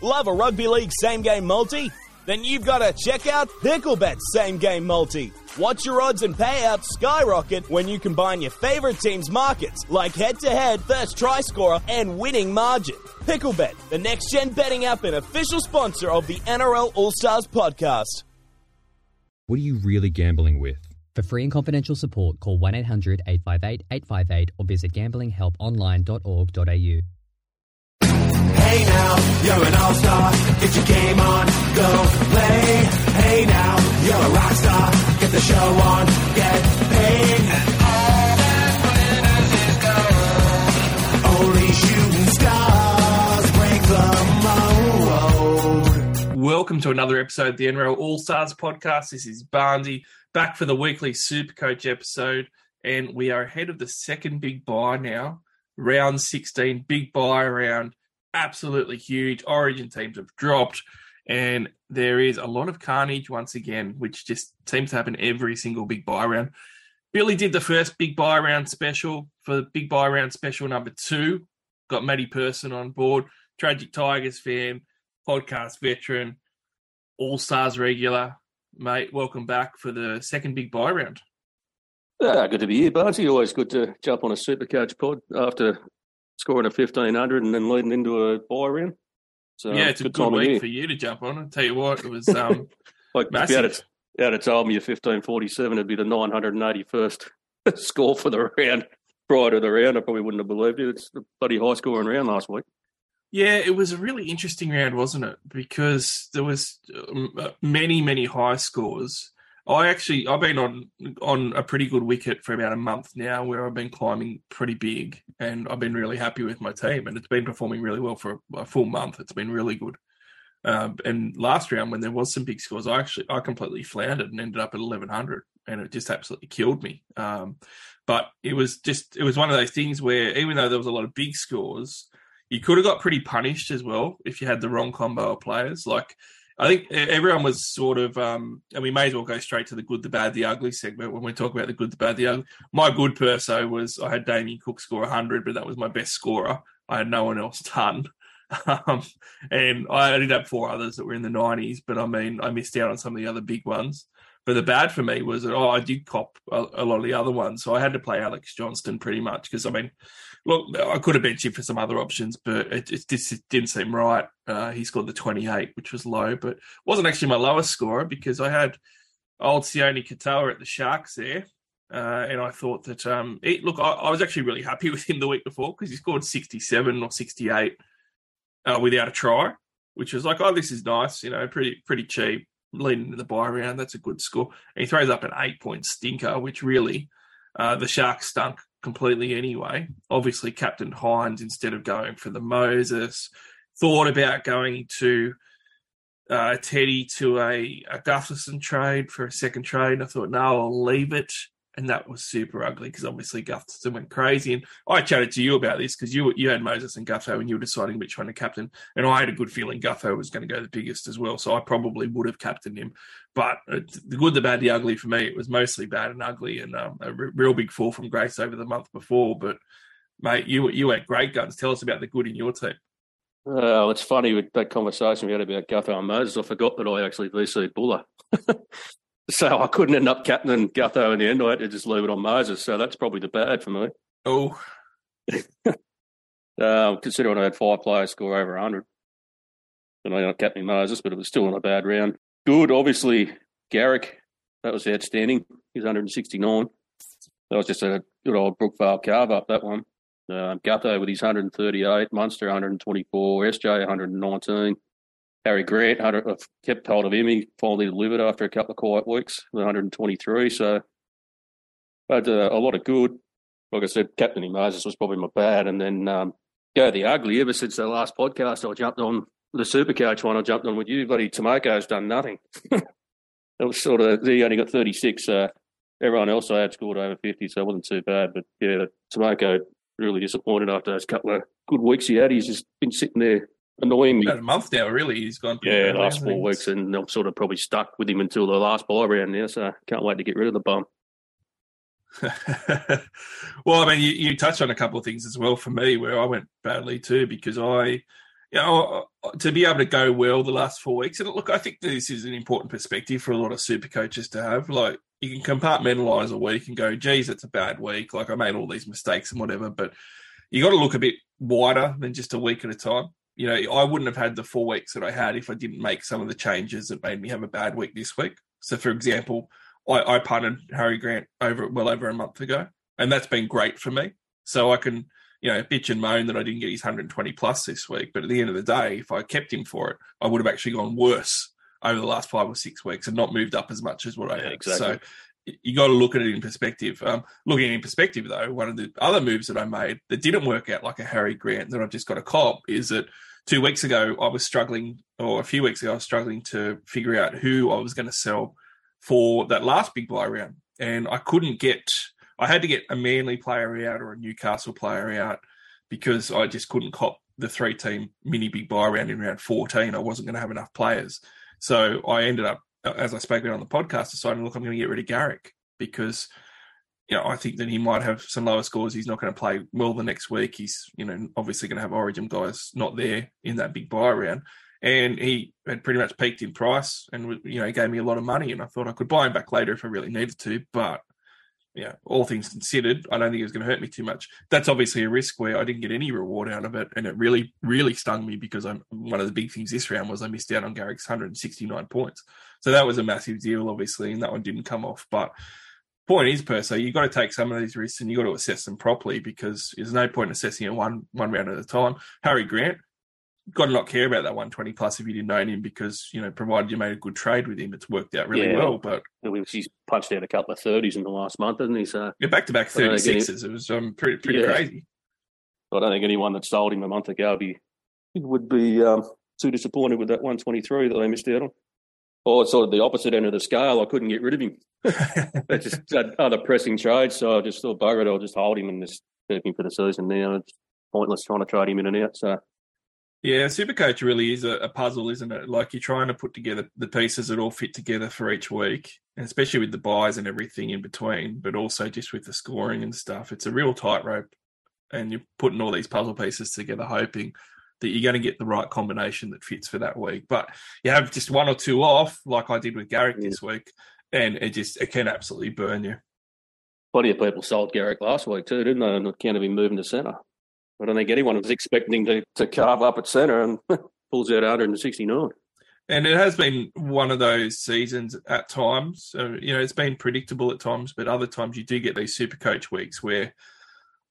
Love a rugby league same game multi? Then you've got to check out Picklebet same game multi. Watch your odds and payouts skyrocket when you combine your favorite team's markets, like head to head, first try scorer, and winning margin. Picklebet, the next gen betting app and official sponsor of the NRL All Stars podcast. What are you really gambling with? For free and confidential support, call 1 800 858 858 or visit gamblinghelponline.org.au. Hey now, you're an all-star. Get your game on, go play. Hey now, you're a rock star. Get the show on, get paid. Only shooting stars break the mold. Welcome to another episode of the NRL All Stars podcast. This is Barnesy back for the weekly Supercoach episode, and we are ahead of the second big bye now, round 16, big bye round, absolutely huge. Origin teams have dropped, and there is a lot of carnage once again, which just seems to happen every single big bye round. Billy did the first big bye round special for the big bye round special number two. Got Matty Person on board, tragic Tigers fan, podcast veteran, All Stars regular. Mate, welcome back for the second big bye round. Ah, good to be here, Barty. Always good to jump on a Supercoach pod after scoring a 1500 and then leading into a bye round. So yeah, it's a good, time week for you to jump on. I'll tell you what, it was um, Like, if you massive. had, it, you had it told me a 1547, it'd be the 981st score for the round. Prior to the round, I probably wouldn't have believed it. It's the bloody high scoring round last week. Yeah, it was a really interesting round, wasn't it? Because there was um, many, many high scores. I actually, I've been on on a pretty good wicket for about a month now, where I've been climbing pretty big, and I've been really happy with my team, and it's been performing really well for a, a full month. It's been really good. Um, and last round, when there was some big scores, I actually I completely floundered and ended up at eleven hundred, and it just absolutely killed me. Um, but it was just it was one of those things where even though there was a lot of big scores, you could have got pretty punished as well if you had the wrong combo of players. Like I think everyone was sort of, um, and we may as well go straight to the good, the bad, the ugly segment when we talk about the good, the bad, the ugly. My good perso was I had Damien Cook score 100, but that was my best scorer. I had no one else done. Um, and I did have four others that were in the 90s, but I mean, I missed out on some of the other big ones. But the bad for me was that, oh, I did cop a, a lot of the other ones. So I had to play Alex Johnston pretty much because, I mean, look, I could have benched him for some other options, but it, it just it didn't seem right. Uh, he scored the 28, which was low, but wasn't actually my lowest scorer because I had old Sione Katoa at the Sharks there. Uh, and I thought that, um, it, look, I, I was actually really happy with him the week before because he scored 67 or 68 uh, without a try, which was like, oh, this is nice, you know, pretty pretty cheap. Leading the bye round, that's a good score. And he throws up an eight point stinker, which really uh, the Sharks stunk completely anyway. Obviously, Captain Hynes, instead of going for the Moses, thought about going to uh, Teddy to a, a Gutherson trade for a second trade. I thought, no, I'll leave it. And that was super ugly because obviously Gutherson went crazy. And I chatted to you about this because you you had Moses and Gutho and you were deciding which one to captain. And I had a good feeling Gutho was going to go the biggest as well. So I probably would have captained him. But uh, the good, the bad, the ugly for me, it was mostly bad and ugly and um, real big fall from grace over the month before. But mate, you you went great guns. Tell us about the good in your team. Oh, it's funny with that conversation we had about Gutho and Moses. I forgot that I actually VC'd Buller. so I couldn't end up captaining Gutho in the end. I had to just leave it on Moses. So that's probably the bad for me. Oh, Uh, considering I had five players score over 100. And I got captain Moses, but it was still in a bad round. Good, obviously, Garrick. That was outstanding. He was 169. That was just a good old Brookvale carve up, that one. Um, Gutho with his 138, Munster 124, SJ 119. Harry Grant, 100, I've kept hold of him. He finally delivered after a couple of quiet weeks, with 123. So had uh, a lot of good. Like I said, Captain Moses was probably my bad. And then um, go the ugly. Ever since the last podcast, I jumped on the Supercoach one. I jumped on with you. Bloody Tomoko's done nothing. it was sort of he only got thirty six. Uh, everyone else I had scored over fifty, so it wasn't too bad. But yeah, Tomoko really disappointed after those couple of good weeks he had. He's just been sitting there annoying me. about a month now, really. He's gone. pretty Yeah, badly, last four weeks, and I'm sort of probably stuck with him until the last bye round now. So can't wait to get rid of the bum. well, I mean, you, you touched on a couple of things as well for me where I went badly too because I you know, to be able to go well the last four weeks. And look, I think this is an important perspective for a lot of super coaches to have. Like, you can compartmentalize a week and go, geez, it's a bad week. Like, I made all these mistakes and whatever. But you got to look a bit wider than just a week at a time. You know, I wouldn't have had the four weeks that I had if I didn't make some of the changes that made me have a bad week this week. So, for example, I, I punted Harry Grant over well over a month ago, and that's been great for me. So I can, you know, bitch and moan that I didn't get his 120 plus this week. But at the end of the day, if I kept him for it, I would have actually gone worse over the last five or six weeks and not moved up as much as what I Yeah, had. exactly. So you got to look at it in perspective. Um, looking in perspective, though, one of the other moves that I made that didn't work out like a Harry Grant that I've just got a cop is that two weeks ago I was struggling, or a few weeks ago I was struggling to figure out who I was going to sell for that last big bye round, and I couldn't get. I had to get a Manly player out or a Newcastle player out because I just couldn't cop the three team mini big bye round in round 14. I wasn't going to have enough players. So I ended up, as I spoke about on the podcast, deciding, look, I'm going to get rid of Garrick because, know, I think that he might have some lower scores. He's not going to play well the next week. He's, you know, obviously going to have Origin guys not there in that big bye round. And he had pretty much peaked in price and, you know, gave me a lot of money. And I thought I could buy him back later if I really needed to. But yeah, all things considered, I don't think it was going to hurt me too much. That's obviously a risk where I didn't get any reward out of it, and it really, really stung me because I'm one of the big things this round was I missed out on Garrick's 169 points, so that was a massive deal, obviously, and that one didn't come off. But point is, per se, you've got to take some of these risks and you've got to assess them properly because there's no point in assessing it one one round at a time. Harry Grant, got to not care about that 120 plus if you didn't own him because you know, provided you made a good trade with him, it's worked out really Yeah. well. But He's punched out a couple of 30s in the last month, hasn't he? So yeah, back to back I don't think any- 36s, it was um, pretty pretty Yeah. crazy. I don't think anyone that sold him a month ago would be, would be um, too disappointed with that 123 that they missed out on. Oh, or sort of the opposite end of the scale. I couldn't get rid of him. They just had other pressing trades, so I just thought, bugger it, I'll just hold him and just keep him for the season now. It's pointless trying to trade him in and out. So Yeah, Supercoach really is a, a puzzle, isn't it? Like you're trying to put together the pieces that all fit together for each week, and especially with the byes and everything in between, but also just with the scoring and stuff. It's a real tightrope, and you're putting all these puzzle pieces together, hoping that you're going to get the right combination that fits for that week. But you have just one or two off, like I did with Garrick this week, and it just it can absolutely burn you. plenty of people sold Garrick last week too, didn't they? On account of him moving to centre. I don't think anyone was expecting to, to carve up at centre and pulls out 169. And it has been one of those seasons at times. Uh, you know, it's been predictable at times, but other times you do get these super coach weeks where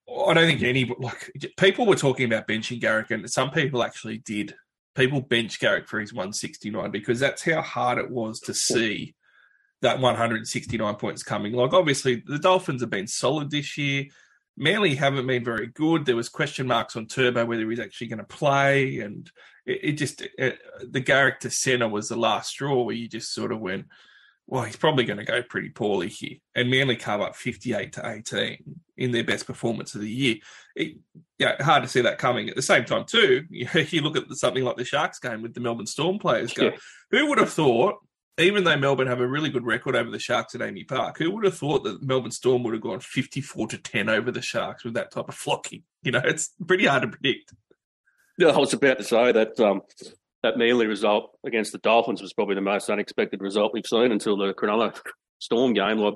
I don't think any like people were talking about benching Garrick, and some people actually did. People bench Garrick for his 169 because that's how hard it was to see that 169 points coming. Like, obviously, the Dolphins have been solid this year. Manly haven't been very good. There was question marks on Turbo whether he's actually going to play, and it, it just it, the Garrick to centre was the last straw where you just sort of went, well, he's probably going to go pretty poorly here. And Manly carve up 58 to 18 in their best performance of the year. It, yeah, hard to see that coming. At the same time, too, you, you look at something like the Sharks game with the Melbourne Storm players go, Yeah. who would have thought, even though Melbourne have a really good record over the Sharks at AAMI Park, who would have thought that Melbourne Storm would have gone 54 to 10 over the Sharks with that type of flocking? You know, it's pretty hard to predict. Yeah, I was about to say that um, that Manly result against the Dolphins was probably the most unexpected result we've seen until the Cronulla Storm game. Like,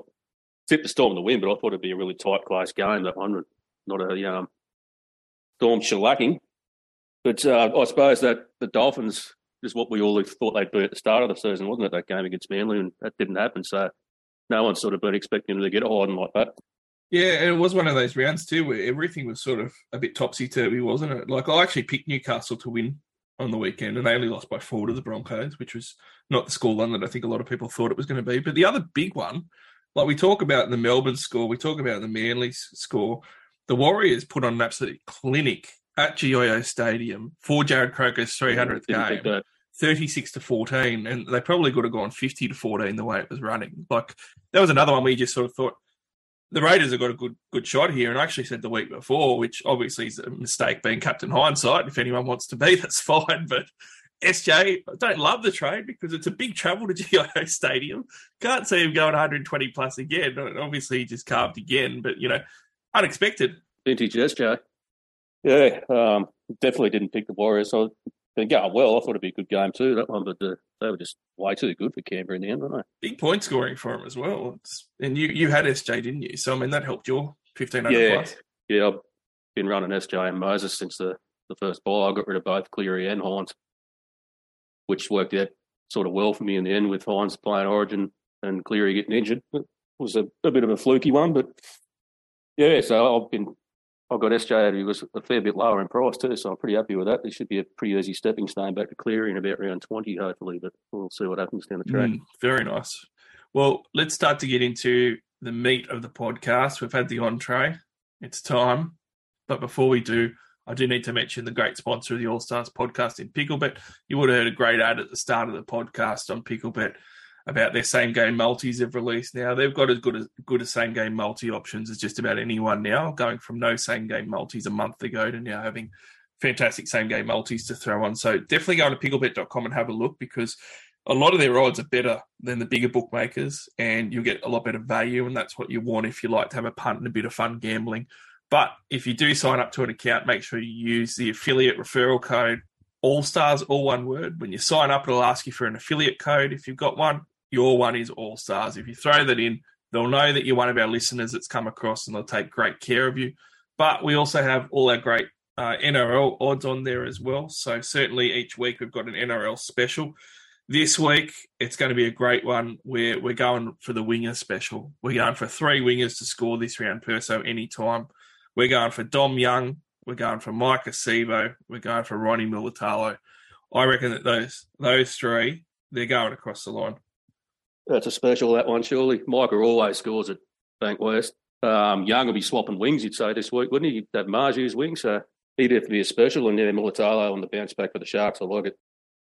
tipped the Storm to win, but I thought it'd be a really tight, close game. That one, not a um, Storm shellacking. But uh, I suppose that the Dolphins is what we all thought they'd be at the start of the season, wasn't it? That game against Manly, and that didn't happen. So no one's sort of been expecting them to get a like that. Yeah, it was one of those rounds too where everything was sort of a bit topsy turvy, wasn't it? Like I actually picked Newcastle to win on the weekend, and they only lost by four to the Broncos, which was not the scoreline that I think a lot of people thought it was going to be. But the other big one, like we talk about the Melbourne score, we talk about the Manly score. The Warriors put on an absolute clinic at GIO Stadium for Jarrod Croker's 300th Didn't game. 36 to 14 and they probably could have gone 50 to 14 the way it was running like that was another one where you just sort of thought the raiders have got a good good shot here. And i actually said the week before which obviously is a mistake being captain hindsight if anyone wants to be that's fine. But sj I don't love the trade because it's a big travel to gio stadium. Can't see him going 120 plus again. Obviously he just carved again but you know unexpected. Vintage SJ. Yeah, um, definitely didn't pick the Warriors. They go well. I thought it'd be a good game too, that one, but uh, they were just way too good for Canberra in the end, weren't they? Big point scoring for them as well. It's, and you, you had SJ, didn't you? So, I mean, that helped your 1500 Yeah. plus. Yeah, I've been running SJ and Moses since the, the first ball. I got rid of both Cleary and Hynes, which worked out sort of well for me in the end with Hynes playing Origin and Cleary getting injured. It was a, a bit of a fluky one, but yeah, so I've been I got SJ out of he was a fair bit lower in price too, so I'm pretty happy with that. This should be a pretty easy stepping stone back to Cleary in about round twenty, hopefully, but we'll see what happens down the track. Mm, very nice. Well, let's start to get into the meat of the podcast. We've had the entree. It's time. But before we do, I do need to mention the great sponsor of the All Stars podcast in Picklebet. You would have heard a great ad at the start of the podcast on Picklebet about their same game multis they've released now. They've got as good as good as same game multi options as just about anyone now, going from no same game multis a month ago to now having fantastic same game multis to throw on. So definitely go to picklebet.com and have a look because a lot of their odds are better than the bigger bookmakers and you'll get a lot better value and that's what you want if you like to have a punt and a bit of fun gambling. But if you do sign up to an account, make sure you use the affiliate referral code All Stars, all one word. When you sign up, it'll ask you for an affiliate code. If you've got one, your one is All Stars. If you throw that in, they'll know that you're one of our listeners that's come across and they'll take great care of you. But we also have all our great uh, NRL odds on there as well. So certainly each week we've got an NRL special. This week it's going to be a great one. We're we're going for the winger special. We're going for three wingers to score this round per so anytime. We're going for Dom Young. We're going for Mike Acevo. We're going for Ronnie Mulitalo. I reckon that those those three they're going across the line. That's a special, that one, surely. Micah always scores at West. Um, Young will be swapping wings, you'd say, this week, wouldn't he? Have Marzhew's wing, so he'd have to be a special. And yeah, Mulitalo on the bounce back for the Sharks. I like it.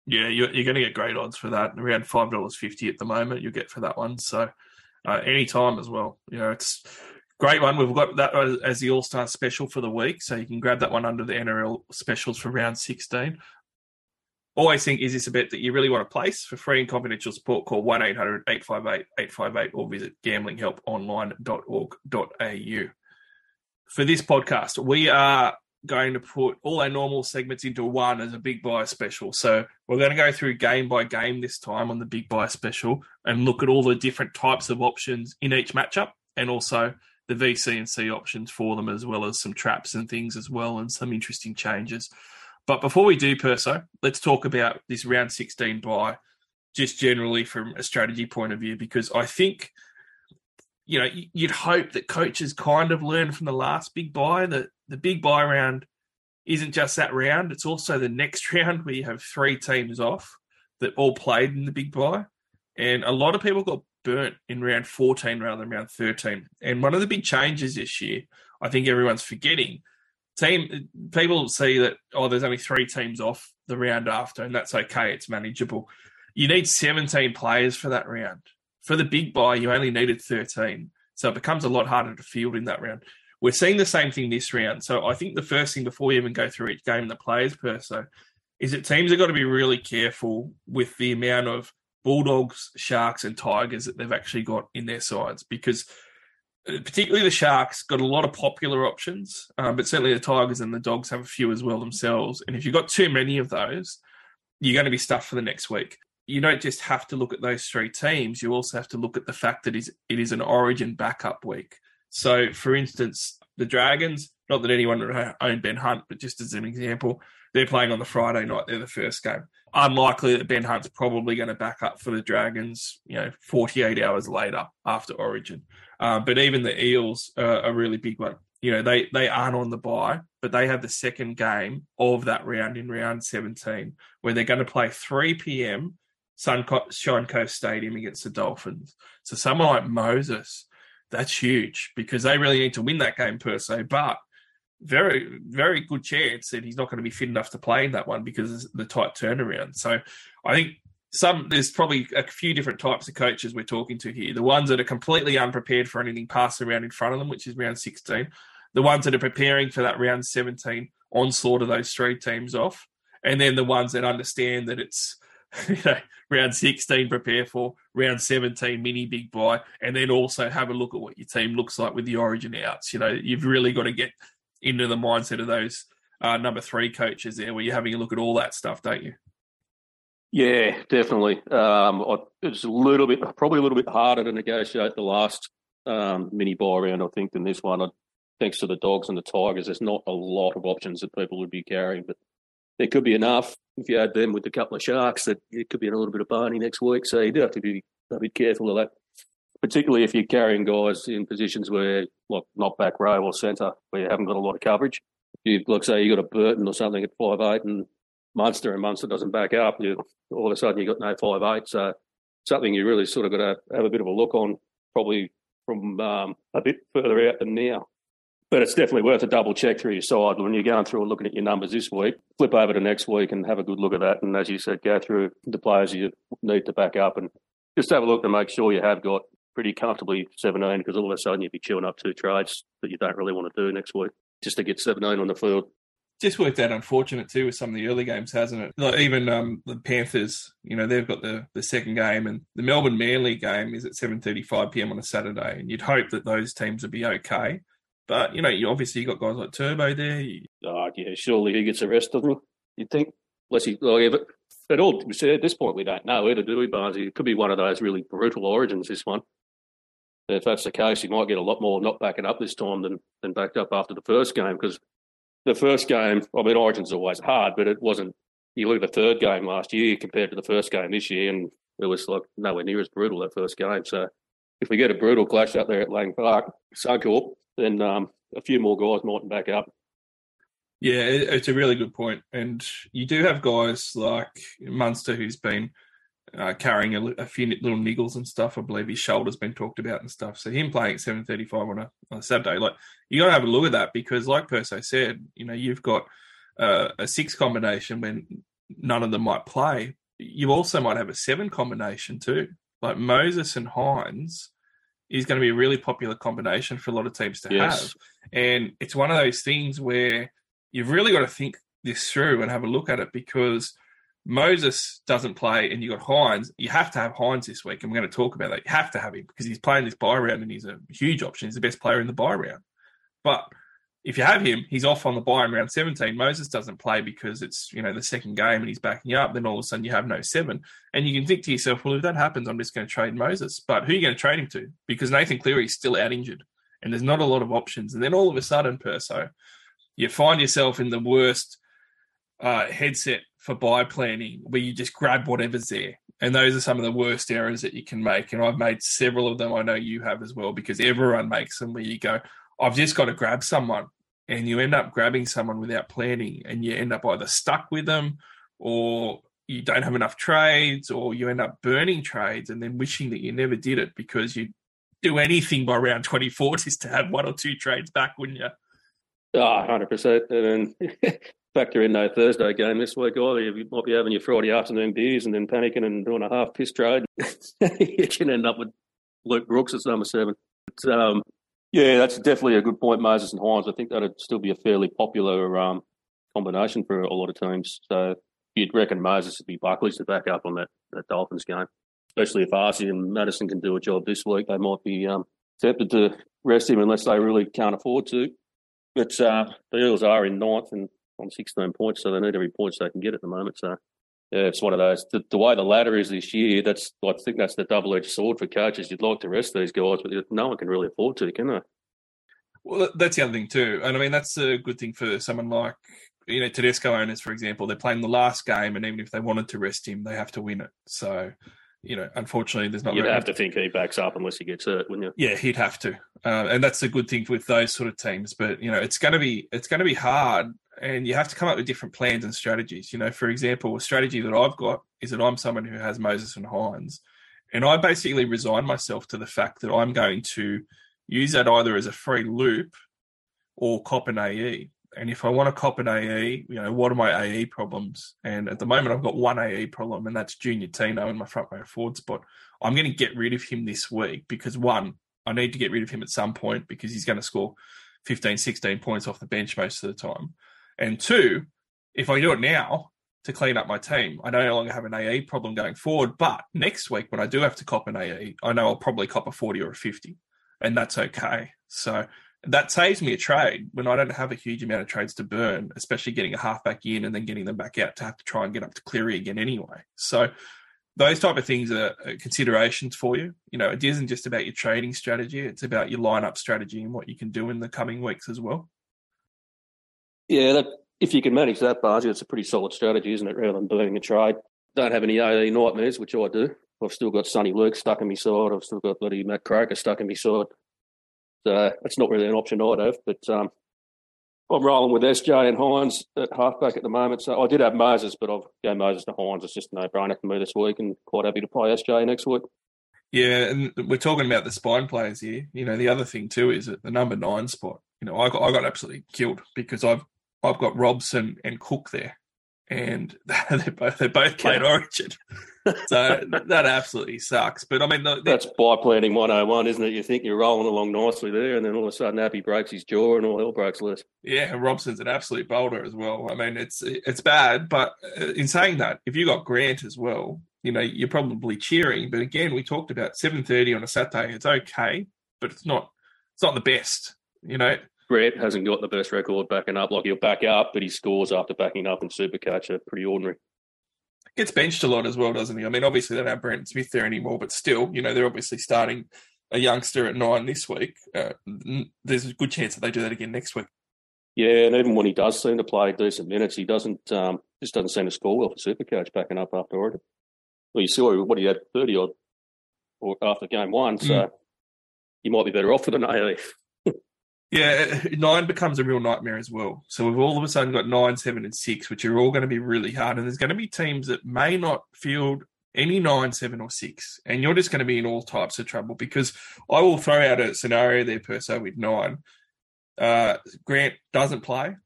Yeah, you're, you're going to get great odds for that. Around five dollars fifty at the moment, you'll get for that one. So uh, any time as well. You know, it's great one. We've got that as- as the All Star special for the week, so you can grab that one under the NRL specials for round sixteen. Always think, is this a bet that you really want to place? For free and confidential support, call 1 800 858 858 or visit gamblinghelponline.org.au. For this podcast, we are going to put all our normal segments into one as a big bye special. So we're going to go through game by game this time on the big bye special and look at all the different types of options in each matchup and also the VC and C options for them, as well as some traps and things as well, and some interesting changes. But before we do, Perso, let's talk about this round 16 bye, just generally from a strategy point of view, because I think, you know, you'd hope that coaches kind of learn from the last big bye that the big bye round isn't just that round, it's also the next round where you have three teams off that all played in the big bye. And a lot of people got burnt in round 14 rather than round 13. And one of the big changes this year, I think everyone's forgetting, team people see that oh there's only three teams off the round after and that's okay it's manageable. You need 17 players for that round. For the big bye you only needed 13 so it becomes a lot harder to field in that round. We're seeing the same thing this round so i think the first thing before we even go through each game the players per so is that teams have got to be really careful with the amount of bulldogs sharks and tigers that they've actually got in their sides because particularly the Sharks got a lot of popular options, um, but certainly the Tigers and the Dogs have a few as well themselves. And if you've got too many of those, you're going to be stuffed for the next week. You don't just have to look at those three teams; you also have to look at the fact that it is an Origin backup week. So, for instance, the Dragons. Not that anyone would own Ben Hunt, but just as an example, they're playing on the Friday night. They're the first game. Unlikely that Ben Hunt's probably going to back up for the Dragons. You know, 48 hours later after Origin. Uh, but even the Eels are a really big one. You know, they they aren't on the bye, but they have the second game of that round in round 17, where they're going to play 3 p.m. Sunshine Coast Stadium against the Dolphins. So someone like Moses, that's huge because they really need to win that game per se. But very, very good chance that he's not going to be fit enough to play in that one because of the tight turnaround. So I think some there's probably a few different types of coaches we're talking to here. The ones that are completely unprepared for anything past around in front of them, which is round 16. The ones that are preparing for that round 17 onslaught of those three teams off. And then the ones that understand that it's you know, round 16 prepare for, round 17 mini big bye, and then also have a look at what your team looks like with the origin outs. You know, you've really got to get into the mindset of those uh, number three coaches there, where you're having a look at all that stuff, don't you? Yeah, definitely. Um, it's a little bit, probably a little bit harder to negotiate the last um, mini bye round, I think, than this one. I, thanks to the dogs and the tigers, there's not a lot of options that people would be carrying, but there could be enough if you add them with a couple of sharks that it could be a little bit of Barney next week. So you do have to be a bit careful of that, particularly if you're carrying guys in positions where, like, not back row or centre, where you haven't got a lot of coverage. You, like, say, you got a Burton or something at five eight, and Munster and Munster doesn't back up. You all of a sudden you've got no five eight. So something you really sort of got to have a bit of a look on, probably from um, a bit further out than now. But it's definitely worth a double check through your side when you're going through and looking at your numbers this week. Flip over to next week and have a good look at that. And as you said, go through the players you need to back up and just have a look to make sure you have got pretty comfortably 17 because all of a sudden you'd be chewing up two trades that you don't really want to do next week just to get 17 on the field. Just worked out unfortunate too with some of the early games, hasn't it? Like even um, the Panthers, you know, they've got the, the second game, and the Melbourne Manly game is at 7:35 p.m. on a Saturday, and you'd hope that those teams would be okay. But you know, you obviously you got guys like Turbo there. Oh, yeah, surely he gets a rest, doesn't? You'd think. Unless he, yeah, but at all, at this point, we don't know either, do we, Barnesy? It could be one of those really brutal origins, this one. If that's the case, he might get a lot more not backing up this time than, than backed up after the first game because the first game, I mean, Origin's always hard, but it wasn't. You look at the third game last year compared to the first game this year, and it was like nowhere near as brutal that first game. So if we get a brutal clash out there at Lang Park, Suncorp, then um, a few more guys might back up. Yeah, it's a really good point, and you do have guys like Munster who's been uh, carrying a, a, few little niggles and stuff. I believe his shoulder's been talked about and stuff. So him playing at seven thirty five on a, on a Saturday, like you got to have a look at that because, like Perso said, you know you've got uh, a six combination when none of them might play. You also might have a seven combination too. Like Moses and Hynes is going to be a really popular combination for a lot of teams to Yes. have, and it's one of those things where you've really got to think this through and have a look at it because Moses doesn't play and you got Hynes. You have to have Hynes this week, and we're going to talk about that. You have to have him because he's playing this bye round and he's a huge option. He's the best player in the bye round. But if you have him, he's off on the bye in round 17. Moses doesn't play because it's, you know, the second game and he's backing up. Then all of a sudden you have no seven. And you can think to yourself, well, if that happens, I'm just going to trade Moses. But who are you going to trade him to? Because Nathan Cleary's still out injured and there's not a lot of options. And then all of a sudden, Perso, you find yourself in the worst uh, headset for bye planning where you just grab whatever's there. And those are some of the worst errors that you can make. And I've made several of them. I know you have as well, because everyone makes them where you go, I've just got to grab someone. And you end up grabbing someone without planning and you end up either stuck with them or you don't have enough trades or you end up burning trades and then wishing that you never did it because you do anything by round 24 just to have one or two trades back, wouldn't you? Ah, 100%. And then factor in no Thursday game this week either. You might be having your Friday afternoon beers and then panicking and doing a half piss trade. you can end up with Luke Brooks as number seven. But, um, yeah, that's definitely a good point, Moses and Hynes. I think that'd still be a fairly popular um, combination for a lot of teams. So you'd reckon Moses would be Buckley's to back up on that, that Dolphins game. Especially if Arcee and Madison can do a job this week, they might be um, tempted to rest him unless they really can't afford to. But uh, the Eels are in ninth and on 16 points, so they need every point they can get at the moment. So, yeah, it's one of those. The, the way the ladder is this year, that's I think that's the double edged sword for coaches. You'd like to rest these guys, but no one can really afford to, can they? Well, that's the other thing too, and I mean that's a good thing for someone like you know Tedesco owners, for example. They're playing the last game, and even if they wanted to rest him, they have to win it. So, you know, unfortunately, there's not. You'd have to think he backs up unless he gets hurt, wouldn't you? Yeah, he'd have to, uh, and that's a good thing with those sort of teams. But you know, it's going to be it's going to be hard, and you have to come up with different plans and strategies. You know, for example, a strategy that I've got is that I'm someone who has Moses and Hynes, and I basically resign myself to the fact that I'm going to use that either as a free loop or cop an AE. And if I want to cop an AE, you know, what are my AE problems? And at the moment, I've got one AE problem, and that's Junior Tino in my front row forward spot. I'm going to get rid of him this week because one, I need to get rid of him at some point because he's going to score 15, 16 points off the bench most of the time. And two, if I do it now to clean up my team, I no longer have an AE problem going forward. But next week, when I do have to cop an AE, I know I'll probably cop a 40 or a 50, and that's okay. So That saves me a trade when I don't have a huge amount of trades to burn, especially getting a half back in and then getting them back out to have to try and get up to Cleary again anyway. So those type of things are considerations for you. You know, it isn't just about your trading strategy; it's about your lineup strategy and what you can do in the coming weeks as well. Yeah, that, if you can manage that, Bargy, it's a pretty solid strategy, isn't it? Rather than burning a trade, don't have any AE nightmares, which I do. I've still got Sonny Luke stuck in my side. I've still got bloody Matt Croker stuck in my side. So it's not really an option I'd have. But um, I'm rolling with SJ and Hynes at halfback at the moment. So I did have Moses, but I've go Moses to Hynes. It's just no brainer for me this week and quite happy to play SJ next week. Yeah, and we're talking about the spine players here. You know, the other thing too is that the number nine spot. You know, I got I got absolutely killed because I've I've got Robson and Cook there, and they both they both played Origin, so that absolutely sucks. But I mean, the, that's bye planning 101, isn't it? You think you're rolling along nicely there, and then all of a sudden, Happy breaks his jaw, and all hell breaks loose. Yeah, Robson's an absolute boulder as well. I mean, it's it's bad, but uh, in saying that, if you got Grant as well, you know, you're probably cheering. But again, we talked about 7:30 on a Saturday. It's okay, but it's not it's not the best. You know, Grant hasn't got the best record backing up. Like he'll back up, but he scores after backing up in Supercoach are pretty ordinary. Gets benched a lot as well, doesn't he? I mean, obviously they don't have Brandon Smith there anymore, but still, you know, they're obviously starting a youngster at nine this week. Uh, there's a good chance that they do that again next week. Yeah, and even when he does seem to play decent minutes, he doesn't um, just doesn't seem to score well for Supercoach backing up after Origin. Well, you saw what he had thirty odd after game one, so mm. you might be better off with an AE. Yeah, nine becomes a real nightmare as well. So we've all of a sudden got nine, seven, and six, which are all going to be really hard. And there's going to be teams that may not field any nine, seven, or six, and you're just going to be in all types of trouble because I will throw out a scenario there per se with nine. Uh, Grant doesn't play,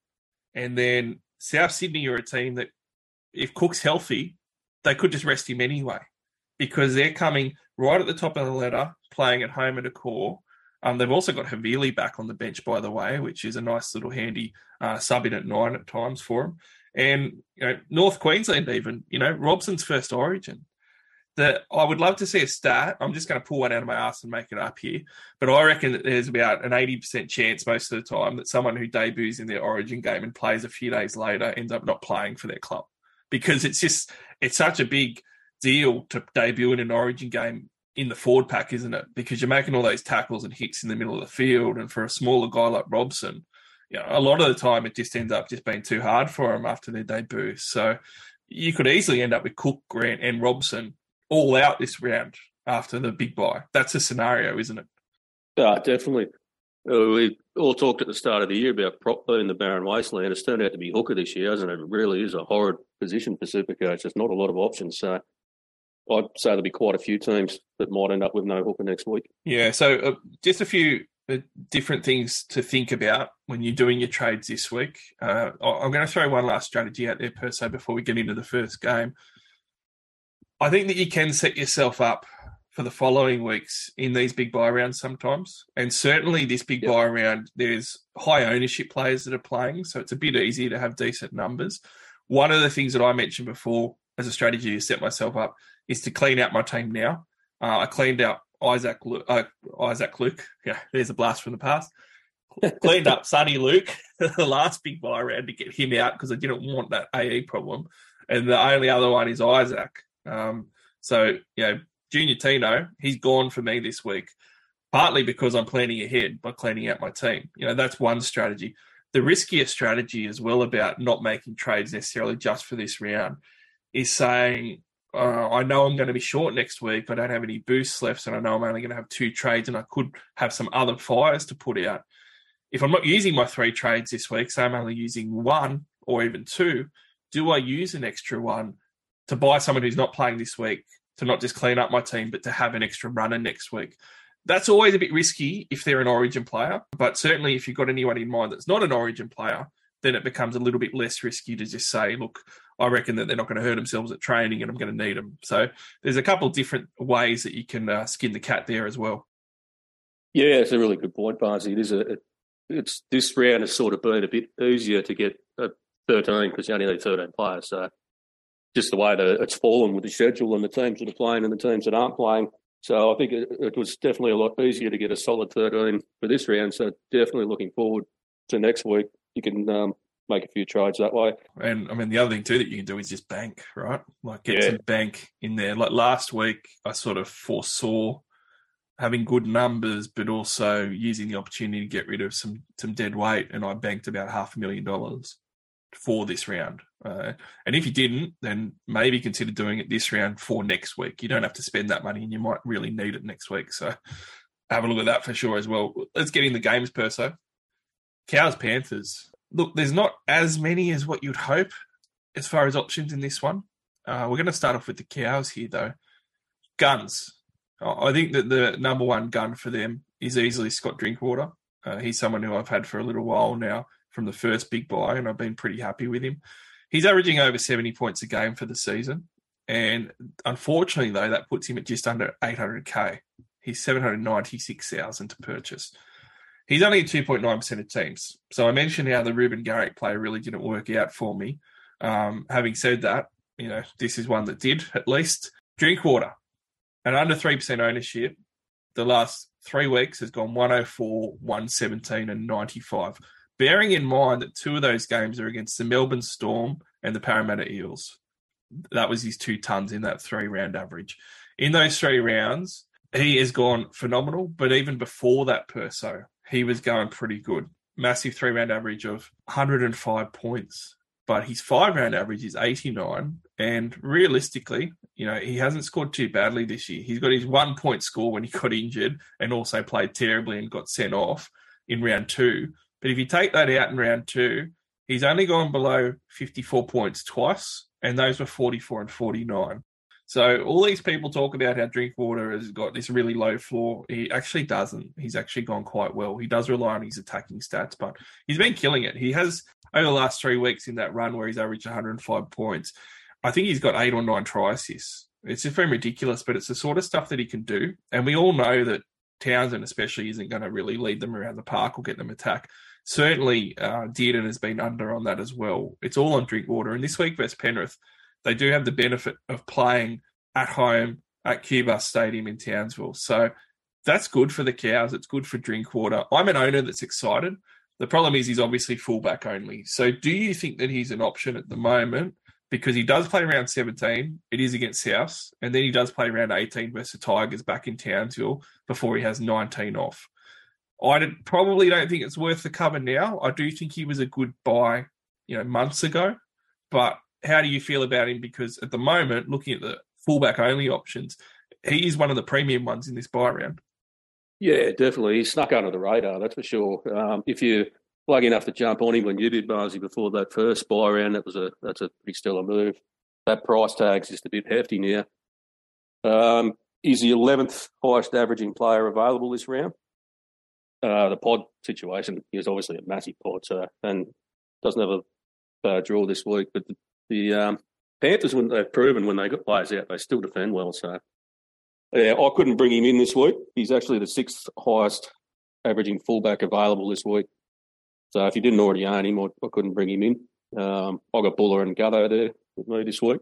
and then South Sydney are a team that, if Cook's healthy, they could just rest him anyway because they're coming right at the top of the ladder, playing at home at Accor um, they've also got Havili back on the bench, by the way, which is a nice little handy uh, sub in at nine at times for him. And you know, North Queensland, even you know, Robson's first Origin. That I would love to see a stat. I'm just going to pull one out of my ass and make it up here, but I reckon that there's about an 80% chance most of the time that someone who debuts in their Origin game and plays a few days later ends up not playing for their club because it's just it's such a big deal to debut in an Origin game in the forward pack, isn't it? Because you're making all those tackles and hits in the middle of the field, and for a smaller guy like Robson, you know, a lot of the time it just ends up just being too hard for him after their debut. So you could easily end up with Cook, Grant, and Robson all out this round after the big bye. That's a scenario, isn't it? Yeah, definitely. Uh, we all talked at the start of the year about prop in the Barren Wasteland. It's turned out to be hooker this year, hasn't it? It really is a horrid position for Supercoach. There's not a lot of options. So I'd say there'll be quite a few teams that might end up with no hooker next week. Yeah, so uh, just a few uh, different things to think about when you're doing your trades this week. Uh, I'm going to throw one last strategy out there per se before we get into the first game. I think that you can set yourself up for the following weeks in these big bye rounds sometimes. And certainly this big yep. bye round, there's high ownership players that are playing, so it's a bit easier to have decent numbers. One of the things that I mentioned before as a strategy to set myself up is to clean out my team now. Uh, I cleaned out Isaac uh, Isaac Luke. Yeah, there's a blast from the past. Cleaned up Sonny Luke, the last big bye round to get him out because I didn't want that AE problem. And the only other one is Isaac. Um, so, you know, Junior Tino, he's gone for me this week, partly because I'm planning ahead by cleaning out my team. You know, that's one strategy. The riskier strategy as well about not making trades necessarily just for this round is saying, uh, I know I'm going to be short next week. I don't have any boosts left, and I know I'm only going to have two trades, and I could have some other fires to put out. If I'm not using my three trades this week, say I'm only using one or even two, do I use an extra one to buy someone who's not playing this week to not just clean up my team, but to have an extra runner next week? That's always a bit risky if they're an origin player, but certainly if you've got anyone in mind that's not an origin player, then it becomes a little bit less risky to just say, look, I reckon that they're not going to hurt themselves at training, and I'm going to need them. So there's a couple of different ways that you can uh, skin the cat there as well. Yeah, it's a really good point, Barnesy. It is a it's this round has sort of been a bit easier to get a 13 because you only need 13 players. So just the way that it's fallen with the schedule and the teams that are playing and the teams that aren't playing, So I think it, it was definitely a lot easier to get a solid 13 for this round. So definitely looking forward to next week. You can um, make a few trades that way. And I mean, the other thing too that you can do is just bank, right? Like get Yeah. some bank in there. Like last week, I sort of foresaw having good numbers, but also using the opportunity to get rid of some some dead weight, and I banked about half a million dollars for this round. Uh, and if you didn't, then maybe consider doing it this round for next week. You don't have to spend that money, and you might really need it next week. So have a look at that for sure as well. Let's get in the games, Perso. Cows Panthers. Look, there's not as many as what you'd hope as far as options in this one. Uh, we're going to start off with the Cows here, though. Guns. I think that the number one gun for them is easily Scott Drinkwater. Uh, he's someone who I've had for a little while now from the first big bye, and I've been pretty happy with him. He's averaging over 70 points a game for the season. And unfortunately, though, that puts him at just under 800k. He's 796,000 to purchase. He's only at 2.9% of teams. So I mentioned how the Reuben Garrick play really didn't work out for me. Um, having said that, you know, this is one that did at least. Drinkwater, and under 3% ownership, the last three weeks has gone 104, 117, and 95. Bearing in mind that two of those games are against the Melbourne Storm and the Parramatta Eels. That was his two tons in that three round average. In those three rounds, he has gone phenomenal, but even before that, Perso, he was going pretty good. Massive three round average of 105 points, but his five round average is 89. And realistically, you know, he hasn't scored too badly this year. He's got his one point score when he got injured and also played terribly and got sent off in round two. But if you take that out in round two, he's only gone below 54 points twice, and those were 44 and 49. So all these people talk about how Drinkwater has got this really low floor. He actually doesn't. He's actually gone quite well. He does rely on his attacking stats, but he's been killing it. He has over the last three weeks in that run where he's averaged 105 points. I think he's got eight or nine try assists. It's just very ridiculous, but it's the sort of stuff that he can do. And we all know that Townsend, especially, isn't going to really lead them around the park or get them attack. Certainly, uh, Dearden has been under on that as well. It's all on Drinkwater. And this week versus Penrith, they do have the benefit of playing at home at Cuba Stadium in Townsville. So that's good for the cows. It's good for Drinkwater. I'm an owner that's excited. The problem is he's obviously fullback only. So do you think that he's an option at the moment? Because he does play around 17. It is against South. And then he does play around 18 versus Tigers back in Townsville before he has 19 off. I did- probably don't think it's worth the cover now. I do think he was a good buy, you know, months ago. But how do you feel about him? Because at the moment, looking at the fullback only options, he is one of the premium ones in this bye round. Yeah, definitely. He snuck under the radar, that's for sure. Um, if you're lucky enough to jump on him when you did, Barnesy, before that first bye round, that was a that's a pretty stellar move. That price tag's just a bit hefty now. Um, he's the 11th highest averaging player available this round. Uh, the pod situation is obviously a massive pod, so and doesn't have a bad draw this week. But the, the um, Panthers, when they've proven when they got players out, they still defend well. So yeah, I couldn't bring him in this week. He's actually the sixth highest averaging fullback available this week. So if you didn't already own him, I, I couldn't bring him in. Um, I got Buller and Gutho there with me this week.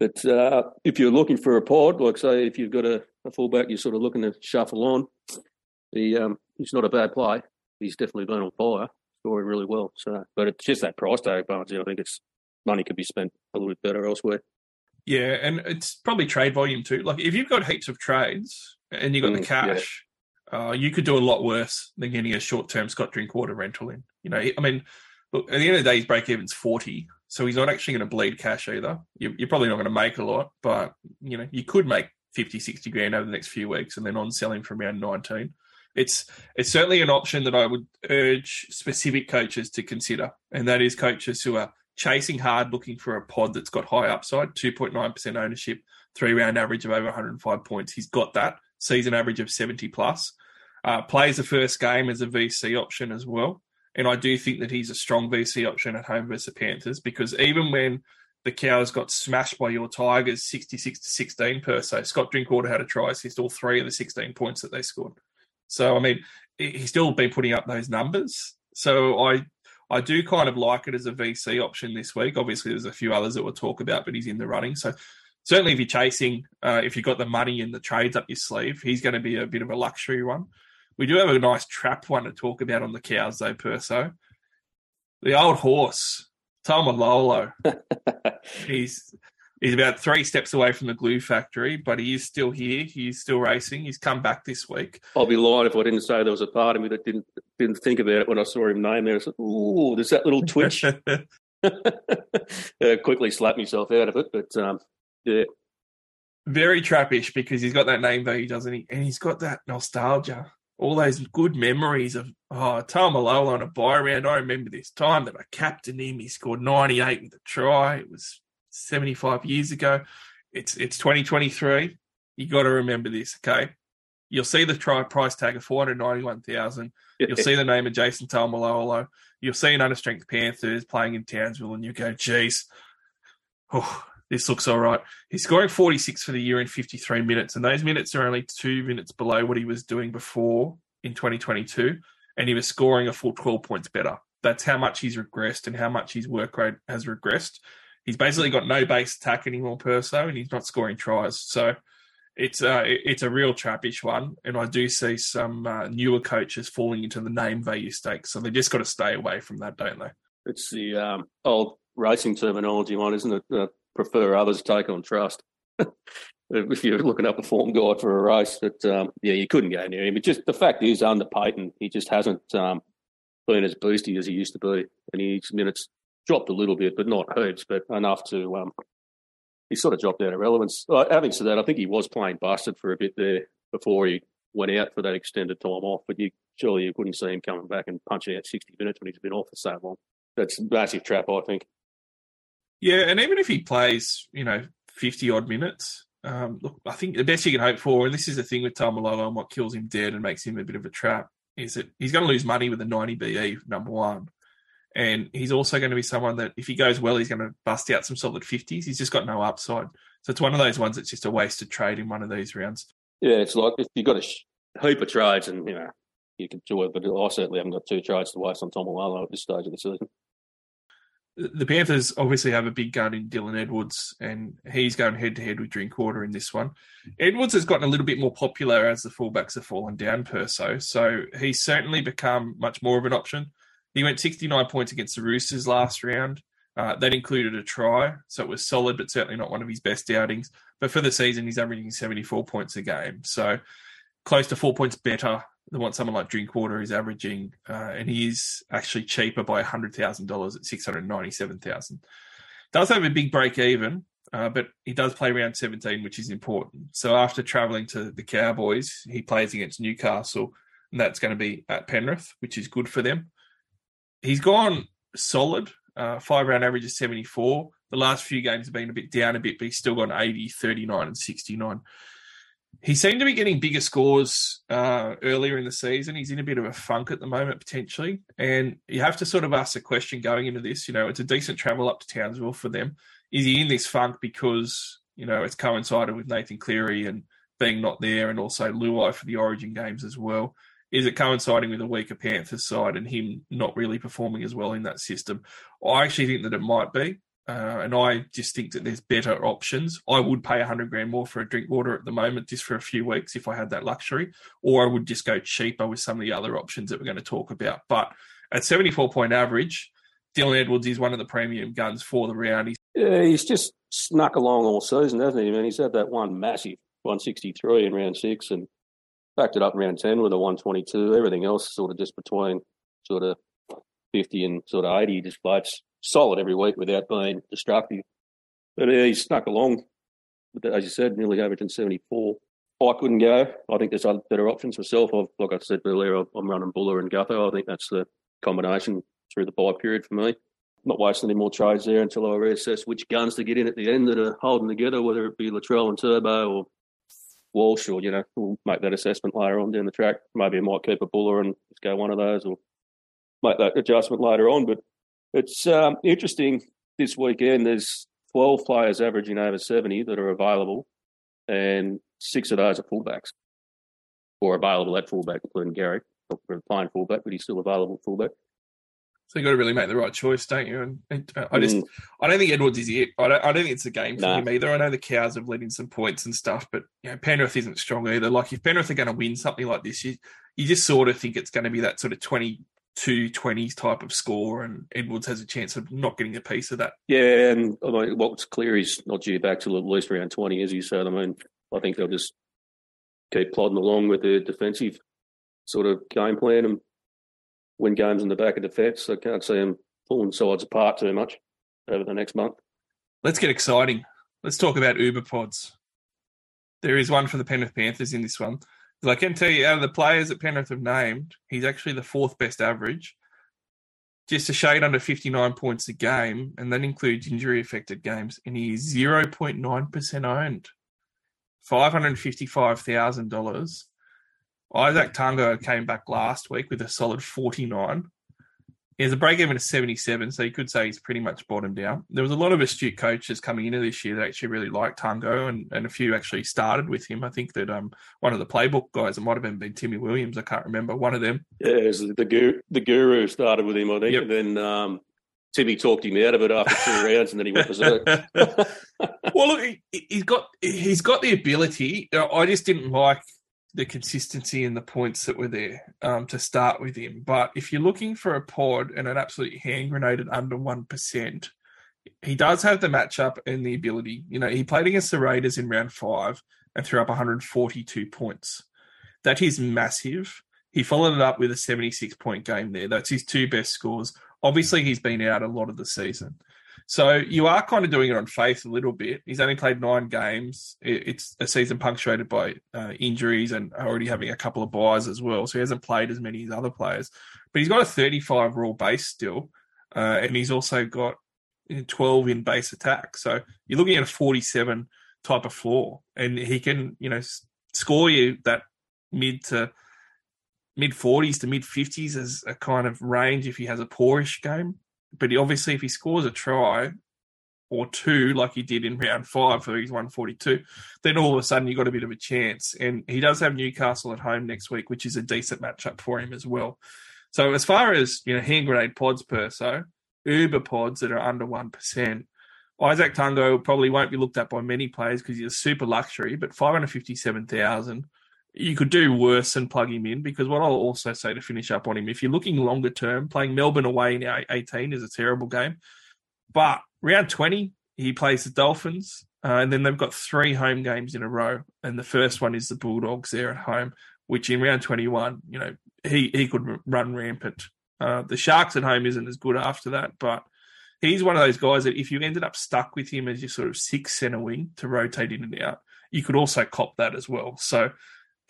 But uh, if you're looking for a pod, like say if you've got a, a fullback you're sort of looking to shuffle on, he um, he's not a bad play. He's definitely been on fire, scoring really well. So, but it's just that price tag, Barnesy. I think it's money could be spent a little bit better elsewhere. Yeah, and it's probably trade volume too. Like if you've got heaps of trades and you've got the Mm, yeah. cash, uh, you could do a lot worse than getting a short term Scott Drinkwater rental in. You know, I mean, look, at the end of the day, his break even's 40. So he's not actually going to bleed cash either. You- You're probably not going to make a lot, but, you know, you could make 50, 60 grand over the next few weeks and then on selling from around 19. It's it's certainly an option that I would urge specific coaches to consider, and that is coaches who are chasing hard, looking for a pod that's got high upside, 2.9% ownership, three round average of over 105 points. He's got that season average of 70 plus. Uh, plays the first game as a VC option as well. And I do think that he's a strong VC option at home versus the Panthers because even when the Cows got smashed by your Tigers 66 to 16 per se, Scott Drinkwater had a try assist, all three of the 16 points that they scored. So, I mean, he's still been putting up those numbers. So I I do kind of like it as a VC option this week. Obviously, there's a few others that we'll talk about, but he's in the running. So certainly if you're chasing, uh, if you've got the money and the trades up your sleeve, he's going to be a bit of a luxury one. We do have a nice trap one to talk about on the cows, though, Perso. The old horse, Taumalolo. he's he's about three steps away from the glue factory, but he is still here. He's still racing. He's come back this week. I'll be lying if I didn't say there was a part of me that didn't didn't think about it when I saw him name there. I said, "Ooh, there's that little twitch." uh, quickly slapped myself out of it, but um, yeah, Very trappish because he's got that name value, doesn't he? And he's got that nostalgia. All those good memories of oh Taumalolo on a bye round. I remember this time that I captained him. He scored 98 with a try. It was 75 years ago. It's it's 2023. You got to remember this, okay? You'll see the try price tag of 491,000. You'll see the name of Jason Taumalolo. You'll see an understrength Panthers playing in Townsville, and you go, geez, oh, this looks all right. He's scoring 46 for the year in 53 minutes, and those minutes are only two minutes below what he was doing before in 2022, and he was scoring a full 12 points better. That's how much he's regressed and how much his work rate has regressed. He's basically got no base attack anymore, Perso, and he's not scoring tries. So it's a it's a real trappish one, and I do see some uh, newer coaches falling into the name value stakes. So they just got to stay away from that, don't they? it's the um, old racing terminology one, isn't it? Uh, prefer others take on trust. if you're looking up a form guide for a race, but um, yeah, you couldn't go near him. But just the fact is, under Payten, he just hasn't um, been as boosty as he used to be, and his minutes dropped a little bit, but not heaps, but enough to um, he sort of dropped out of relevance. Uh, having said that, I think he was playing busted for a bit there before he went out for that extended time off. But you surely you couldn't see him coming back and punching out sixty minutes when he's been off for so long. That's a massive trap, I think. Yeah, and even if he plays, you know, fifty odd minutes, um, look, I think the best you can hope for, and this is the thing with Taumalolo and what kills him dead and makes him a bit of a trap, is that he's going to lose money with a ninety BE number one. And he's also going to be someone that, if he goes well, he's going to bust out some solid 50s. He's just got no upside. So it's one of those ones that's just a wasted trade in one of these rounds. Yeah, it's like if you've got a heap of trades and, you know, you can do it, but I certainly haven't got two trades to waste on Taumalolo at this stage of the season. The Panthers obviously have a big gun in Dylan Edwards, and he's going head to head with Drinkwater in this one. Edwards has gotten a little bit more popular as the fullbacks have fallen down, Perso. So he's certainly become much more of an option. He went 69 points against the Roosters last round. Uh, that included a try, so it was solid, but certainly not one of his best outings. But for the season, he's averaging 74 points a game, so close to four points better than what someone like Drinkwater is averaging, uh, and he is actually cheaper by hundred thousand dollars at 697,000. Does have a big break even, uh, but he does play round 17, which is important. So after travelling to the Cowboys, he plays against Newcastle, and that's going to be at Penrith, which is good for them he's gone solid. Uh, five round average is 74. The last few games have been a bit down a bit, but he's still gone 80, 39, and 69. He seemed to be getting bigger scores uh, earlier in the season. He's in a bit of a funk at the moment, potentially. And you have to sort of ask the question going into this you know, it's a decent travel up to Townsville for them. Is he in this funk because, you know, it's coincided with Nathan Cleary and being not there and also Luai for the origin games as well? Is it coinciding with a weaker Panthers side and him not really performing as well in that system? I actually think that it might be. Uh, and I just think that there's better options. I would pay a hundred grand more for a Drinkwater at the moment, just for a few weeks, if I had that luxury, or I would just go cheaper with some of the other options that we're going to talk about. But at 74 point average, Dylan Edwards is one of the premium guns for the round. He's Yeah, he's just snuck along all season, hasn't he? I mean, he's had that one massive 163 in round six and backed it up round 10 with a 122. Everything else sort of just between sort of 50 and sort of 80. Just floats solid every week without being destructive. But yeah, he snuck along, as you said, nearly averaging 74. I couldn't go. I think there's other better options myself. I've, like I said earlier, I'm running Buller and Gutho. I think that's the combination through the bye period for me. Not wasting any more trades there until I reassess which guns to get in at the end that are holding together, whether it be Latrell and Turbo or Walsh, or you know, we'll make that assessment later on down the track. Maybe I might keep a Buller and just go one of those, or make that adjustment later on. But it's um, interesting this weekend. There's 12 players averaging over 70 that are available, and six of those are fullbacks or available at fullback, including Gary, playing fullback, but he's still available at fullback. So you got to really make the right choice, don't you? And, and uh, I just, Mm. I don't think Edwards is it. I don't, I don't think it's a game for Nah. him either. I know the Cows have let in some points and stuff, but you know, Penrith isn't strong either. Like if Penrith are going to win something like this, you, you just sort of think it's going to be that sort of 22 20s type of score, and Edwards has a chance of not getting a piece of that. Yeah, and I mean, what's clear is not due back till at least around 20, as you said. I mean, I think they'll just keep plodding along with their defensive sort of game plan and win games in the back of defence. I can't see them pulling sides apart too much over the next month. Let's get exciting. Let's talk about Uber pods. There is one for the Penrith Panthers in this one. 'Cause I can tell you, out of the players that Penrith have named, he's actually the fourth best average. Just a shade under 59 points a game, and that includes injury affected games. And he is 0.9% owned. $555,000. Izack Tago came back last week with a solid 49. He has a break even of 77, so you could say he's pretty much bottomed out. There was a lot of astute coaches coming into this year that actually really liked Tungo, and, and a few actually started with him. I think that um one of the playbook guys, it might have been, been Timmy Williams, I can't remember, one of them. Yeah, it was the guru, the guru started with him, I think, Yep. and then um, Timmy talked him out of it after two rounds, and then he went berserk. well, look, he, he's got he's got the ability. I just didn't like the consistency and the points that were there um, to start with him. But if you're looking for a pod and an absolute hand grenade at under one percent, he does have the matchup and the ability. You know, he played against the Raiders in round five and threw up 142 points. That is massive. He followed it up with a 76 point game there. That's his two best scores. Obviously, he's been out a lot of the season. So you are kind of doing it on faith a little bit. He's only played nine games. It's a season punctuated by uh, injuries and already having a couple of byes as well. So he hasn't played as many as other players. But he's got a 35 raw base still. Uh, and he's also got 12 in base attack. So you're looking at a 47 type of floor. And he can, you know, score you that mid to mid 40s to mid 50s as a kind of range if he has a poorish game. But he, obviously, if he scores a try or two, like he did in round five for his 142, then all of a sudden you've got a bit of a chance. And he does have Newcastle at home next week, which is a decent matchup for him as well. So as far as you know, hand grenade pods Perso, Uber pods that are under one percent. Izack Tago probably won't be looked at by many players because he's a super luxury, but five hundred fifty-seven thousand. You could do worse than plug him in because what I'll also say to finish up on him, if you're looking longer term, playing Melbourne away in 18 is a terrible game. But round 20, he plays the Dolphins, uh, and then they've got three home games in a row. And the first one is the Bulldogs there at home, which in round 21, you know, he, he could run rampant. Uh, the Sharks at home isn't as good after that, but he's one of those guys that if you ended up stuck with him as your sort of six center wing to rotate in and out, you could also cop that as well. So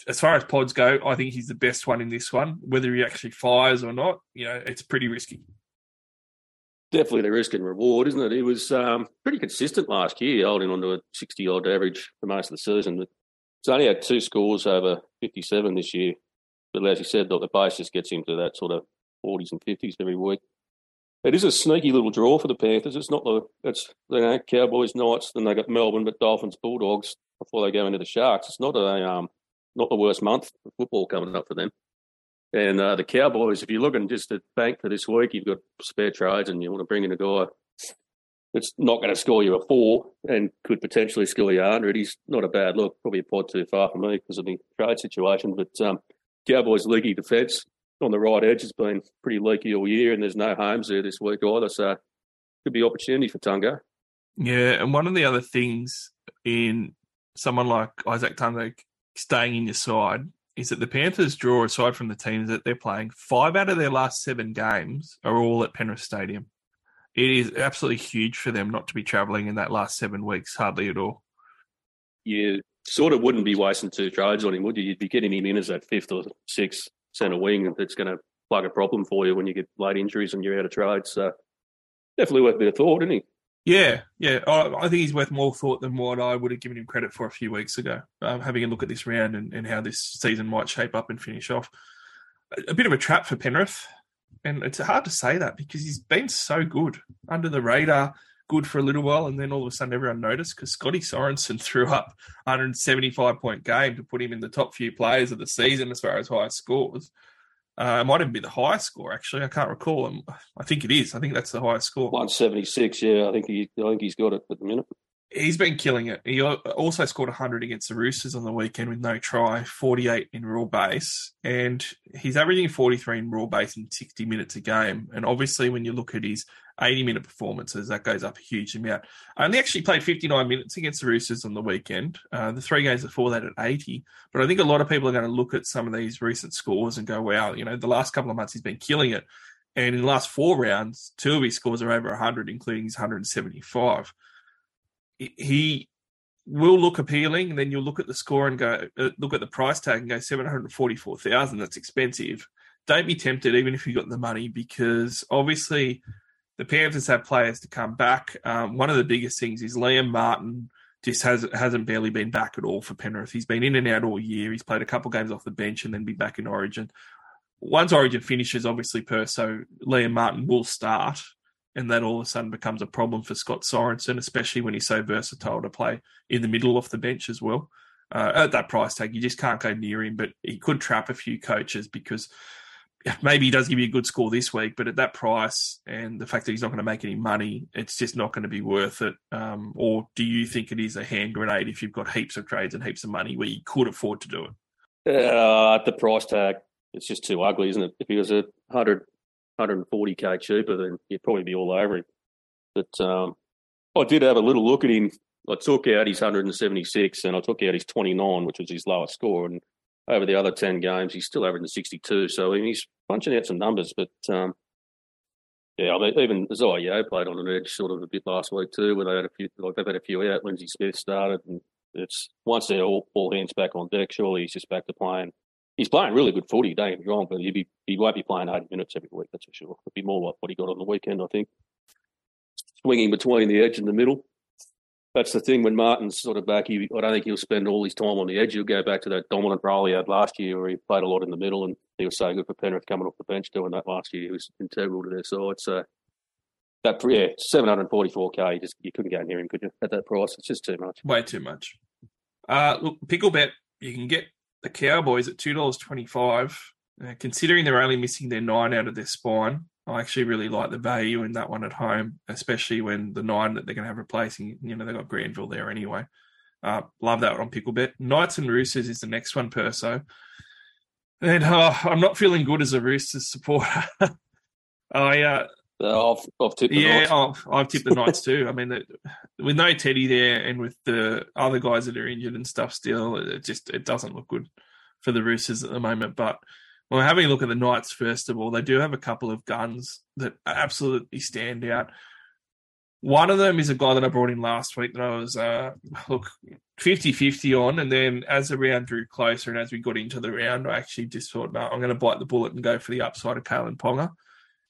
as far as pods go, I think he's the best one in this one. Whether he actually fires or not, you know, it's pretty risky. Definitely the risk and reward, isn't it? He was um, pretty consistent last year, holding on to a 60 odd average for most of the season. But he's only had two scores over 57 this year. But as you said, the base just gets him to that sort of 40s and 50s every week. It is a sneaky little draw for the Panthers. It's not the it's you know Cowboys, Knights, then they got Melbourne, but Dolphins, Bulldogs before they go into the Sharks. It's not a um not the worst month of football coming up for them. And uh, the Cowboys, if you're looking just at bank for this week, you've got spare trades and you want to bring in a guy that's not going to score you a four and could potentially score you a hundred. He's not a bad look. Probably a pod too far for me because of the trade situation. But um, Cowboys' leaky defence on the right edge has been pretty leaky all year, and there's no homes there this week either. So could be opportunity for Tago. Yeah, and one of the other things in someone like Izack Tago staying in your side is that the Panthers draw, aside from the teams that they're playing, five out of their last seven games are all at Penrith Stadium. It is absolutely huge for them not to be travelling in that last seven weeks, hardly at all. You sort of wouldn't be wasting two trades on him, would you? You'd be getting him in as that fifth or sixth centre wing that's going to plug a problem for you when you get late injuries and you're out of trade. So definitely worth a bit of thought, isn't he? Yeah, yeah. I, think he's worth more thought than what I would have given him credit for a few weeks ago. Um, having a look at this round and, and how this season might shape up and finish off. A, a bit of a trap for Penrith. And it's hard to say that because he's been so good under the radar, good for a little while, and then all of a sudden everyone noticed because Scotty Sorensen threw up 175 point game to put him in the top few players of the season as far as high scores. Uh, it might even be the highest score, actually. I can't recall. Um, I think it is. I think that's the highest score. 176, yeah. I think he, I think he's got it at the minute. He's been killing it. He also scored 100 against the Roosters on the weekend with no try, 48 in raw base, and he's averaging 43 in raw base in 60 minutes a game. And obviously, when you look at his 80 minute performances, that goes up a huge amount. I only actually played 59 minutes against the Roosters on the weekend. Uh, the three games before that at 80. But I think a lot of people are going to look at some of these recent scores and go, wow, you know, the last couple of months he's been killing it. And in the last four rounds, two of his scores are over 100, including his 175. He will look appealing, and then you'll look at the score and go, uh, look at the price tag and go 744,000. That's expensive. Don't be tempted, even if you got the money, because obviously the Panthers have players to come back. Um, one of the biggest things is Liam Martin just has hasn't barely been back at all for Penrith. He's been in and out all year. He's played a couple games off the bench and then be back in Origin. Once Origin finishes, obviously Perso Liam Martin will start, and that all of a sudden becomes a problem for Scott Sorensen, especially when he's so versatile to play in the middle off the bench as well. Uh, at that price tag, you just can't go near him, but he could trap a few coaches because maybe he does give you a good score this week, but at that price and the fact that he's not going to make any money, it's just not going to be worth it. Um, or do you think it is a hand grenade if you've got heaps of trades and heaps of money where you could afford to do it? Uh, at the price tag, it's just too ugly, isn't it? If he was a 100, 140k cheaper, then you'd probably be all over him. But um, I did have a little look at him. I took out his 176 and I took out his 29, which was his lowest score. And over the other 10 games, he's still averaging 62. So he's punching out some numbers. But um, yeah, I mean, even Zayo played on an edge sort of a bit last week too, where they had a few, like they've had a few out. Lindsay Smith started, and it's once they're all, all hands back on deck, surely he's just back to playing. He's playing really good footy, don't get me wrong, but he'd be, he won't be playing 80 minutes every week, that's for sure. It'd be more like what he got on the weekend, I think. Swinging between the edge and the middle that's the thing when Martin's sort of back. He, I don't think he'll spend all his time on the edge. He'll go back to that dominant role he had last year, where he played a lot in the middle, and he was so good for Penrith coming off the bench doing that last year. He was integral to their side. So that yeah, seven hundred forty-four k. You just you couldn't go near him, could you? At that price, it's just too much. Way too much. Uh, look, pickle bet. You can get the Cowboys at two dollars twenty-five. Uh, considering they're only missing their nine out of their spine, I actually really like the value in that one at home, especially when the nine that they're going to have replacing, you know, they've got Granville there anyway. Uh, love that on Picklebet. Knights and Roosters is the next one, Perso. And uh, I'm not feeling good as a Roosters supporter. I uh, uh, I've, I've tipped the yeah, Knights. I've, I've tipped the Knights too. I mean, the, with no Teddy there and with the other guys that are injured and stuff, still, it just it doesn't look good for the Roosters at the moment. But well, having a look at the Knights first of all, they do have a couple of guns that absolutely stand out. One of them is a guy that I brought in last week that I was uh, look 50-50 on, and then as the round drew closer and as we got into the round, I actually just thought, no, I'm going to bite the bullet and go for the upside of Kalyn Ponga,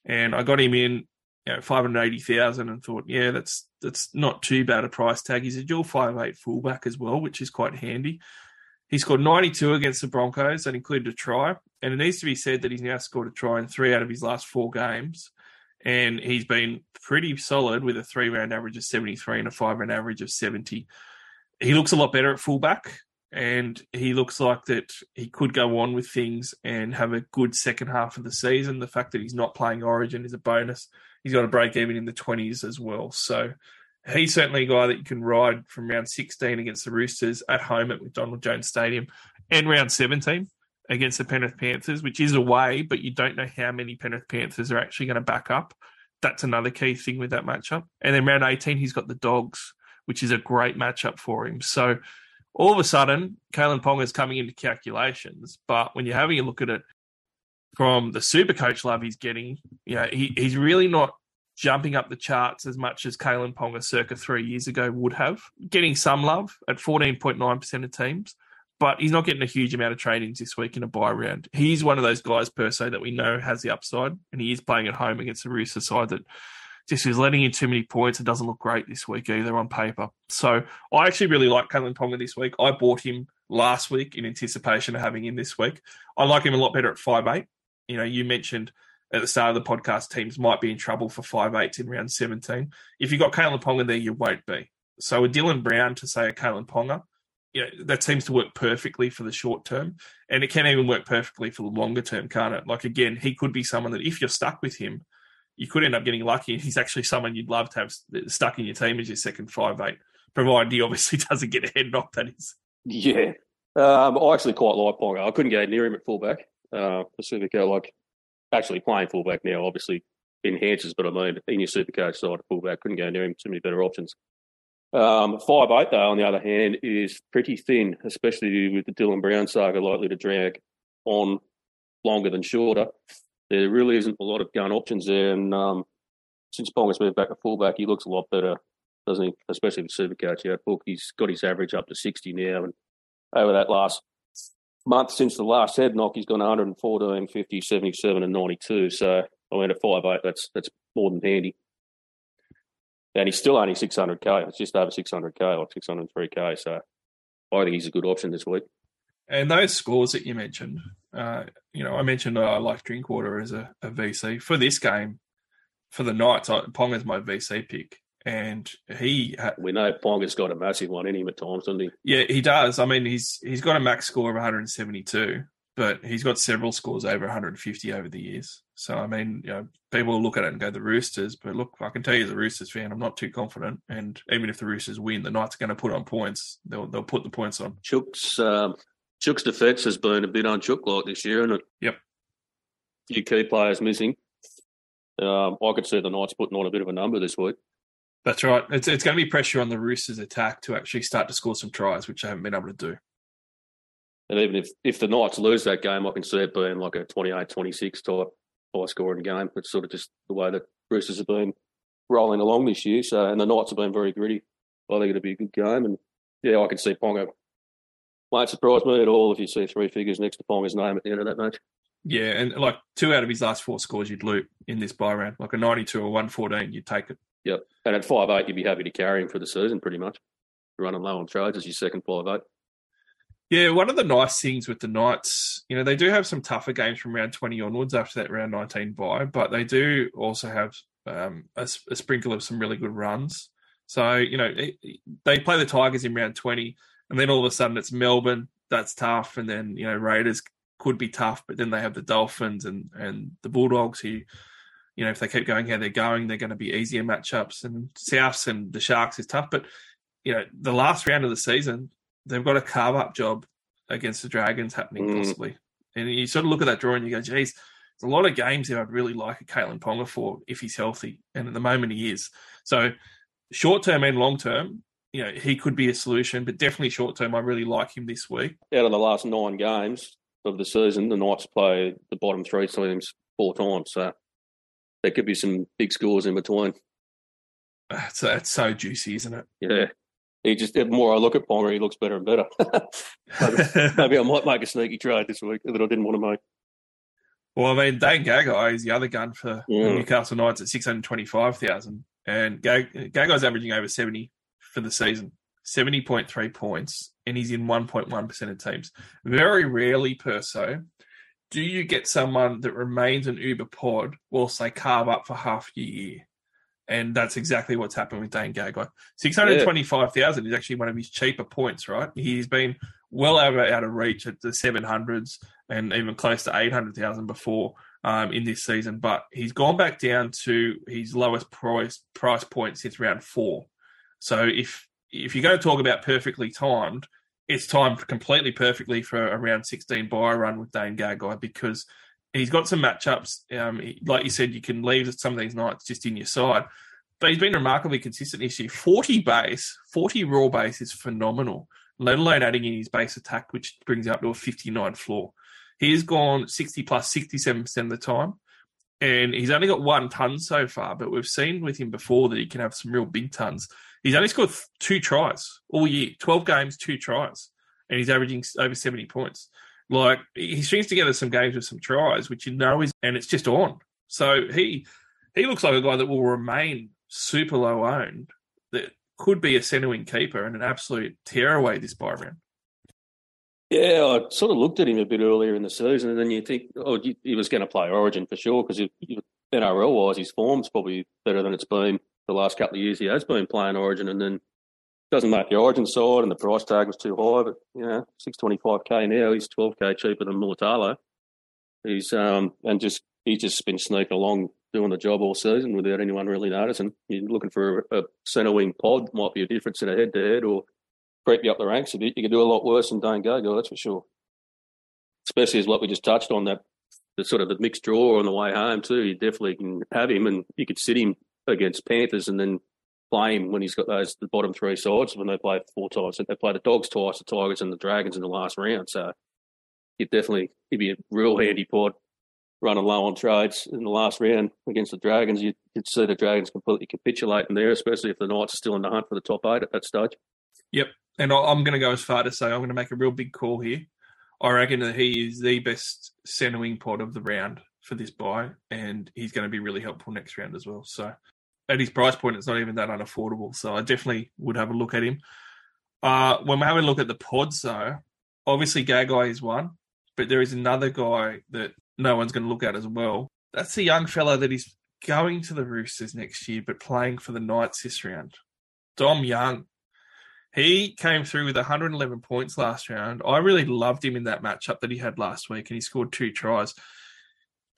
and I got him in, you know, five hundred eighty thousand, and thought, yeah, that's that's not too bad a price tag. He's a dual five eight fullback as well, which is quite handy. He scored 92 against the Broncos. That included a try. And it needs to be said that he's now scored a try in three out of his last four games. And he's been pretty solid with a three round average of 73 and a five round average of 70. He looks a lot better at fullback. And he looks like that he could go on with things and have a good second half of the season. The fact that he's not playing Origin is a bonus. He's got a break even in the 20s as well. So he's certainly a guy that you can ride from round 16 against the Roosters at home at McDonald Jones Stadium and round 17 against the Penrith Panthers, which is away, but you don't know how many Penrith Panthers are actually going to back up. That's another key thing with that matchup. And then round 18, he's got the Dogs, which is a great matchup for him. So all of a sudden, Kalyn Pong is coming into calculations. But when you're having a look at it from the super coach love he's getting, you know, he, he's really not jumping up the charts as much as Kalyn Ponga circa three years ago would have. Getting some love at 14.9% of teams, but he's not getting a huge amount of trainings this week in a bye round. He's one of those guys Perso that we know has the upside, and he is playing at home against the Rooster side that just is letting in too many points. It doesn't look great this week either on paper. So I actually really like Kalyn Ponga this week. I bought him last week in anticipation of having him this week. I like him a lot better at five eight. You know, you mentioned at the start of the podcast, teams might be in trouble for five eights in round 17. If you've got Kalyn Ponga there, you won't be. So with Dylan Brown to say a Kalyn Ponga you know, that seems to work perfectly for the short term, and it can even work perfectly for the longer term, can't it? Like again, he could be someone that if you're stuck with him, you could end up getting lucky, and he's actually someone you'd love to have stuck in your team as your second five eight, provided he obviously doesn't get a head knock. That is. Yeah. Um, I actually quite like Ponga. I couldn't go near him at fullback. Uh, Pacifico, like actually playing fullback now, obviously enhances, but I mean, in your supercoach side, fullback couldn't go near him. Too many better options. Um, five eight though, on the other hand, is pretty thin, especially with the Dylan Brown saga likely to drag on longer than shorter. There really isn't a lot of gun options there, and um, since Ponga's moved back to fullback, he looks a lot better, doesn't he? Especially with Supercoach outbook, he's got his average up to sixty now, and over that last month since the last head knock, he's gone 114, 50, 77, and 92. So I mean, at five eight, that's that's more than handy and he's still only 600k. It's just over 600k, like 603k. So I think he's a good option this week. And those scores that you mentioned, uh, you know, I mentioned uh, I like Drinkwater as a, a, VC for this game. For the Knights, Pong is my VC pick, and he. Ha- we know Ponga's got a massive one in him at times, doesn't he? Yeah, he does. I mean, he's he's got a max score of 172, but he's got several scores over 150 over the years. So I mean, you know, people look at it and go the Roosters, but look, I can tell you as a Roosters fan, I'm not too confident. And even if the Roosters win, the Knights are going to put on points. They'll they'll put the points on. Chook's um, Chook's defence has been a bit on Chook like this year, and it? Yep. Few key players missing. Um, I could see the Knights putting on a bit of a number this week. That's right. It's it's going to be pressure on the Roosters' attack to actually start to score some tries, which they haven't been able to do. And even if, if the Knights lose that game, I can see it being like a 28 26 type high scoring game. It's sort of just the way that Roosters have been rolling along this year. So, and the Knights have been very gritty. I think it'll be a good game. And yeah, I can see Ponga. Won't surprise me at all if you see three figures next to Ponga's name at the end of that match. Yeah, and like two out of his last four scores, you'd loot in this bye round. Like a 92 or 114, you'd take it. Yep. And at five eight, you'd be happy to carry him for the season pretty much. Running low on trades as your second five eight. Yeah, one of the nice things with the Knights, you know, they do have some tougher games from round 20 onwards after that round 19 bye, but they do also have um, a, a, sprinkle of some really good runs. So, you know, it, they play the Tigers in round 20, and then all of a sudden it's Melbourne, that's tough. And then, you know, Raiders could be tough, but then they have the Dolphins and, and the Bulldogs who, you know, if they keep going how they're going, they're going to be easier matchups. And Souths and the Sharks is tough. But, you know, the last round of the season, they've got a carve up job against the Dragons happening mm. possibly. And you sort of look at that draw and you go, geez, there's a lot of games that I'd really like a Kalyn Ponga for if he's healthy. And at the moment he is. So short term and long term, you know, he could be a solution, but definitely short term, I really like him this week. Out of the last nine games of the season, the Knights play the bottom three teams four times. So there could be some big scores in between. It's, it's so juicy, isn't it? Yeah he just the more I look at Ponga, he looks better and better. maybe, maybe, I might make a sneaky trade this week that I didn't want to make. Well, I mean, Dane Gagai is the other gun for yeah. Newcastle Knights at six hundred twenty-five thousand, and Gag- Gagai's averaging over seventy for the season, seventy point three points, and he's in one point one percent of teams. Very rarely, Perso, do you get someone that remains an uber pod whilst they carve up for half a year and that's exactly what's happened with Dane Gagai. 625,000 yeah. is actually one of his cheaper points, right? He's been well over out of reach at the 700s and even close to 800,000 before um, in this season. But he's gone back down to his lowest price, price point since round four. So if if you're going to talk about perfectly timed, it's timed completely perfectly for a round 16 bye run with Dane Gagai because – he's got some matchups. Um, he, like you said, you can leave some of these nights just in your side. But he's been remarkably consistent this year. 40 base, 40 raw base is phenomenal, let alone adding in his base attack, which brings up to a 59 floor. He's gone 60 plus 67% of the time. And he's only got one ton so far, but we've seen with him before that he can have some real big tons. He's only scored two tries all year, 12 games, two tries, and he's averaging over 70 points. Like he strings together some games with some tries, which you know is, and it's just on. So he he looks like a guy that will remain super low owned. That could be a centre wing keeper and an absolute tearaway this bye round. Yeah, I sort of looked at him a bit earlier in the season, and then you think, oh, he was going to play Origin for sure because NRL wise, his form's probably better than it's been the last couple of years. He has been playing Origin, and then doesn't make the origin side, and the price tag was too high. But you know, six twenty five k now. He's twelve k cheaper than Mulitalo. He's um and just he's just been sneaking along doing the job all season without anyone really noticing. You're looking for a, a centre wing pod might be a difference in a head to head or creep you up the ranks a bit. You can do a lot worse than Dane Gagai, that's for sure. Especially as what we just touched on that the sort of the mixed draw on the way home too. You definitely can have him, and you could sit him against Panthers, and then play him when he's got those the bottom three sides when they play four times. They play the Dogs twice, the Tigers, and the Dragons in the last round. So he'd definitely he'd be a real handy pod running low on trades in the last round against the Dragons. You'd, you'd see the Dragons completely capitulate in there, especially if the Knights are still in the hunt for the top eight at that stage. Yep. And I'm going to go as far to say I'm going to make a real big call here. I reckon that he is the best centre wing pod of the round for this bye, and he's going to be really helpful next round as well. So at his price point, it's not even that unaffordable. So I definitely would have a look at him. Uh, when we're having a look at the pods, though, obviously Gagai is one, but there is another guy that no one's going to look at as well. That's the young fella that is going to the Roosters next year, but playing for the Knights this round. Dom Young. He came through with 111 points last round. I really loved him in that matchup that he had last week, and he scored two tries.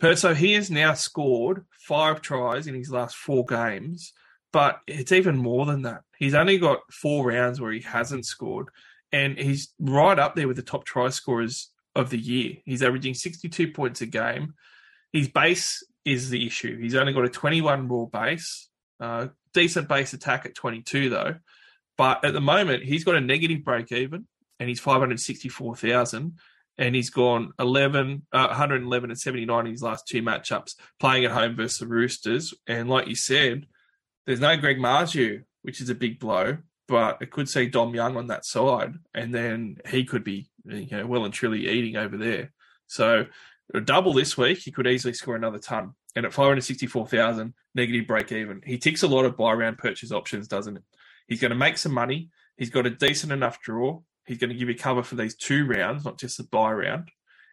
So he has now scored five tries in his last four games, but it's even more than that. He's only got four rounds where he hasn't scored, and he's right up there with the top try scorers of the year. He's averaging 62 points a game. His base is the issue. He's only got a 21 raw base, uh, decent base attack at 22 though. But at the moment, he's got a negative break even, and he's 564,000 and he's gone 11, uh, 111 and 79 in his last two matchups, playing at home versus the Roosters. And like you said, there's no Greg Marzhew, which is a big blow, but it could see Dom Young on that side, and then he could be you know well and truly eating over there. So a double this week, he could easily score another ton. And at 564,000, negative break even. He ticks a lot of bye round purchase options, doesn't it? He's going to make some money. He's got a decent enough draw. He's going to give you cover for these two rounds, not just the bye round.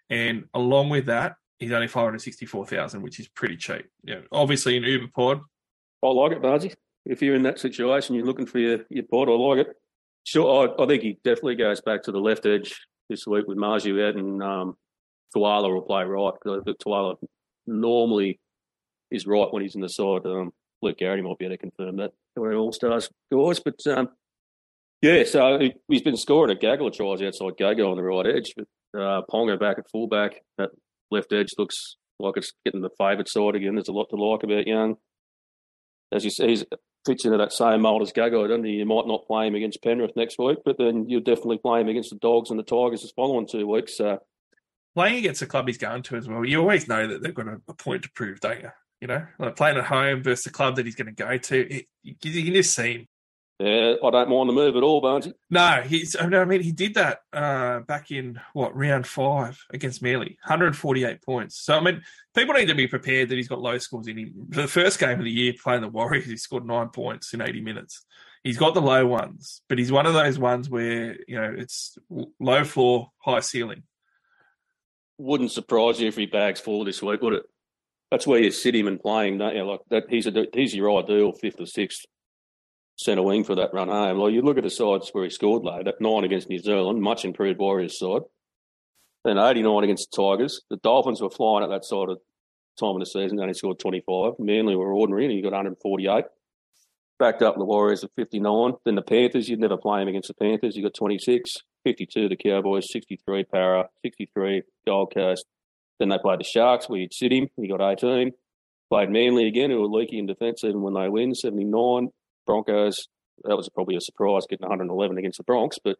And along with that, he's only 564,000, which is pretty cheap. Yeah, obviously an Uber pod. I like it, Barnesy. If you're in that situation, you're looking for your, your pod, I like it. Sure, I, I think he definitely goes back to the left edge this week with Marzhew out and um, Tuala will play right. Because Tuala normally is right when he's in the side. Um, Luke Garrity might be able to confirm that. We're all stars guys, but um, yeah, so he's been scoring a gaggle tries outside Gagai on the right edge. But uh, Ponga back at fullback. That left edge looks like it's getting the favoured side again. There's a lot to like about Young. As you see, he's fits into that same mould as Gagai, doesn't he? You might not play him against Penrith next week, but then you'll definitely play him against the Dogs and the Tigers the following two weeks. So. Playing against the club he's going to as well, you always know that they've got a, a point to prove, don't you? You know, like playing at home versus the club that he's going to go to, it, you, you can just see him yeah, I don't mind the move at all, Barnesy. No, he's. I mean, he did that uh, back in what round five against Manly, 148 points. So I mean, people need to be prepared that he's got low scores in him. The first game of the year playing the Warriors, he scored nine points in 80 minutes. He's got the low ones, but he's one of those ones where you know it's low floor, high ceiling. Wouldn't surprise you if he bags four this week, would it? That's where you sit him and play him, don't you? Like that, he's a he's your ideal fifth or sixth centre wing for that run home. Like you look at the sides where he scored late, at nine against New Zealand, much improved Warriors side. Then 89 against the Tigers. The Dolphins were flying at that side of time of the season, only scored 25. Manly were ordinary and he got 148. Backed up the Warriors at 59. Then the Panthers, you'd never play him against the Panthers. You got 26. 52 the Cowboys, 63 Para, 63 Gold Coast. Then they played the Sharks where you'd sit him. He got 18. Played Manly again, who were leaky in defence even when they win, 79. Broncos. That was probably a surprise getting 111 against the Bronx, but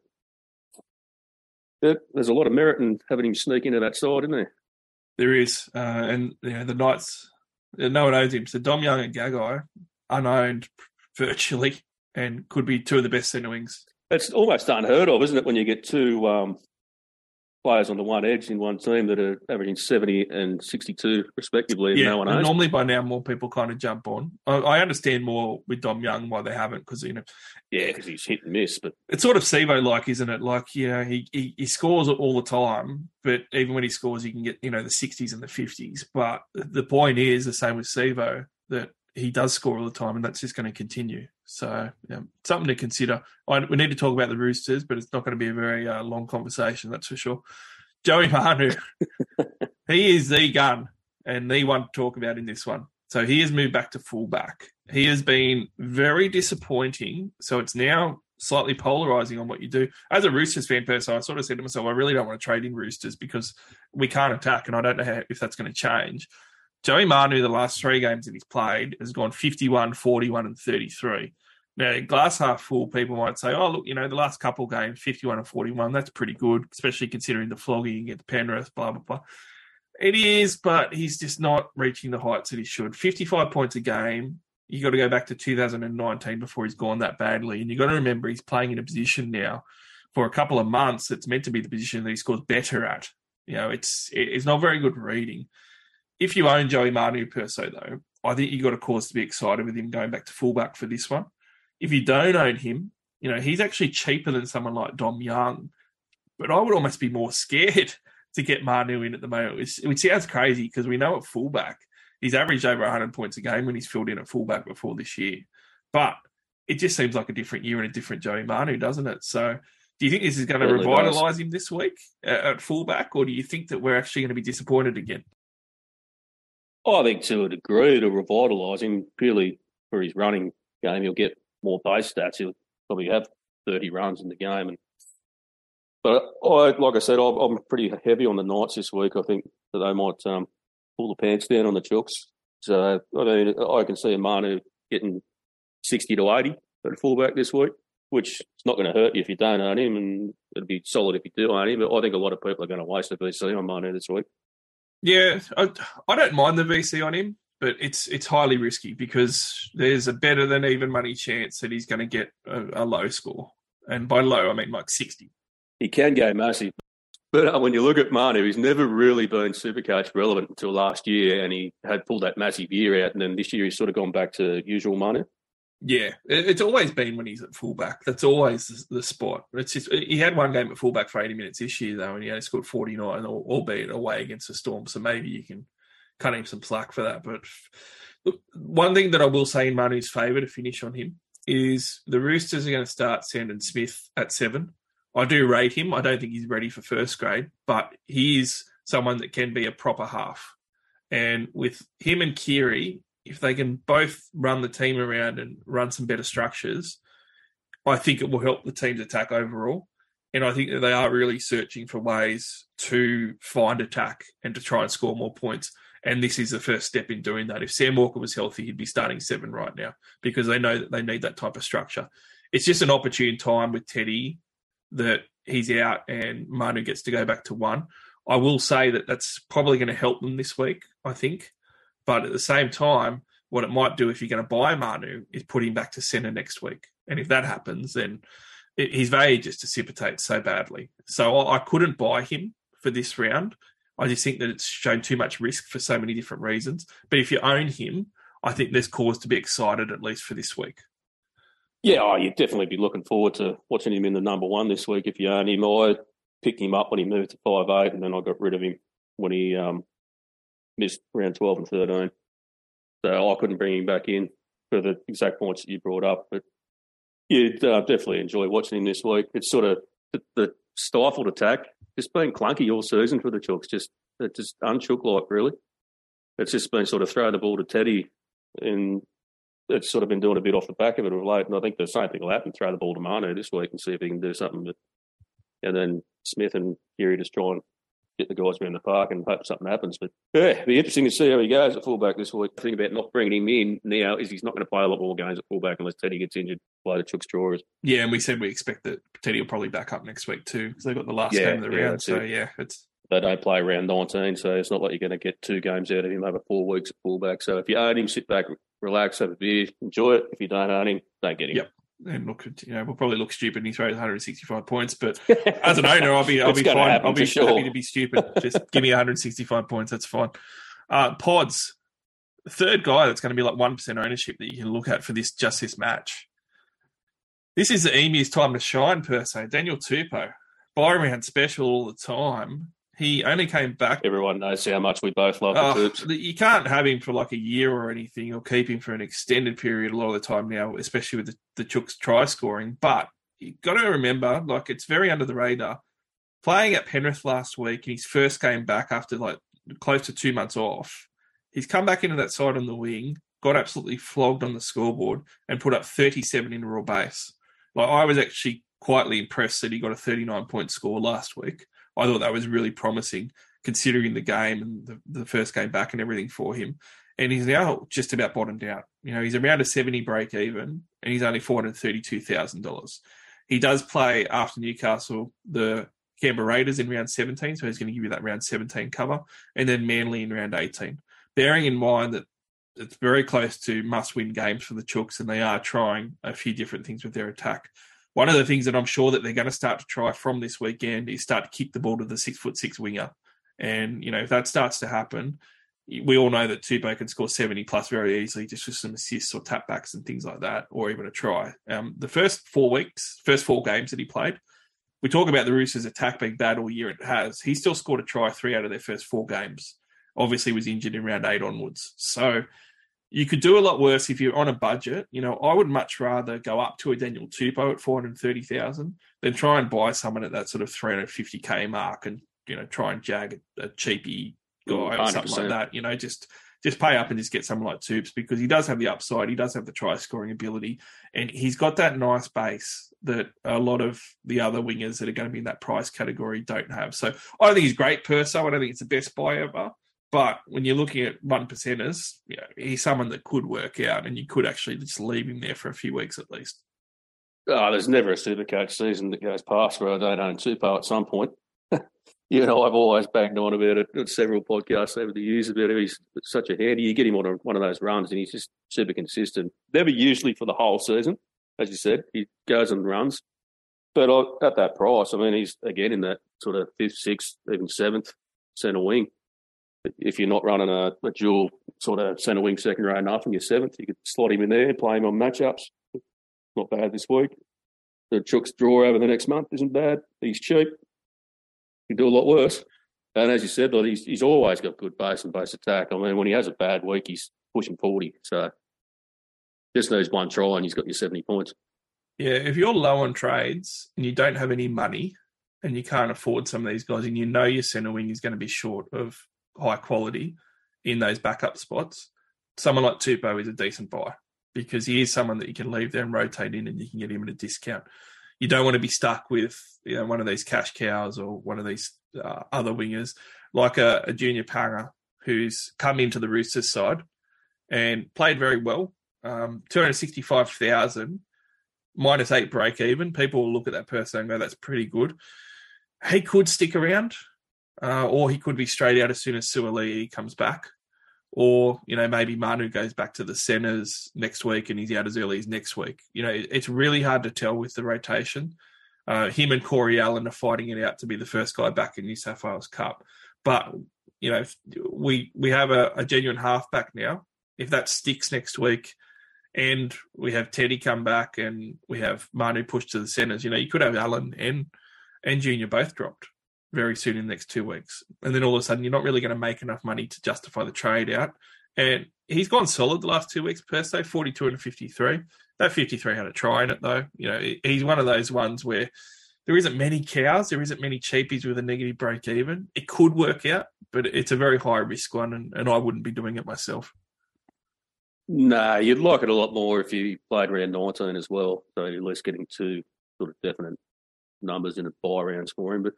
there's a lot of merit in having him sneak into that side, isn't there? There is, uh, and you know, the Knights, no one owns him. So Dom Young and Gagai, unowned virtually, and could be two of the best centre wings. It's almost unheard of, isn't it, when you get two um, players on the one edge in one team that are averaging 70 and 62 respectively. Yeah, no one normally by now more people kind of jump on. I, I understand more with Dom Young why they haven't because you know, yeah, because he's hit and miss. But it's sort of Sivo like, isn't it? Like you know, he, he he scores all the time, but even when he scores, he can get you know the 60s and the 50s. But the point is the same with Sivo that he does score all the time, and that's just going to continue. So yeah, something to consider. I, we need to talk about the Roosters, but it's not going to be a very uh, long conversation, that's for sure. Joey Manu, he is the gun and the one to talk about in this one. So he has moved back to fullback. He has been very disappointing. So it's now slightly polarizing on what you do. As a Roosters fan person, I sort of said to myself, I really don't want to trade in Roosters because we can't attack, and I don't know how, if that's going to change. Joey Manu, the last three games that he's played, has gone 51, 41, and 33. Now, glass half full, people might say, oh, look, you know, the last couple games, 51 and 41, that's pretty good, especially considering the flogging against Penrith, blah, blah, blah. It is, but he's just not reaching the heights that he should. 55 points a game. You got to go back to 2019 before he's gone that badly. And you got to remember he's playing in a position now for a couple of months. It's meant to be the position that he scores better at. You know, it's it's not very good reading. If you own Joey Manu Perso, though, I think you've got a cause to be excited with him going back to fullback for this one. If you don't own him, you know he's actually cheaper than someone like Dom Young, but I would almost be more scared to get Manu in at the moment, which, which sounds crazy because we know at fullback he's averaged over 100 points a game when he's filled in at fullback before this year. But it just seems like a different year and a different Joey Manu, doesn't it? So do you think this is going to Certainly revitalise him this week at, at fullback, or do you think that we're actually going to be disappointed again? I think to a degree to revitalise him purely for his running game, he'll get more base stats. He'll probably have 30 runs in the game. And But I, like I said, I'm, pretty heavy on the Knights this week. I think that they might um, pull the pants down on the Chooks. So, I mean, I can see a Manu getting 60 to 80 at a fullback this week, which is not going to hurt you if you don't own him, and it'd be solid if you do own him. But I think a lot of people are going to waste a VC on Manu this week. Yeah, I, I don't mind the VC on him, but it's it's highly risky because there's a better than even money chance that he's going to get a, a low score, and by low I mean like 60. He can go massive. But uh, when you look at Manu, he's never really been supercoach relevant until last year, and he had pulled that massive year out, and then this year he's sort of gone back to usual Manu. Yeah, it's always been when he's at fullback. That's always the, spot. It's just he had one game at fullback for 80 minutes this year though, and he only scored 49, albeit away against the Storm. So maybe you can cut him some slack for that. But one thing that I will say in Manu's favour to finish on him is the Roosters are going to start Sandon Smith at seven. I do rate him. I don't think he's ready for first grade, but he is someone that can be a proper half. And with him and Keary, if they can both run the team around and run some better structures, I think it will help the team's attack overall. And I think that they are really searching for ways to find attack and to try and score more points. And this is the first step in doing that. If Sam Walker was healthy, he'd be starting seven right now because they know that they need that type of structure. It's just an opportune time with Teddy that he's out and Manu gets to go back to one. I will say that that's probably going to help them this week, I think. But at the same time, what it might do if you're going to buy Manu is put him back to centre next week. And if that happens, then it, his value just dissipates so badly. So I, I couldn't buy him for this round. I just think that it's shown too much risk for so many different reasons. But if you own him, I think there's cause to be excited at least for this week. Yeah, oh, you'd definitely be looking forward to watching him in the number one this week if you own him. I picked him up when he moved to five eight, and then I got rid of him when he um, missed round twelve and thirteen. So I couldn't bring him back in for the exact points that you brought up. But you'd uh, definitely enjoy watching him this week. It's sort of the, the stifled attack, just been clunky all season for the Chooks. Just just unchook like really. It's just been sort of throw the ball to Teddy and it's sort of been doing a bit off the back of it of late, and I think the same thing will happen. Throw the ball to Manu this week and see if he can do something. But and then Smith and Keary just try and get the guys around the park and hope something happens. But yeah, it'll be interesting to see how he goes at fullback this week. The thing about not bringing him in now is he's not going to play a lot more games at fullback unless Teddy gets injured by the Chooks drawers. Yeah, and we said we expect that Teddy will probably back up next week too because they've got the last Yeah, game of the yeah, round. So it. yeah, it's They don't play around 19, so it's not like you're going to get two games out of him over four weeks at fullback. So if you own him, sit back, relax, have a beer, enjoy it. If you don't own him, don't get him. Yep. And look, you know, we'll probably look stupid and he throws 165 points, but as an owner, I'll be I'll be fine. I'll be sure. happy to be stupid. Just give me 165 points. That's fine. Uh, pods, third guy that's going to be like one percent ownership that you can look at for this just this match. This is the Emu's time to shine Perso. Daniel Tupou, bye around special all the time. He only came back. Everyone knows how much we both love Oh, the Terps. you can't have him for like a year or anything, or keep him for an extended period a lot of the time now, especially with the, the Chooks try scoring. But you've got to remember, like, it's very under the radar. Playing at Penrith last week in his first game back after like close to two months off, he's come back into that side on the wing, got absolutely flogged on the scoreboard, and put up 37 in a raw base. Like, I was actually quietly impressed that he got a 39 point score last week. I thought that was really promising considering the game and the, the first game back and everything for him. And he's now just about bottomed out. You know, he's around a 70 break even and he's only $432,000. He does play after Newcastle, the Canberra Raiders in round 17, so he's going to give you that round 17 cover, and then Manly in round 18. Bearing in mind that it's very close to must win games for the Chooks and they are trying a few different things with their attack one of the things that I'm sure that they're going to start to try from this weekend is start to kick the ball to the six foot six winger. And, you know, if that starts to happen, we all know that Tupou can score 70 plus very easily just with some assists or tap backs and things like that, or even a try. Um, the first four weeks, first four games that he played, we talk about the Roosters' attack being bad all year. It has. He still scored a try three out of their first four games. Obviously, was injured in round eight onwards. So you could do a lot worse if you're on a budget. You know, I would much rather go up to a Daniel Tupou at four hundred thirty thousand than try and buy someone at that sort of three hundred fifty k mark and you know try and jag a, a cheapy guy or something 100%. like that. You know, just just pay up and just get someone like Tubes because he does have the upside. He does have the try scoring ability, and he's got that nice base that a lot of the other wingers that are going to be in that price category don't have. So I don't think he's great per se. I don't think it's the best buy ever. But when you're looking at one percenters, you know, he's someone that could work out, and you could actually just leave him there for a few weeks at least. Oh, there's never a supercoach season that goes past where I don't own Tupou at some point. you know, I've always banged on about it on several podcasts over the years about how he's such a handy. You get him on one of those runs and he's just super consistent. Never usually for the whole season, as you said. He goes and runs. But at that price, I mean, he's again in that sort of fifth, sixth, even seventh centre wing. If you're not running a, a dual sort of centre wing second row enough and you're seventh, you could slot him in there, play him on matchups. Not bad this week. The Chooks draw over the next month isn't bad. He's cheap. He can do a lot worse. And as you said, like, he's, he's always got good base and base attack. I mean, when he has a bad week, he's pushing 40. So just needs one try and he's got your 70 points. Yeah, if you're low on trades and you don't have any money and you can't afford some of these guys, and you know your centre wing is going to be short of high quality in those backup spots, someone like Tupou is a decent buy because he is someone that you can leave there and rotate in, and you can get him at a discount. You don't want to be stuck with you know one of these cash cows or one of these uh, other wingers like a, a junior Pauga who's come into the Roosters side and played very well. Um, Two hundred sixty-five thousand minus eight break even. People will look at that person and go, that's pretty good. He could stick around, uh, or he could be straight out as soon as Suaalii comes back. Or, you know, maybe Manu goes back to the centres next week and he's out as early as next week. You know, it's really hard to tell with the rotation. Uh, him and Corey Allen are fighting it out to be the first guy back in New South Wales Cup. But, you know, we we have a, a genuine halfback now. If that sticks next week, and we have Teddy come back and we have Manu pushed to the centres. You know, you could have Allen and and Junior both dropped very soon in the next two weeks, and then all of a sudden you're not really going to make enough money to justify the trade out. And he's gone solid the last two weeks per se, 42 and 53. That 53 had a try in it though. You know, he's one of those ones where there isn't many cows, there isn't many cheapies with a negative break even. It could work out, but it's a very high risk one, and, and I wouldn't be doing it myself. Nah, you'd like it a lot more if you played round 19 as well. So you're at least getting two sort of definite numbers in a buy rounds for him. But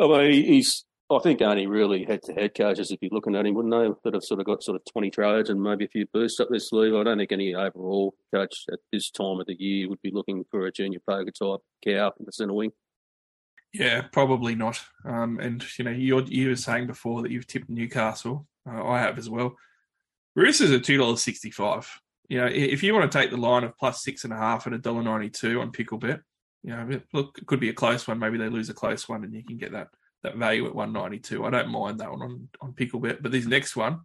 I mean, he's, I think, only really head to head coaches, if you're looking at him, wouldn't they? That have sort of got sort of 20 trades and maybe a few boosts up their sleeve. I don't think any overall coach at this time of the year would be looking for a junior Pauga type cow in the centre wing. Yeah, probably not. Um, and you know, you you were saying before that you've tipped Newcastle. Uh, I have as well. Roosters are two dollars sixty five. You know, if you want to take the line of plus six and a half at a dollar ninety two on Picklebet, you know, look, it could be a close one. Maybe they lose a close one, and you can get that that value at one ninety two. I don't mind that one on on Picklebet. But this next one,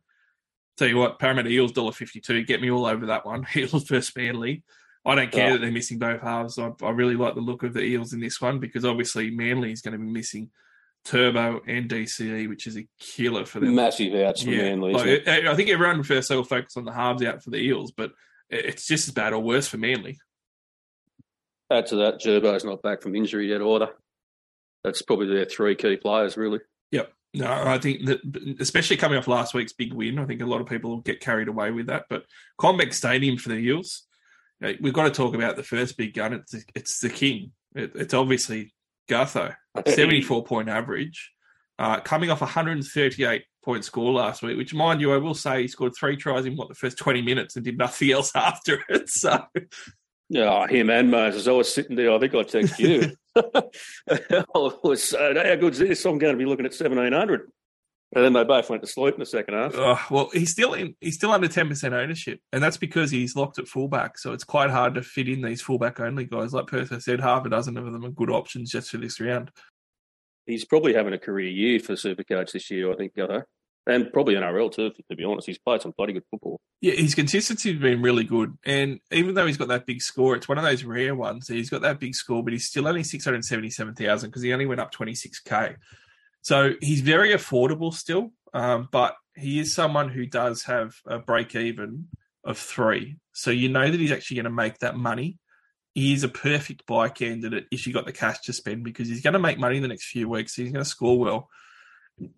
tell you what, Parramatta Eels dollar fifty two. Get me all over that one. Eels versus Manly. I don't care Yeah. that they're missing both halves. I, I really like the look of the Eels in this one because obviously Manly is going to be missing Turbo and DCE, which is a killer for them. Massive outs for Manly. like. I I think everyone first will focus on the halves out for the Eels, but it's just as bad or worse for Manly. Add to that, Gerbo's not back from injury yet either. That's probably their three key players, really. Yep. No, I think that, especially coming off last week's big win, I think a lot of people will get carried away with that. But CommBank Stadium for the Eels, you know, we've got to talk about the first big gun. It's it's the king. It, it's obviously Gutho, seventy-four point average, uh, coming off a hundred and thirty-eight point score last week. Which, mind you, I will say he scored three tries in what the first twenty minutes and did nothing else after it. So Yeah, him and Moses. I was sitting there. I think I texted you. I was saying, how good's this? I'm going to be looking at 1700. And then they both went to sleep in the second half. Oh, well, he's still in. He's still under ten percent ownership, and that's because he's locked at fullback. So it's quite hard to fit in these fullback only guys. Like Perth said, half a dozen of them are good options just for this round. He's probably having a career year for Supercoach this year, I think, Gutho. And probably NRL too, to be honest. He's played some bloody good football. Yeah, his consistency has been really good, and even though he's got that big score, it's one of those rare ones. He's got that big score, but he's still only six hundred seventy-seven thousand because he only went up twenty-six k. So he's very affordable still, um, but he is someone who does have a break even of three. So you know that he's actually going to make that money. He is a perfect buy candidate if you got the cash to spend because he's going to make money in the next few weeks. He's going to score well.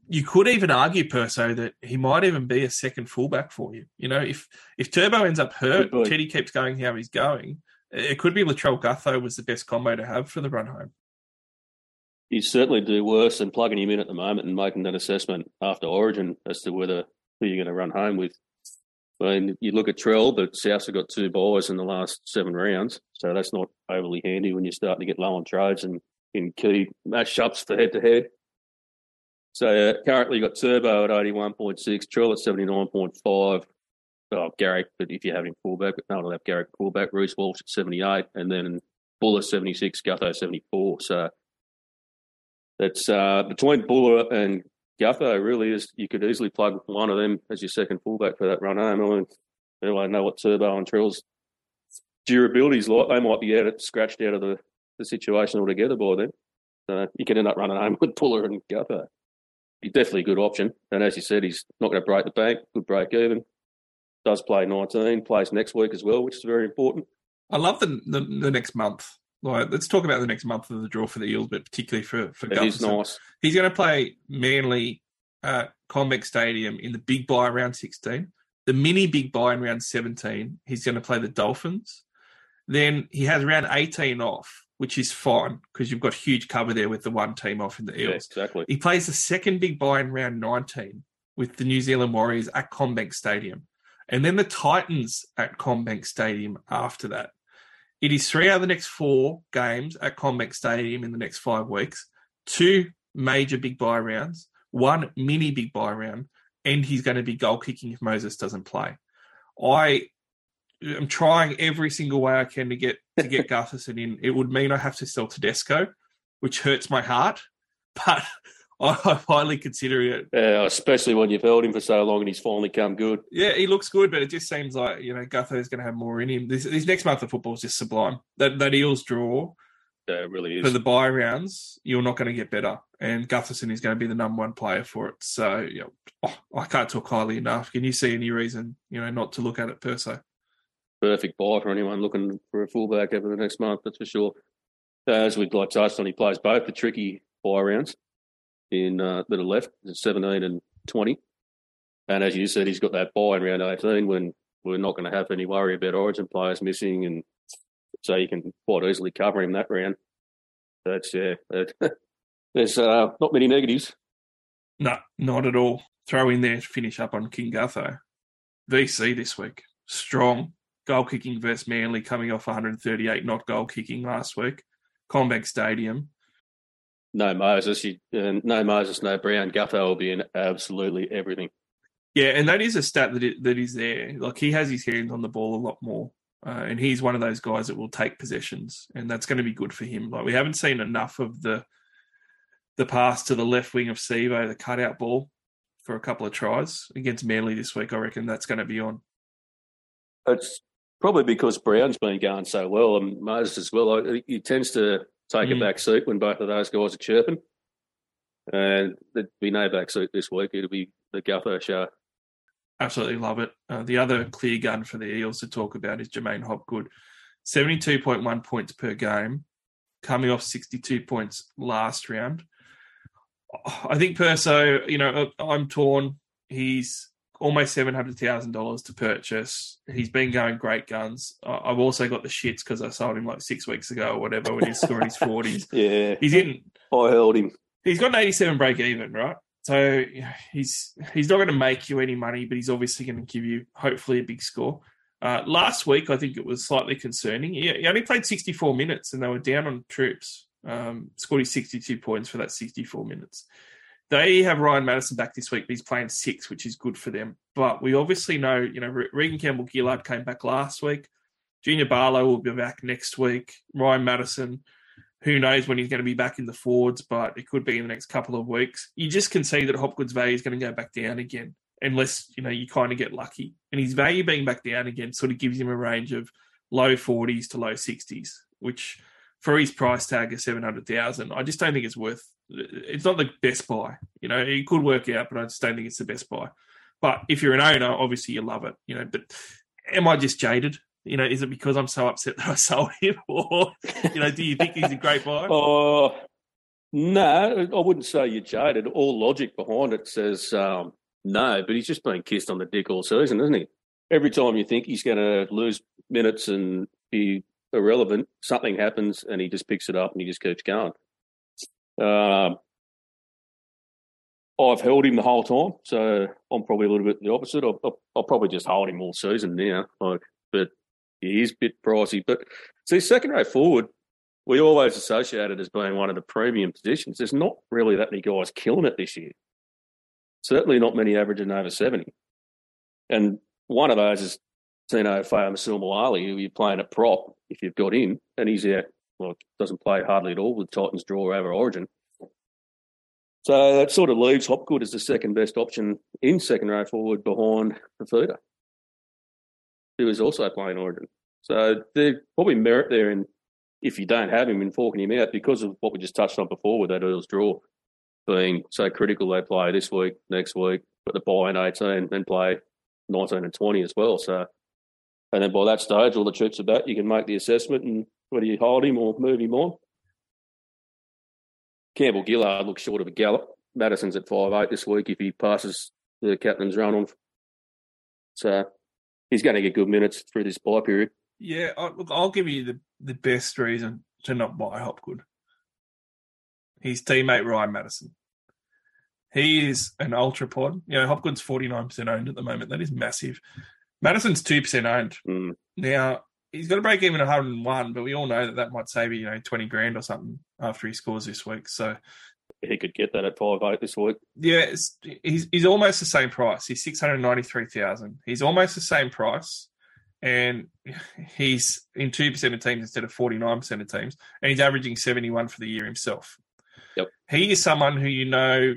You could even argue, Perso, that he might even be a second fullback for you. You know, if if Turbo ends up hurt, Teddy keeps going how he's going, it could be Latrell Gutho was the best combo to have for the run home. He'd certainly do worse than plugging him in at the moment and making that assessment after Origin as to whether who you're going to run home with. I mean, you look at Trell, but South have got two buys in the last seven rounds, so that's not overly handy when you're starting to get low on trades and in key match ups for head to head. So uh, currently, you've got Turbo at 81.6, Trell at 79.5. Oh, Garrick, but if you have him fullback, but no, I'll have Garrick fullback, Bruce Walsh at 78, and then Bula 76, Gutho 74. So that's uh, between Bula and Gutho, really, is you could easily plug one of them as your second fullback for that run home. I mean, know what Turbo and Trell's durability is like. They might be out, scratched out of the, the situation altogether by then. So you can end up running home with Bula and Gutho. He's definitely a good option. And as you said, he's not going to break the bank, good break even. Does play 19, plays next week as well, which is very important. I love the, the the next month. Like, let's talk about the next month of the draw for the Eels, but particularly for for It is nice. He's going to play Manly at CommBank Stadium in the big buy round 16, the mini big buy in round 17. He's going to play the Dolphins. Then he has round 18 off, which is fine because you've got huge cover there with the one team off in the Yeah, Eels. exactly. He plays the second big buy in round 19 with the New Zealand Warriors at CommBank Stadium. And then the Titans at CommBank Stadium after that. It is three out of the next four games at CommBank Stadium in the next five weeks, two major big buy rounds, one mini big buy round, and he's going to be goal kicking if Moses doesn't play. I am trying every single way I can to get to get Gutherson in. It would mean I have to sell Tedesco, which hurts my heart, but I highly consider it. Yeah, especially when you've held him for so long and he's finally come good. Yeah, he looks good, but it just seems like you know Gutho is going to have more in him. This, this next month of football is just sublime. That that Eels draw Yeah, it really is. for the buy rounds, you're not going to get better, and Gutherson is going to be the number one player for it. So you know, oh, I can't talk highly enough. Can you see any reason you know not to look at it per se? Perfect buy for anyone looking for a fullback over the next month, that's for sure. As we'd like touched on, he plays both the tricky buy rounds in uh, that are left, 17 and 20. And as you said, he's got that buy in round 18 when we're not going to have any worry about origin players missing. And so you can quite easily cover him that round. That's, yeah, that, there's uh, not many negatives. No, not at all. Throw in there to finish up on King Gutho. VC this week. Strong. Goal kicking versus Manly coming off 138 not goal kicking last week. CommBank Stadium. No Moses, you, uh, no Moses, no Brown. Gutho will be in absolutely everything. Yeah, and that is a stat that it, that is there. Like he has his hands on the ball a lot more, uh, and he's one of those guys that will take possessions, and that's going to be good for him. Like we haven't seen enough of the the pass to the left wing of Sivo, the cutout ball, for a couple of tries against Manly this week. I reckon that's going to be on. It's probably because Brown's been going so well and Moses as well. I- He tends to take Mm. a back seat when both of those guys are chirping. And there'd be no back seat this week. It'll be the Gutho show. Absolutely love it. Uh, the other clear gun for the Eels to talk about is J'maine Hopgood. 72.1 points per game, coming off 62 points last round. I think Perso, you know, I'm torn. He's almost seven hundred thousand dollars to purchase. He's been going great guns. I've also got the shits because I sold him like six weeks ago or whatever when he's scoring his forties. Yeah, He's in. I held him. He's got an eighty-seven break even, right? So he's he's not going to make you any money, but he's obviously going to give you hopefully a big score. Uh, last week, I think it was slightly concerning. He, he only played 64 minutes and they were down on troops. Um, scored his 62 points for that 64 minutes. They have Ryan Matterson back this week, he's playing six, which is good for them. But we obviously know, you know, Reagan Campbell Gillard came back last week. Junior Paulo will be back next week. Ryan Matterson, who knows when he's going to be back in the forwards, but it could be in the next couple of weeks. You just can see that Hopgood's value is going to go back down again, unless, you know, you kind of get lucky. And his value being back down again sort of gives him a range of low 40s to low 60s, which for his price tag of 700,000, I just don't think it's worth it's not the best buy. You know, it could work out, but I just don't think it's the best buy. But if you're an owner, obviously you love it. You know, but am I just jaded? You know, is it because I'm so upset that I sold him, or you know, do you think he's a great buy? Oh, no, I wouldn't say you're jaded. All logic behind it says um, no, but he's just been kissed on the dick all season, isn't he? Every time you think he's going to lose minutes and be irrelevant, something happens and he just picks it up and he just keeps going. Um, I've held him the whole time, so I'm probably a little bit the opposite. I'll, I'll, I'll probably just hold him all season now, like, but he is a bit pricey. But see, second row forward, we always associate it as being one of the premium positions. There's not really that many guys killing it this year. Certainly not many averaging over 70. And one of those is Tino Fa'asuamaleaui, who you're playing at prop if you've got him, and he's out well, doesn't play hardly at all with Titans draw over Origin. So that sort of leaves Hopgood as the second best option in second row forward behind Fifita, who is also playing Origin. So there's probably merit there in if you don't have him in forking him out because of what we just touched on before with that Eels draw being so critical. They play this week, next week, but the buy in 18 and play 19 and 20 as well. So, and then by that stage, all the troops are back. You can make the assessment and whether you hold him or move him on. Campbell Gillard looks short of a gallop. Matterson's at five eight this week if he passes the captain's run on. So he's going to get good minutes through this buy period. Yeah, I, look, I'll give you the, the best reason to not buy Hopgood. His teammate Ryan Matterson. He is an ultra pod. You know, Hopgood's 49% owned at the moment. That is massive. Madison's 2% owned. Mm. Now, he's got to break even at 101, but we all know that that might save you, you know, 20 grand or something after he scores this week. So he could get that at five eight this week. Yeah, he's he's almost the same price. He's 693,000. He's almost the same price. And he's in 2% of teams instead of 49% of teams. And he's averaging 71 for the year himself. Yep. He is someone who you know,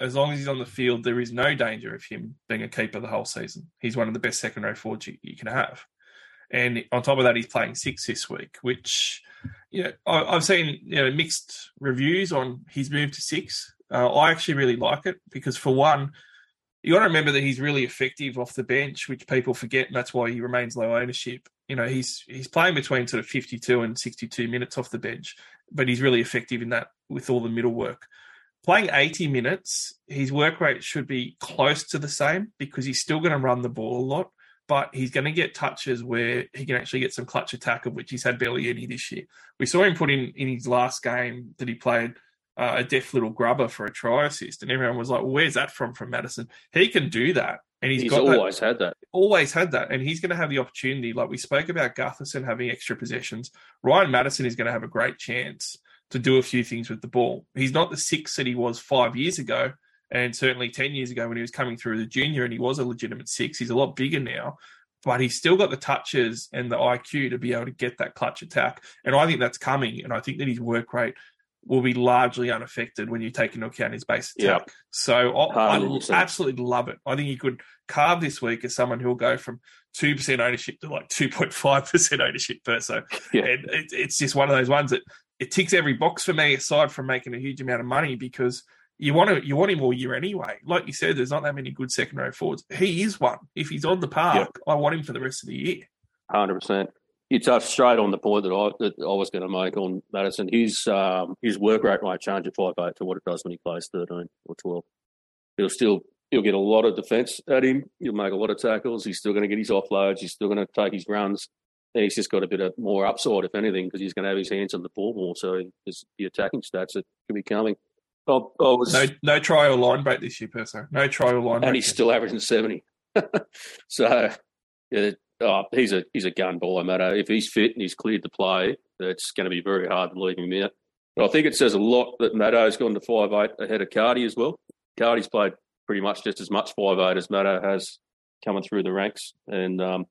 as long as he's on the field, there is no danger of him being a keeper the whole season. He's one of the best second row forwards you, you can have. And on top of that, he's playing six this week, which you know I, have seen you know mixed reviews on his move to six. Uh, I actually really like it because for one, you got to remember that he's really effective off the bench, which people forget, and that's why he remains low ownership. You know, he's he's playing between sort of 52 and 62 minutes off the bench, but he's really effective in that with all the middle work. Playing 80 minutes, his work rate should be close to the same because he's still going to run the ball a lot but he's going to get touches where he can actually get some clutch attack, of which he's had barely any this year. We saw him put in in his last game that he played uh, a deaf little grubber for a try assist, and everyone was like, well, "Where's that from?" From Matterson, he can do that, and he's, always that, had that. Always had that, and he's going to have the opportunity. Like we spoke about Gutherson having extra possessions, Ryan Matterson is going to have a great chance to do a few things with the ball. He's not the six that he was five years ago and certainly 10 years ago when he was coming through as a junior and he was a legitimate six, he's a lot bigger now. But he's still got the touches and the IQ to be able to get that clutch attack. And I think that's coming. And I think that his work rate will be largely unaffected when you take into account his base attack. Yep. So I, I absolutely love it. I think you could carve this week as someone who will go from 2% ownership to like 2.5% ownership per so. Yeah. And it, it's just one of those ones that it ticks every box for me aside from making a huge amount of money because you want to you want him all year anyway. Like you said, there's not that many good second row forwards. He is one. If he's on the park, I want him for the rest of the year. Hundred percent. You touched straight on the point that I that I was going to make on Matterson. His um, his work rate might change at five eight to what it does when he plays thirteen or twelve. He'll still he'll get a lot of defence at him. He'll make a lot of tackles. He's still going to get his offloads. He's still going to take his runs. And he's just got a bit of more upside, if anything, because he's going to have his hands on the ball more. So the attacking stats that could be coming. I, I was, No no trial line break this year, Perso. No trial line break. and he's still averaging seventy. so yeah, oh, he's a he's a gun baller, matter. If he's fit and he's cleared to play, it's going to be very hard to leave him out. But I think it says a lot that Maddo's gone to five eight ahead of Cardi as well. Cardi's played pretty much just as much five eight as Maddo has coming through the ranks, and um,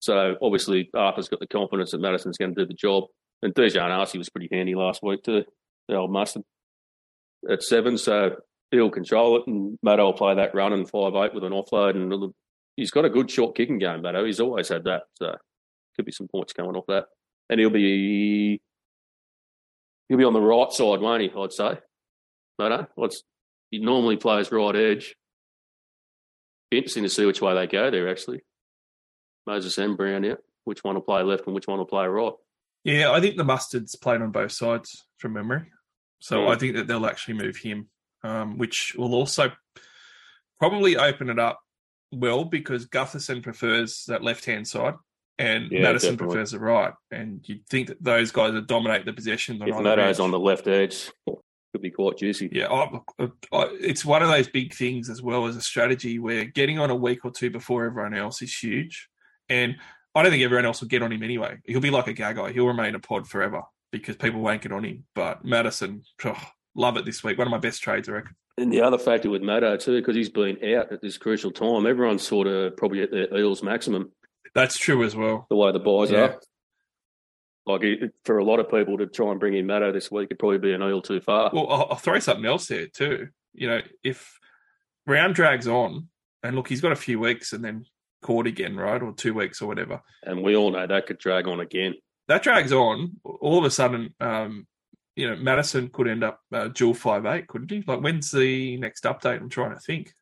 so obviously Arthur's got the confidence that Matterson's going to do the job. And DJ Asi was pretty handy last week too, the old mustard at seven, so he'll control it, and Maddo will play that run and five eight with an offload, and he's got a good short kicking game, Maddo. He's always had that, so could be some points coming off that, and he'll be he'll be on the right side, won't he? I'd say, Maddo. Eh? What's he normally plays right edge. Interesting to see which way they go there. Actually, Moses and Brown out. Which one will play left and which one will play right? Yeah, I think the mustard's played on both sides from memory. So Yeah. I think that they'll actually move him, um, which will also probably open it up well because Gutherson prefers that left hand side and Yeah, Matterson definitely. prefers the right. And you'd think that those guys would dominate the possession. If Maddo's on the left edge, could be quite juicy. Yeah, I, I, it's one of those big things as well as a strategy where getting on a week or two before everyone else is huge. And I don't think everyone else will get on him anyway. He'll be like a Gagai. He'll remain a pod forever because people won't get on him. But Matterson, oh, love it this week. One of my best trades, I reckon. And the other factor with Maddo too, because he's been out at this crucial time, everyone's sort of probably at their eels maximum. That's true as well. The way the buys Yeah. are, like it, for a lot of people to try and bring in Maddo this week, it'd probably be an eel too far. Well, I'll, I'll throw something else there too. You know, if Brown drags on, and look, he's got a few weeks and then caught again, right? Or two weeks or whatever. and we all know that could drag on again. That drags on, all of a sudden, um, you know, Matterson could end up uh, dual five eight, couldn't he? Like, when's the next update? I'm trying to think.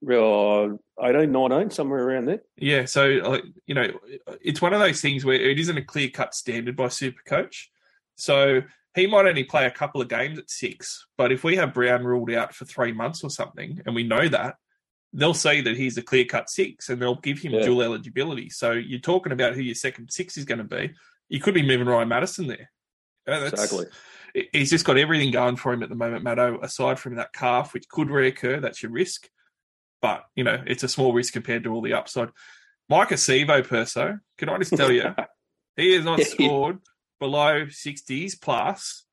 Real 18, 19, somewhere around there. Yeah, so like, you know, it's one of those things where it isn't a clear cut standard by Super Coach. So he might only play a couple of games at six, but if we have Brown ruled out for three months or something, and we know that, they'll say that he's a clear cut six, and they'll give him Yeah. dual eligibility. So you're talking about who your second six is going to be. You could be moving Ryan Matterson there. Exactly. he's just got everything going for him at the moment, Maddo. Aside from that calf, which could reoccur, that's your risk. But you know, it's a small risk compared to all the upside. Maika Sivo, Perso, can I just tell you, he has not scored below sixties plus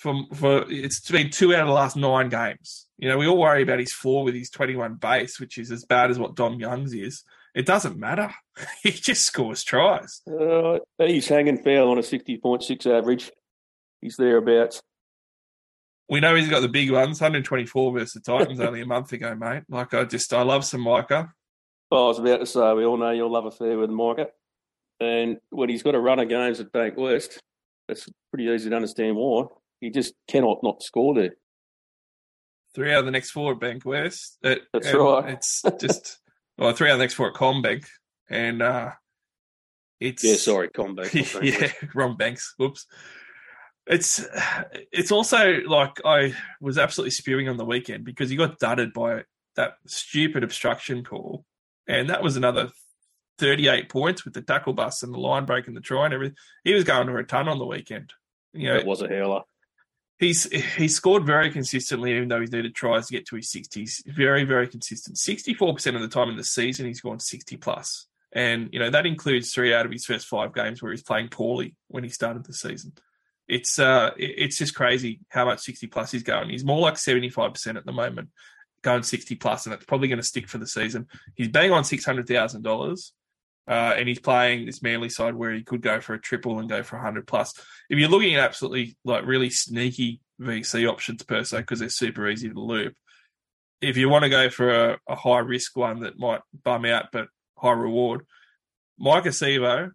from for it's been two out of the last nine games. You know, we all worry about his four with his twenty-one base, which is as bad as what Dom Young's is. It doesn't matter. he just scores tries. Uh, he's hanging foul on a 60.6 average. He's thereabouts. We know he's got the big ones, 124 versus the Titans only a month ago, mate. Like I just I love some Maika. Well, I was about to say, we all know your love affair with Maika. And when he's got a run of games at Bankwest, it's pretty easy to understand why. He just cannot not score there. Three out of the next four at Bankwest. It- That's right. It's just well, three the next four at CommBank. And uh it's Yeah, sorry, CommBank. yeah, wrong banks. Whoops. It's it's also like I was absolutely spewing on the weekend because he got dudded by that stupid obstruction call, and that was another thirty-eight points with the tackle bus and the line break and the try and everything. He was going to a ton on the weekend. You know, It was a howler. He's he scored very consistently, even though he's needed tries to get to his sixties. Very, very consistent. Sixty-four percent of the time in the season, he's gone sixty plus. plus, and you know that includes three out of his first five games where he's playing poorly when he started the season. It's uh, it's just crazy how much sixty plus he's going. He's more like seventy-five percent at the moment, going sixty plus, and that's probably going to stick for the season. He's bang on six hundred thousand dollars. Uh, and he's playing this Manly side where he could go for a triple and go for 100 plus. If you're looking at absolutely like really sneaky VC options per se because they're super easy to loop, if you want to go for a, a high risk one that might bum out but high reward, Maika Sivo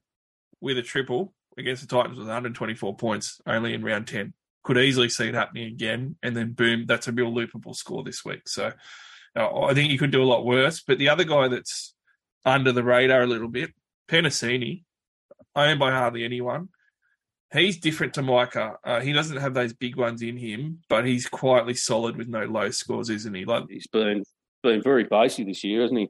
with a triple against the Titans with 124 points only in round 10. could easily see it happening again, and then boom, that's a real loopable score this week. So uh, I think you could do a lot worse. But the other guy that's under the radar a little bit, Penisini, owned by hardly anyone. He's different to Maika. Uh, he doesn't have those big ones in him, but he's quietly solid with no low scores, isn't he? Like He's been been very basic this year, hasn't he?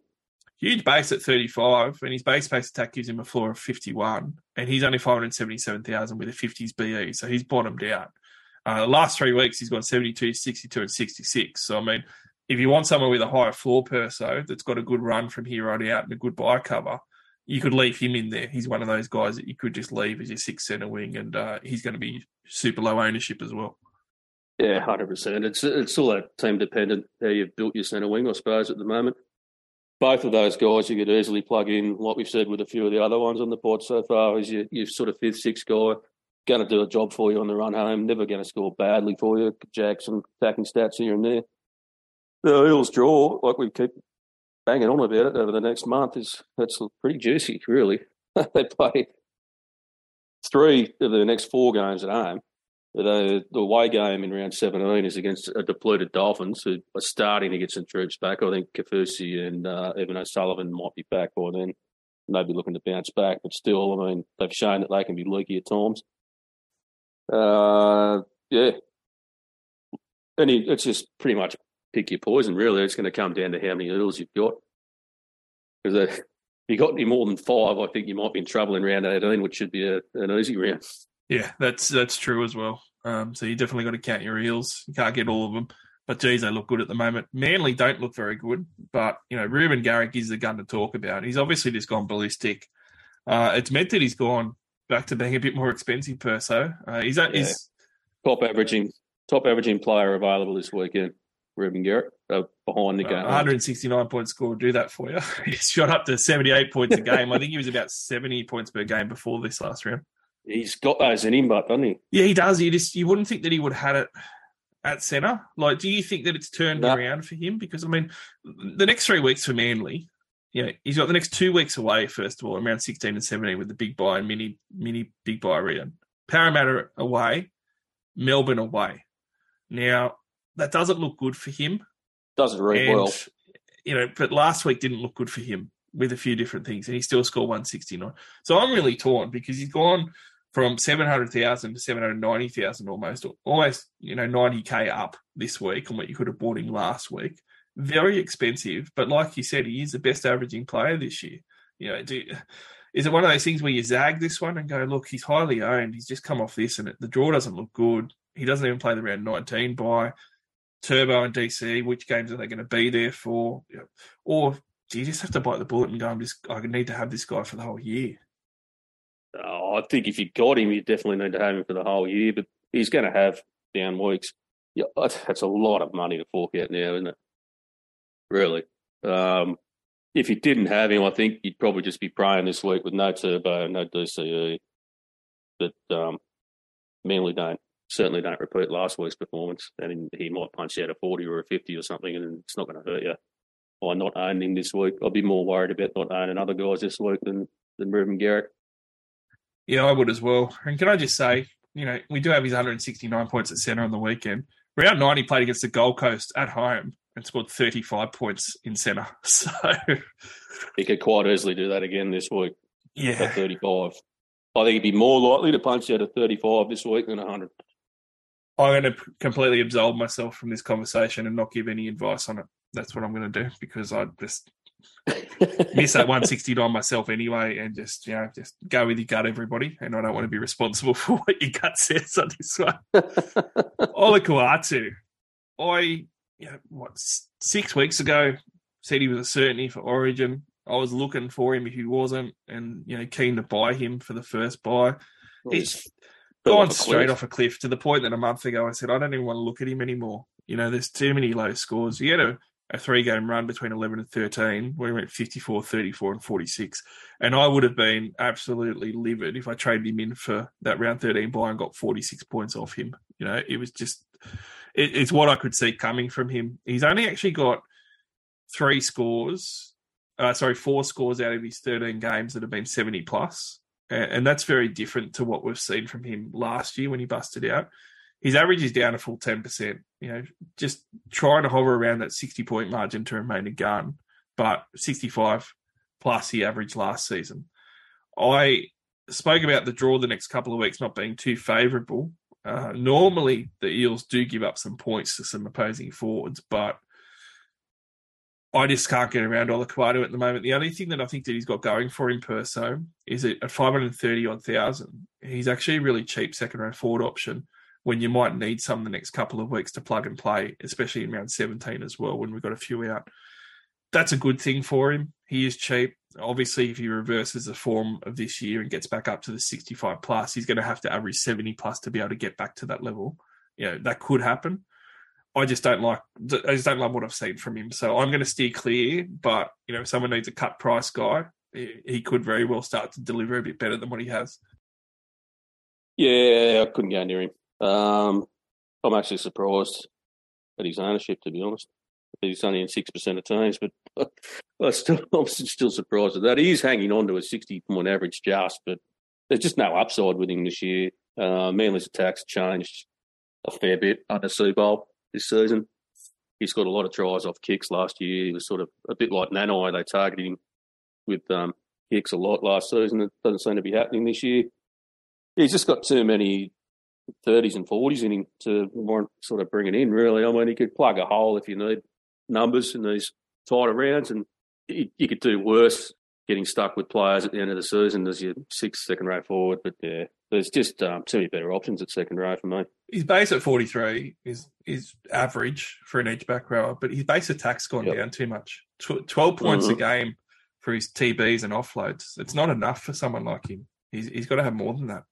huge base at 35, and his base pace attack gives him a floor of 51, and he's only 577,000 with a 50s BE, so he's bottomed out. Uh, the last three weeks, he's gone 72, 62, and 66. So, I mean, if you want someone with a higher floor perso that's got a good run from here on out and a good buy cover, you could leave him in there. He's one of those guys that you could just leave as your six centre wing, and uh, he's going to be super low ownership as well. Yeah, hundred percent. It's it's all that team dependent how you've built your centre wing, I suppose, at the moment. Both of those guys you could easily plug in, like we've said with a few of the other ones on the pod so far, is your, your sort of fifth, sixth guy going to do a job for you on the run home, never going to score badly for you, jack some attacking stats here and there. The Eels draw, like we keep banging on about it over the next month, is that's pretty juicy, really. they play three of the next four games at home. The, the away game in round 17 is against a depleted Dolphins who are starting to get some troops back. I think Kaufusi and uh, Evan O'Sullivan might be back by then. Maybe looking to bounce back, but still, I mean, they've shown that they can be leaky at times. Uh, yeah. And he, it's just pretty much pick your poison, really. It's going to come down to how many eels you've got. Because if you got any more than five, I think you might be in trouble in round 18, which should be a, an easy round. Yeah, that's that's true as well. Um, so you definitely got to count your eels. You can't get all of them, but geez, they look good at the moment. Manly don't look very good, but you know Reuben Garrick is the gun to talk about. He's obviously just gone ballistic. Uh, it's meant that he's gone back to being a bit more expensive per so. Uh, he's, Yeah. he's Top averaging, top averaging player available this weekend, Reuben Garrick, uh, behind the game. 169 point score will do that for you. he's shot up to 78 points a game. I think he was about 70 points per game before this last round. He's got those in him, but doesn't he? Yeah, he does. You just you wouldn't think that he would have had it at centre. Like, do you think that it's turned No. around for him? Because I mean, the next three weeks for Manly, you know, he's got the next two weeks away. First of all, around sixteen and seventeen with the big buy and mini mini big buy round. Parramatta away, Melbourne away. Now that doesn't look good for him. Doesn't read And, well. you know, but last week didn't look good for him with a few different things, and he still scored 169. So I'm really torn because he's gone from 700,000 to 790,000 almost, almost, you know, 90K up this week on what you could have bought him last week. Very expensive, but like you said, he is the best averaging player this year. You know, do, is it one of those things where you zag this one and go, look, he's highly owned. He's just come off this and it, the draw doesn't look good. He doesn't even play the round 19 by Turbo and DC. Which games are they going to be there for? You know, or do you just have to bite the bullet and go, I'm just, I need to have this guy for the whole year? Oh, I think if you got him, you definitely need to have him for the whole year. But he's going to have down weeks. Yeah, that's a lot of money to fork out now, isn't it? Really. Um, if you didn't have him, I think you'd probably just be praying this week with no turbo, no DCE. But um, Manly don't certainly don't repeat last week's performance, and he might punch out a forty or a fifty or something, and it's not going to hurt you. By not owning him this week, I'd be more worried about not owning other guys this week than than Reuben Garrick. Yeah, I would as well. And can I just say, you know, we do have his 169 points at centre on the weekend. Round 90 played against the Gold Coast at home and scored 35 points in centre. So, He could quite easily do that again this week Yeah. at yeah. 35. I think he'd be more likely to punch out a 35 this week than 100. I'm going to completely absolve myself from this conversation and not give any advice on it. That's what I'm going to do because I just miss that 169 myself anyway and just, you know, just go with your gut, everybody. And I don't want to be responsible for what your gut says on this one. Olakau'atu, I, you know, what, six weeks ago said he was a certainty for Origin. I was looking for him if he wasn't and, you know, keen to buy him for the first buy. Hmm. He's Fell gone off straight off a cliff to the point that a month ago I said, I don't even want to look at him anymore. You know, there's too many low scores. He had a, a three game run between 11 and 13 where he went 54, 34, and 46. And I would have been absolutely livid if I traded him in for that round 13 buy and got 46 points off him. You know, it was just, it, it's what I could see coming from him. He's only actually got three scores, uh, sorry, four scores out of his 13 games that have been 70 plus. And that's very different to what we've seen from him last year when he busted out. his average is down a full ten percent. You know, just trying to hover around that sixty point margin to remain a gun, but sixty five plus he averaged last season. I spoke about the draw the next couple of weeks not being too favourable. Uh, normally, the Eels do give up some points to some opposing forwards, but I just can't get around Olakau'atu at the moment. The only thing that I think that he's got going for him, Perso, is that at 530 odd thousand, he's actually a really cheap second round forward option when you might need some the next couple of weeks to plug and play, especially in round 17 as well, when we've got a few out. That's a good thing for him. He is cheap. Obviously, if he reverses the form of this year and gets back up to the 65 plus, he's going to have to average 70 plus to be able to get back to that level. You know, that could happen. I just don't like I just don't love what I've seen from him. So I'm going to steer clear. But you know, if someone needs a cut price guy, he could very well start to deliver a bit better than what he has. Yeah, I couldn't go near him. Um, I'm actually surprised at his ownership, to be honest. He's only in six percent of teams, but I still, I'm still surprised at that. He is hanging on to a 60 point average, just, but there's just no upside with him this year. Uh, Manly's attacks changed a fair bit under Seibold this season. He scored a lot of tries off kicks last year. He was sort of a bit like Nanai. They targeted him with um, kicks a lot last season. It doesn't seem to be happening this year. He's just got too many 30s and 40s in him to warrant sort of bring it in, really. I mean, he could plug a hole if you need numbers in these tighter rounds, and you, you could do worse getting stuck with players at the end of the season as your sixth second row forward. But yeah, there's just um, too many better options at second row for me. His base at 43 is is average for an edge back rower, but his base attack's gone yep. down too much. Tw- 12 points mm-hmm. a game for his TBs and offloads. It's not enough for someone like him. He's, he's got to have more than that.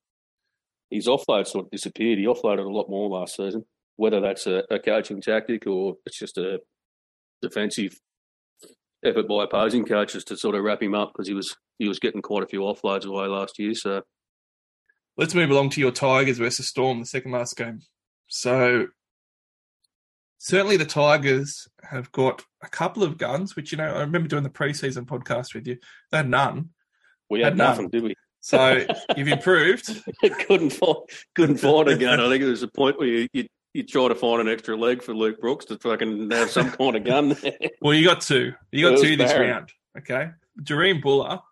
His offload sort of disappeared. He offloaded a lot more last season. Whether that's a, a coaching tactic or it's just a defensive effort by opposing coaches to sort of wrap him up because he was he was getting quite a few offloads away last year. So let's move along to your Tigers versus Storm, the second last game. So certainly the Tigers have got a couple of guns, which you know I remember doing the preseason podcast with you. They had none. We had, had nothing, none. did we? So you've improved. couldn't find couldn't find a gun. I think it was a point where you, you you try to find an extra leg for Luke Brooks to fucking have some kind of gun there. Well, you got two. You got two this barren. round. Okay. Jahream Bula,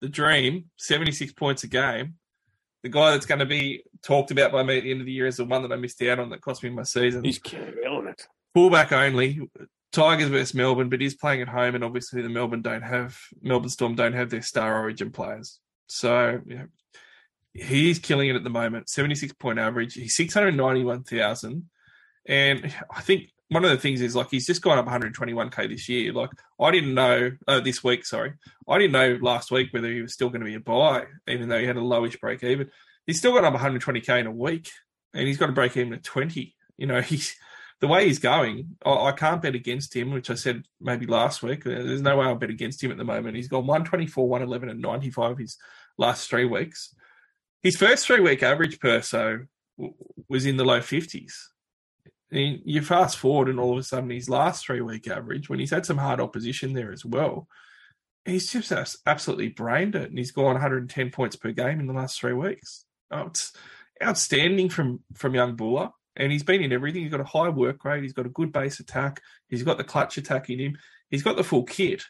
the dream, 76 points a game. The guy that's going to be talked about by me at the end of the year is the one that I missed out on that cost me my season. He's killing it. Fullback only. Tigers versus Melbourne, but he's playing at home, and obviously the Melbourne don't have Melbourne Storm don't have their star origin players. So you know, he's killing it at the moment. 76 point average. He's 691,000. And I think one of the things is like he's just gone up 121k this year. Like I didn't know uh, this week, sorry, I didn't know last week whether he was still going to be a buy, even though he had a lowish break even. He's still got up 120k in a week, and he's got to break even at 20. You know, he's the way he's going. I, I, can't bet against him, which I said maybe last week. There's no way I'll bet against him at the moment. He's gone 124, 111, and 95 his last three weeks. His first three week average per so was in the low 50s. And you fast forward, and all of a sudden, his last three week average, when he's had some hard opposition there as well, he's just absolutely brained it. And he's gone 110 points per game in the last three weeks. Oh, it's outstanding from, from young Bula. And he's been in everything. He's got a high work rate. He's got a good base attack. He's got the clutch attack in him. He's got the full kit.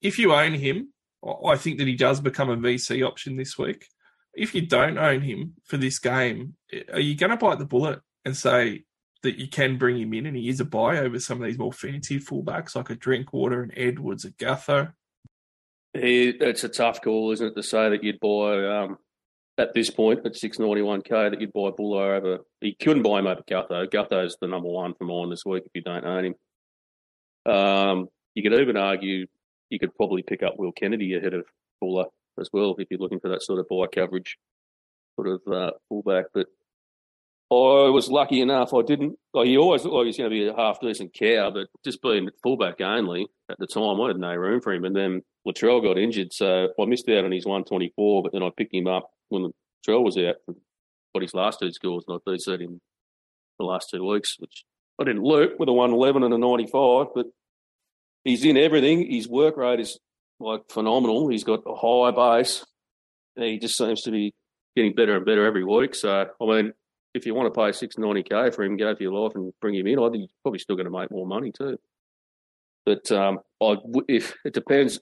If you own him, I think that he does become a VC option this week if you don't own him for this game, are you going to bite the bullet and say that you can bring him in and he is a buy over some of these more fancy fullbacks like a Drinkwater and Edwards, a Gutho? It's a tough call, isn't it, to say that you'd buy um, at this point at six ninety one k that you'd buy Bula over. You couldn't buy him over Gutho. Gutho's the number one for mine this week if you don't own him. Um, you could even argue you could probably pick up Will Kennedy ahead of Bula as well if you're looking for that sort of buy coverage sort of uh, fullback. But I was lucky enough. I didn't. Like he always looked like was going to be a half decent cow, but just being fullback only at the time, I had no room for him. And then Latrell got injured, so I missed out on his 124. But then I picked him up when Latrell was out for his last two scores, and I DC'd him the last two weeks, which I didn't look with a 111 and a 95, but he's in everything. His work rate is like phenomenal. He's got a high base. He just seems to be getting better and better every week. So I mean, if you want to pay six ninety k for him, go for your life and bring him in. I think you're probably still going to make more money too. But um, I if it depends,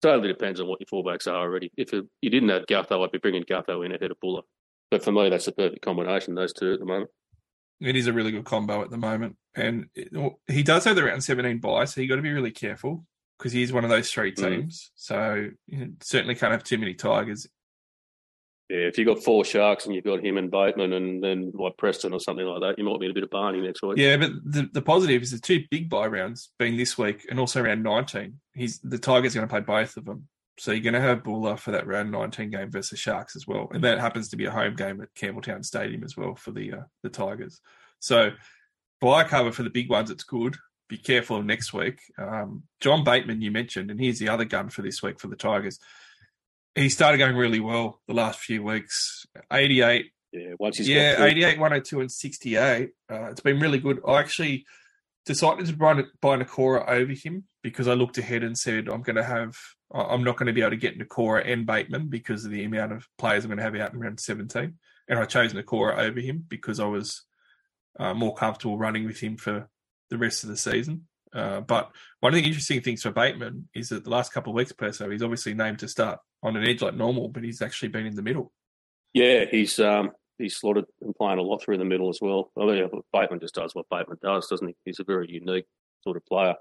totally depends on what your fullbacks are already. If it, you didn't have Gutho, I'd be bringing Gutho in ahead of Bula. But for me, that's the perfect combination. Those two at the moment. It is a really good combo at the moment, and it, he does have the round seventeen buy, so you got to be really careful because he is one of those three Mm. teams. So you know, certainly can't have too many Tigers. Yeah, if you've got four Sharks and you've got him and Bateman and then like Preston or something like that, you might be a bit of Barney next week. Yeah, but the, the positive is the two big buy rounds being this week and also round nineteen. He's the Tigers going to play both of them, so you're going to have Bula for that round nineteen game versus Sharks as well, and that happens to be a home game at Campbelltown Stadium as well for the uh, the Tigers. So buy cover for the big ones, it's good. Be careful next week. Um, John Bateman, you mentioned, and here's the other gun for this week for the Tigers. He started going really well the last few weeks. 88, Yeah, once he's yeah, got through- 88, 102, and 68. Uh, it's been really good. I actually decided to buy, buy Nikora over him because I looked ahead and said, I'm going to have, I'm not going to be able to get Nikora and Bateman because of the amount of players I'm going to have out in round 17. And I chose Nikora over him because I was uh, more comfortable running with him for the rest of the season. Uh, but one of the interesting things for Bateman is that the last couple of weeks Perso he's obviously named to start on an edge like normal, but he's actually been in the middle. Yeah, he's um he's slotted and playing a lot through the middle as well. Mean, Bateman just does what Bateman does, doesn't he? He's a very unique sort of player.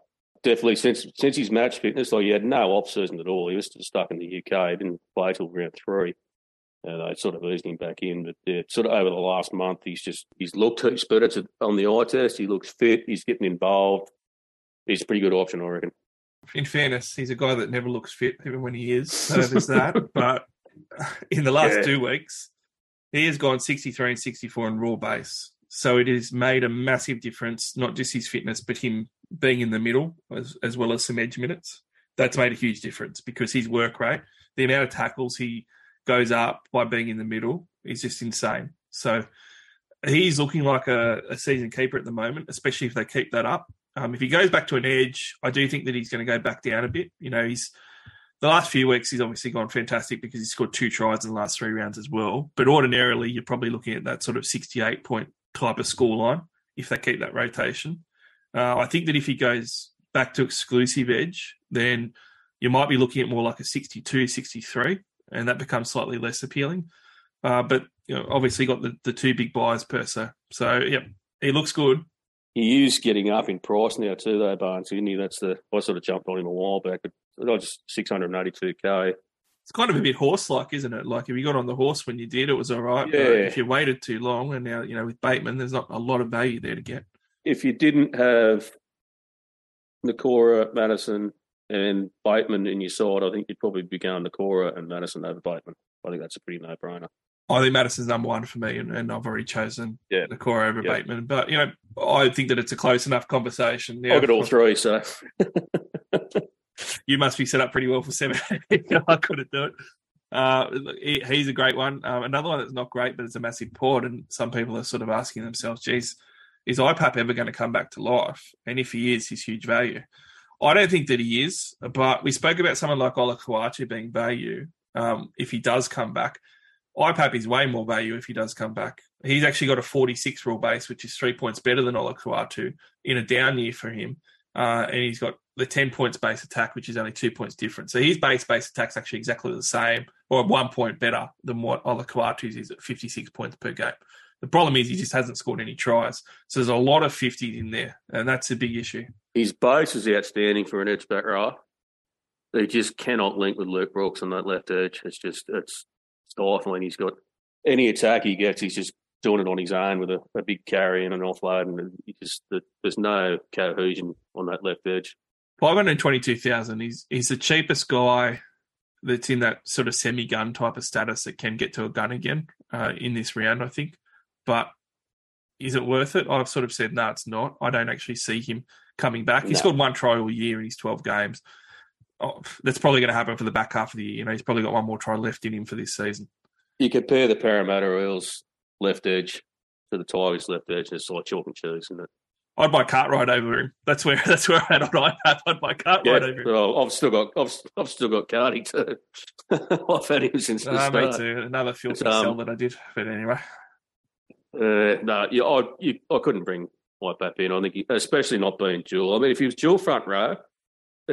Definitely since since his match fitness, like he had no off season at all. He was stuck in the UK. He didn't play till round three. And they sort of eased him back in, but yeah, sort of over the last month, he's just he's looked better to, on the eye test. He looks fit. He's getting involved. He's a pretty good option, I reckon. in fairness, he's a guy that never looks fit, even when he is. So there's that. But in the last Yeah. two weeks, he has gone 63 and 64 in raw base. So it has made a massive difference, not just his fitness, but him being in the middle as, as well as some edge minutes. That's made a huge difference because his work rate, the amount of tackles he goes up by being in the middle is just insane. So he's looking like a, a season keeper at the moment, especially if they keep that up. Um, if he goes back to an edge, I do think that he's going to go back down a bit. You know, he's the last few weeks he's obviously gone fantastic because he scored two tries in the last three rounds as well. But ordinarily, you're probably looking at that sort of 68 point type of scoreline if they keep that rotation. Uh, I think that if he goes back to exclusive edge, then you might be looking at more like a 62, 63, and that becomes slightly less appealing. Uh, but you know, obviously got the, the two big byes per se. So, yep, he looks good. He is getting up in price now too, though, Barnes. Isn't he? That's the I sort of jumped on him a while back, but I just six hundred and eighty-two k. It's kind of a bit horse-like, isn't it? Like if you got on the horse when you did, it was all right. But Yeah. if you waited too long, and now you know with Bateman, there's not a lot of value there to get. If you didn't have Nikora, Matterson, and Bateman in your side, I think you'd probably be going Nikora and Matterson over Bateman. I think that's a pretty no-brainer. I think Matterson's number one for me, and, and I've already chosen Yeah. the core over Yeah. Bateman. But you know, I think that it's a close enough conversation. Yeah, I've got all three, so you must be set up pretty well for seven. I couldn't do it. Uh, he- he's a great one. Um, another one that's not great, but it's a massive port, and some people are sort of asking themselves, "Geez, is IPAP ever going to come back to life? And if he is, he's huge value." I don't think that he is, but we spoke about someone like Olakau'atu being value. Um, if he does come back, IPAP is way more value if he does come back. He's actually got a 46 rule base, which is three points better than Olakau'atu in a down year for him. Uh, and he's got the 10 points base attack, which is only two points different. So his base base attack's actually exactly the same, or one point better than what Olakau'atu's is at 56 points per game. The problem is he just hasn't scored any tries. So there's a lot of 50s in there, and that's a big issue. his base is outstanding for an edge back row. They just cannot link with Luke Brooks on that left edge. It's just it's stifling. He's got any attack he gets, he's just doing it on his own with a, a big carry and an offload, and he just there's no cohesion on that left edge. 522,000. He's he's the cheapest guy that's in that sort of semi gun type of status that can get to a gun again uh, in this round, I think. But is it worth it? I've sort of said no, it's not. I don't actually see him coming back. He No. scored one try all year in his 12 games. Oh, that's probably going to happen for the back half of the year. You know, he's probably got one more try left in him for this season. You compare the Parramatta Eels left edge to the Tigers left edge, and it's like chalk and cheese, isn't it? I'd buy Cartwright over him. That's where that's where I'm at on IPAP. I'd buy Cartwright over him. well, I've still got I've, I've still got Cardi too. I've had him since the Uh, me too. Another filthy Um, sell that I did. But anyway. Uh, no, yeah, I, you, I couldn't bring Whiteback in. I think, he, especially not being dual. I mean, if he was dual front row,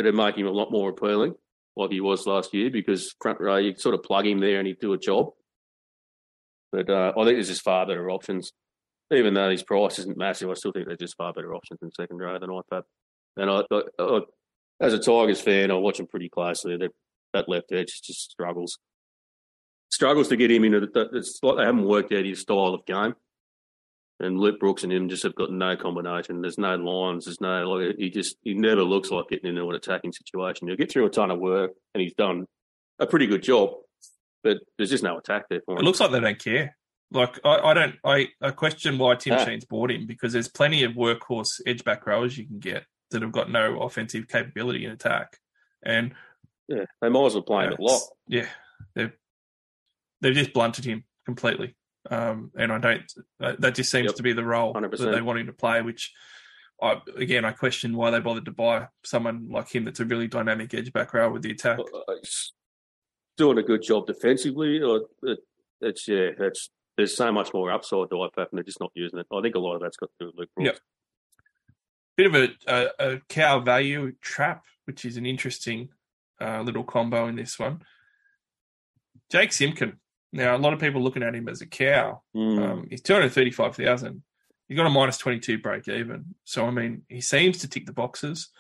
it'd make him a lot more appealing, like he was last year, because front row, you sort of plug him there and he'd do a job. But uh, I think there's just far better options. Even though his price isn't massive, I still think there's just far better options in second row than IPAP. And I, I, I, as a Tigers fan, I watch him pretty closely. That that left edge just struggles, struggles to get him into. The, it's like they haven't worked out his style of game. And Luke Brooks and him just have got no combination. There's no lines. There's no like he just he never looks like getting into an attacking situation. He'll get through a ton of work, and he's done a pretty good job. But there's just no attack there for him. It looks like they don't care. Like I, I don't I, I question why Tim Ah. Sheens bought him because there's plenty of workhorse edge back rowers you can get that have got no offensive capability in attack. And yeah, they might as well play him a lot. yeah, they've they've just blunted him completely. Um, and I don't. That that just seems Yep. to be the role that 100%. they want him to play. Which, I again, I question why they bothered to buy someone like him that's a really dynamic edge back row with the attack. Uh, he's doing a good job defensively. Or it's yeah, it's there's so much more upside to IPAP, and they're just not using it. I think a lot of that's got to do with Luke Brooks. Yep. Bit of a, a, a cow value trap, which is an interesting uh, little combo in this one. Jake Simpkin. Now, a lot of people looking at him as a cow. Mm. Um, he's two hundred thirty-five thousand. He's got a minus twenty-two break even. So I mean, he seems to tick the boxes.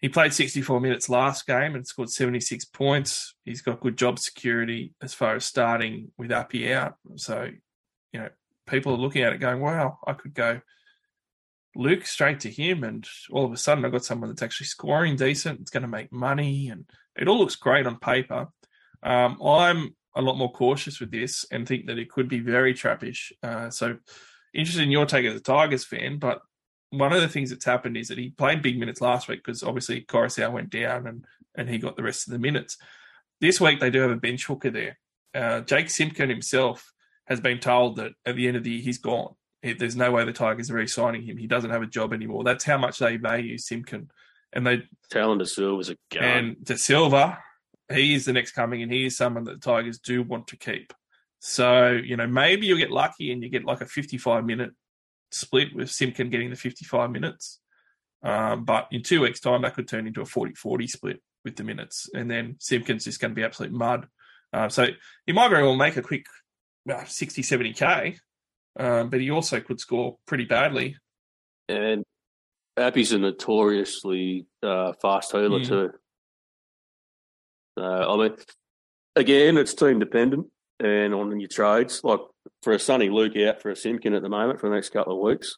He played sixty-four minutes last game and scored seventy-six points. He's got good job security as far as starting with Appy out. So, you know, people are looking at it going, "Wow, I could go Luke straight to him, and all of a sudden I've got someone that's actually scoring decent. It's going to make money, and it all looks great on paper. Um, I'm a lot more cautious with this and think that it could be very trappish. Uh, so interested in your take as a Tigers fan, but one of the things that's happened is that he played big minutes last week because obviously Koroisau went down and and he got the rest of the minutes. This week they do have a bench hooker there. Uh, Jake Simpkin himself has been told that at the end of the year he's gone. There's no way the Tigers are re-signing him. He doesn't have a job anymore. That's how much they value Simpkin, and they Tallyn Da Silva's a gun. and Da Silva, he is the next coming, and he is someone that the Tigers do want to keep. So, you know, maybe you'll get lucky and you get like a 55 minute split with Simpkin getting the 55 minutes. Um, but in two weeks' time, that could turn into a 40 40 split with the minutes. And then Simpkin's just going to be absolute mud. Uh, so he might very well make a quick uh, 60, 70K, um, but he also could score pretty badly. And Appy's a notoriously uh, fast hurler Mm. too. So I mean, again, it's team dependent and on your trades. Like for a Soni Luke out for a Simpkin at the moment for the next couple of weeks.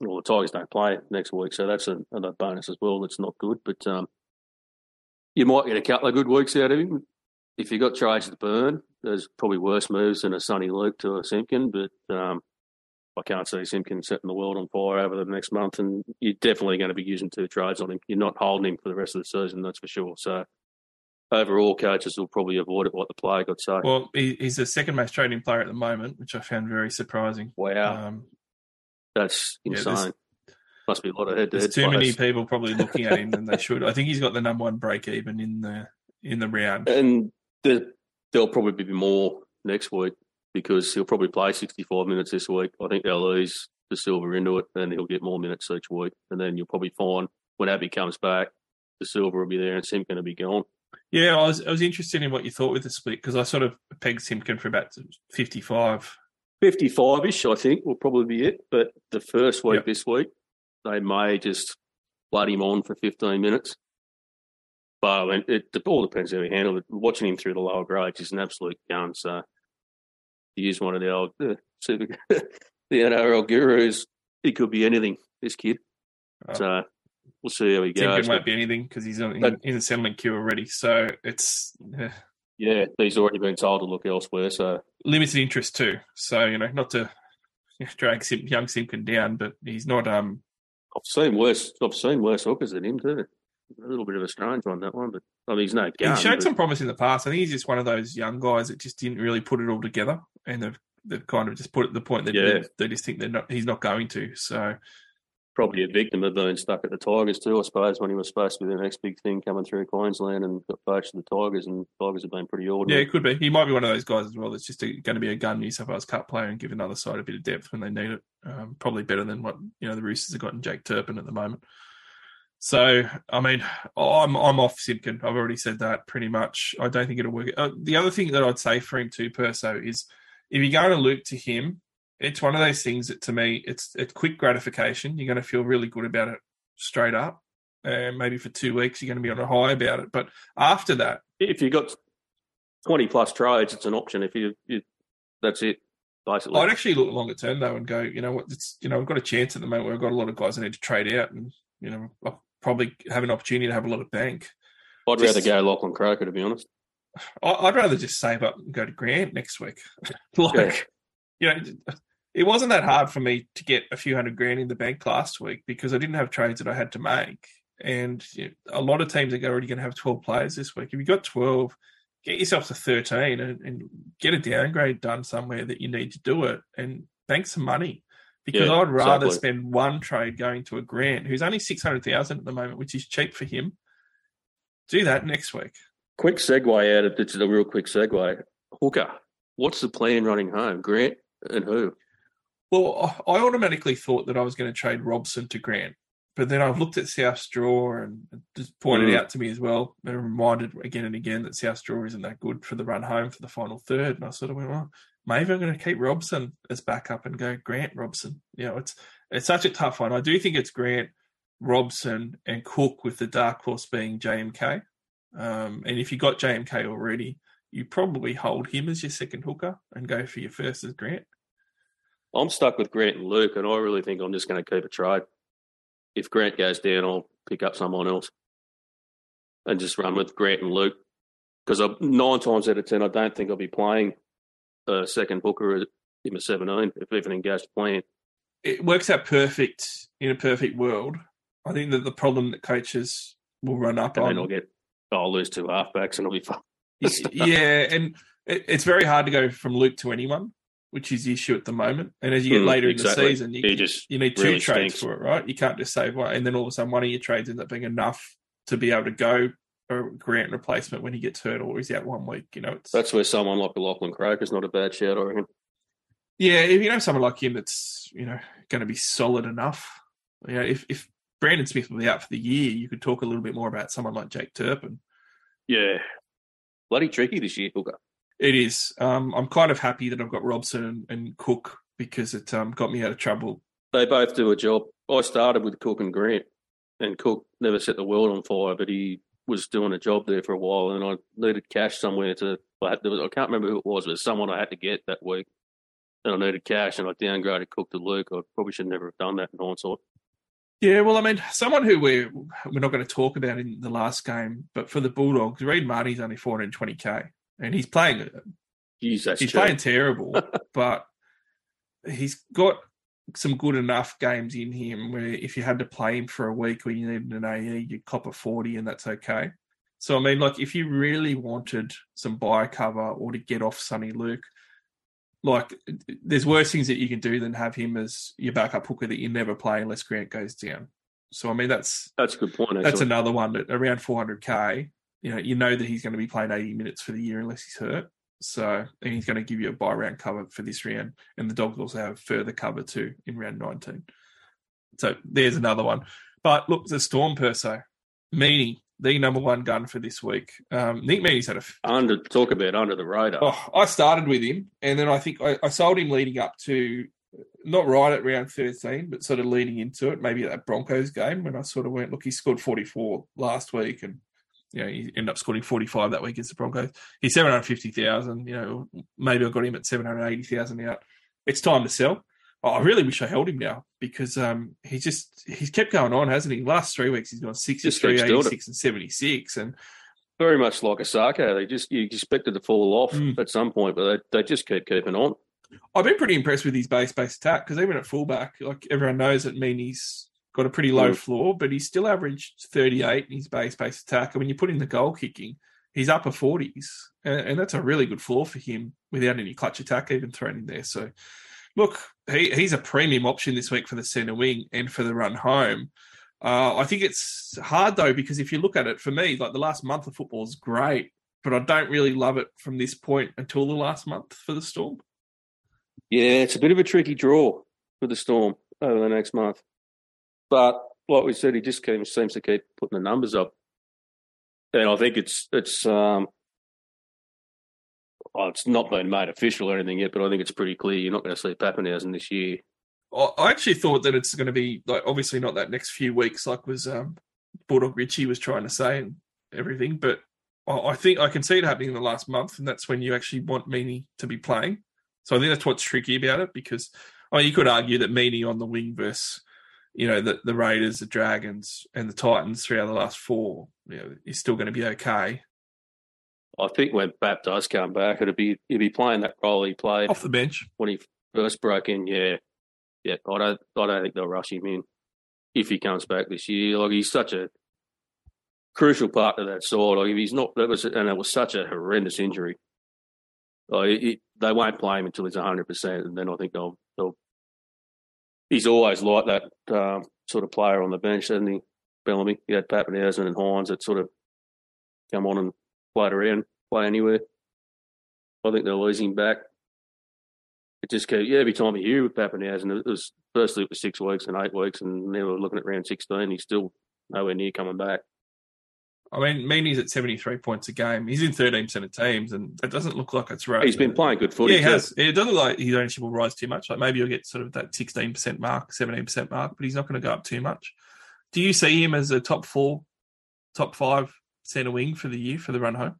Well, the Tigers don't play next week, so that's a, another bonus as well. That's not good, but um, you might get a couple of good weeks out of him. If you got trades to burn, there's probably worse moves than a Soni Luke to a Simpkin, but um, I can't see Simpkin setting the world on fire over the next month, and you're definitely going to be using two trades on him. You're not holding him for the rest of the season, that's for sure. So overall, coaches will probably avoid it like the player got say. Well, he's the second most trading player at the moment, which I found very surprising. wow, Um, that's yeah, insane. there's- Must be a lot of head to There's head too many people probably looking at him than they should. I think he's got the number one break even in the in the round. And the, there'll probably be more next week because he'll probably play 65 minutes this week. I think they'll ease Da Silva into it, and he'll get more minutes each week. And then you'll probably find when Abby comes back, Da Silva will be there and Simpkin will be gone. Yeah, I was I was interested in what you thought with the split because I sort of pegged Simpkin for about 55. 55 ish, I think, will probably be it. But the first week Yep. this week, they may just blood him on for 15 minutes. But I mean, it, it all depends how he handled it. Watching him through the lower grades is an absolute gun. So to use one of the old uh, super, the NRL gurus, he could be anything, this kid. So we'll see how he goes. Simpkin won't be anything because he's in, But- in the settlement queue already. So it's eh, yeah, he's already been told to look elsewhere. So limited interest too. So you know, not to drag Sim, young Simpkin down, but he's not. Um, I've seen worse. I've seen worse hookers than him too. A little bit of a strange one that one, but I mean, he's no gun. he showed but- some promise in the past. I think he's just one of those young guys that just didn't really put it all together, and they've they've kind of just put it at the point that Yeah. they, they just think they're not. He's not going to. So Probably a victim of being stuck at the Tigers too, I suppose, when he was supposed to be the next big thing coming through Queensland and got poached to the Tigers, and Tigers have been pretty ordinary. Yeah, it could be. He might be one of those guys as well that's just going to be a gun New South Wales Cup player and give another side a bit of depth when they need it. Um, probably better than what you know the Roosters have got in Jake Turpin at the moment. So, I mean, I'm I'm off Simpkin. I've already said that pretty much. I don't think it'll work. Uh, the other thing that I'd say for him too, Perso, is if you're going to look to him, it's one of those things that to me, it's it's quick gratification. You're going to feel really good about it straight up. And maybe for two weeks, you're going to be on a high about it. But after that, If you got twenty plus trades, it's an option. If you, you that's it, basically. I'd actually look longer term though and go, you know what, it's you know, I've got a chance at the moment where I've got a lot of guys I need to trade out and you know, I'll probably have an opportunity to have a lot of bank. I'd just- rather go Lachlan Croker, to be honest. I'd rather just save up and go to Grant next week. like, you know, it wasn't that hard for me to get a few hundred grand in the bank last week because I didn't have trades that I had to make. And you know, a lot of teams are already going to have 12 players this week. If you've got 12, get yourself to 13 and, and get a downgrade done somewhere that you need to do it and bank some money. Because Yeah, I'd rather exactly. spend one trade going to a Grant who's only 600,000 at the moment, which is cheap for him. Do that next week. Quick segue out of it's a real quick segue. Hooker, what's the plan running home? Grant and who? Well, I automatically thought that I was going to trade Robson to Grant, but then I've looked at South Straw and just pointed Mm. out to me as well, and reminded again and again that South Straw isn't that good for the run home for the final third. And I sort of went, well, maybe I'm going to keep Robson as backup and go Grant Robson. You know, it's it's such a tough one. I do think it's Grant, Robson, and Cook with the dark horse being JMK. Um, and if you got JMK already, you probably hold him as your second hooker and go for your first as Grant. I'm stuck with Grant and Luke, and I really think I'm just going to keep a trade. If Grant goes down, I'll pick up someone else and just run with Grant and Luke. Because nine times out of ten, I don't think I'll be playing a second hooker in a 17 if everything goes to plan. it works out perfect in a perfect world. I think that the problem that coaches will run up And on, I'll get, I'll lose two halfbacks and I'll be fine. yeah, and it, it's very hard to go from Luke to anyone, which is the issue at the moment. And as you get Mm, later exactly. in the season, you, He just you need two really trades stinks. for it, right? You can't just save one, and then all of a sudden one of your trades ends up being enough to be able to go a grant replacement when he gets hurt or he's out one week. You know, it's That's where someone like a Lachlan is not a bad shout, I reckon. Yeah, if you know someone like him that's you know going to be solid enough, you know, if if Brandon Smith will be out for the year, you could talk a little bit more about someone like Jake Turpin. Yeah. Bloody tricky this year, Hooker. It is. Um, I'm kind of happy that I've got Robson and, and Cook because it um, got me out of trouble. They both do a job. I started with Cook and Grant, and Cook never set the world on fire, but he was doing a job there for a while, and I needed cash somewhere to. I, to, I can't remember who it was, but it was someone I had to get that week, and I needed cash, and I downgraded Cook to Luke. I probably should never have done that in hindsight. Yeah, well, I mean, someone who we're we're not going to talk about in the last game, but for the Bulldogs, Reed Mahoney's only 420k, and he's playing he's cheap. playing terrible, but he's got some good enough games in him where if you had to play him for a week when you needed an AE, you cop a 40 and that's okay. So, I mean, like if you really wanted some bye cover or to get off Soni Luke, like there's worse things that you can do than have him as your backup hooker that you never play unless Grant goes down. So, I mean, that's That's a good point. Actually. that's another one that around 400k. You know, you know that he's going to be playing 80 minutes for the year unless he's hurt. So and he's going to give you a bye round cover for this round, and the Dogs also have further cover too in round 19. So there's another one. But look, the Storm Perso, Meaney, the number one gun for this week. Um, Nick Meaney's had a under talk about under the radar. Oh, I started with him, and then I think I, I sold him leading up to not right at round 13, but sort of leading into it, maybe that Broncos game when I sort of went, look, he scored 44 last week, and you know, he ended up scoring 45 that week against the Broncos. He's 750,000, you know, maybe I got him at 780,000 out. It's time to sell. Oh, I really wish I held him now because um, he's just he's kept going on, hasn't he? Last three weeks he's gone Just 63, 86, and 76, and Very much like a Osaka. They just you expected to fall off Mm. at some point, but they, they just keep keeping on. I've been pretty impressed with his base base attack because even at fullback, like everyone knows that Meaney's got a pretty low Mm. floor, but he's still averaged 38 in his base base attack. And when you put in the goal kicking, he's upper 40s. And, and that's a really good floor for him without any clutch attack even thrown in there. So Look, he, he's a premium option this week for the centre wing and for the run home. Uh, I think it's hard though because if you look at it, for me, like the last month of football is great, but I don't really love it from this point until the last month for the Storm. Yeah, it's a bit of a tricky draw for the Storm over the next month. But like we said, he just seems to keep putting the numbers up, and I think it's it's um, well, it's not been made official or anything yet, but I think it's pretty clear you're not going to see Papenhuyzen this year. I actually thought that it's going to be like obviously not that next few weeks, like was um, Bulldog Richie was trying to say and everything, but I think I can see it happening in the last month, and that's when you actually want Meaney to be playing. So I think that's what's tricky about it because mean, you could argue that Meaney on the wing versus you know the, the Raiders, the Dragons, and the Titans throughout the last four, you know, is still going to be okay. I think when Bap does come back, it'll be he'll be playing that role he played off the bench when he first broke in. Yeah, yeah. I don't, I don't think they'll rush him in if he comes back this year. Like he's such a crucial part of that side. Like if he's not, that was and it was such a horrendous injury. Like it, they won't play him until he's hundred percent, and then I think they'll they'll. He's always like that um, sort of player on the bench, hasn't he? Bellamy, he had Papenhuyzen and Hynes that sort of come on and float around, play anywhere. I think they're losing back. It just keeps, yeah, every time you hear with Papenhuyzen, it was firstly it was six weeks and eight weeks, and now we're looking at round 16. He's still nowhere near coming back. I mean, Meaney's at 73 points a game. He's in 13% of teams, and it doesn't look like it's right. He's been playing good footy. Yeah, he has. It doesn't look like his ownership will rise too much. Like maybe he'll get sort of that 16% mark, 17% mark, but he's not going to go up too much. Do you see him as a top four, top five centre wing for the year for the run home?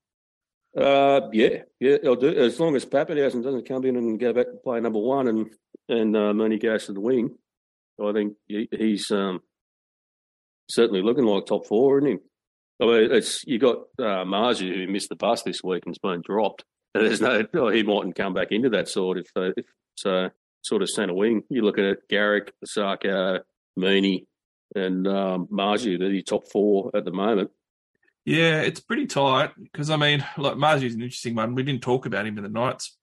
Uh, yeah, yeah, I'll do as long as Papenhuyzen doesn't come in and go back to play number one, and and uh, Mooney goes to the wing. I think he's um, certainly looking like top four, isn't he? I mean, it's you got uh, who missed the bus this week and's been dropped. There's no oh, he mightn't come back into that sort if, uh, if so sort of centre wing. You look at it, Garrick, Sarko, Mooney, and um. They're the top four at the moment. Yeah, it's pretty tight because I mean, like Marzhew's an interesting one. We didn't talk about him in the Knights,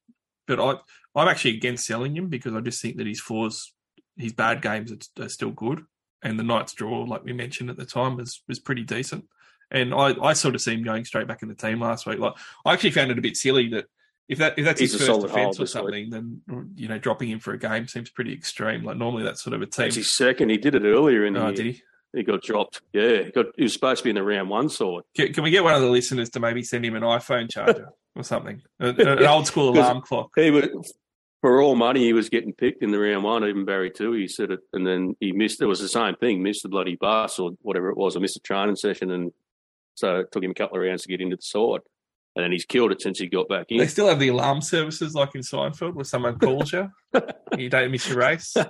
but I I'm actually against selling him because I just think that his fours, his bad games are, are still good, and the Knights draw, like we mentioned at the time, was was pretty decent. And I, I sort of see him going straight back in the team last week. Like I actually found it a bit silly that if that if that's He's his first solid defence or this week. something, then you know dropping him for a game seems pretty extreme. Like normally that's sort of a team. It's his second. He did it earlier in the Oh, year. did he? He got dropped. Yeah, he got. He was supposed to be in the round one sort. Can, can we get one of the listeners to maybe send him an iPhone charger or something, an, an old school alarm clock? He was for all money. He was getting picked in the round one. Even Barry too. He said it, and then he missed. It was the same thing. Missed the bloody bus or whatever it was. I missed a training session, and so it took him a couple of rounds to get into the side. And then he's killed it since he got back in. They still have the alarm services like in Seinfeld, where someone calls you, you don't miss your race. Uh,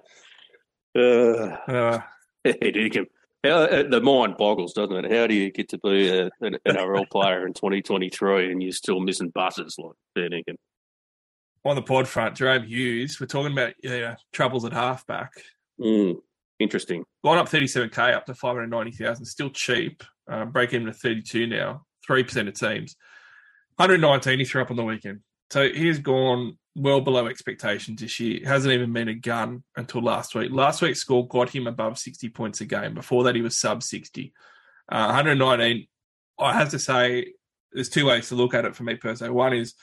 Uh, it can, how, uh, the mind boggles, doesn't it? How do you get to be a, an NRL player in 2023 and you're still missing buses like dinkum? on the pod front, Jahrome Hughes, we're talking about yeah, troubles at halfback. Mm, interesting. Gone up 37k up to 590,000, still cheap. Um, break even to 32 now, 3% of teams. 119 he threw up on the weekend. So he's gone well below expectations this year. Hasn't even been a gun until last week. Last week's score got him above 60 points a game. Before that, he was sub 60. Uh, 119, I have to say, there's two ways to look at it for me personally. One is,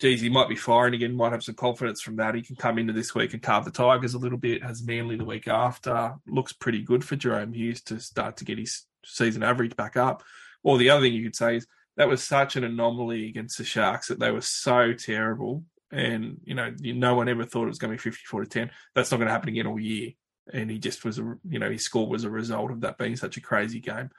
geez, he might be firing again, might have some confidence from that. He can come into this week and carve the Tigers a little bit, has Manly the week after. Looks pretty good for Jahrome Hughes to start to get his season average back up. Or the other thing you could say is that was such an anomaly against the Sharks that they were so terrible. And, you know, no one ever thought it was going to be 54 to 10. That's not going to happen again all year. And he just was, a, you know, his score was a result of that being such a crazy game.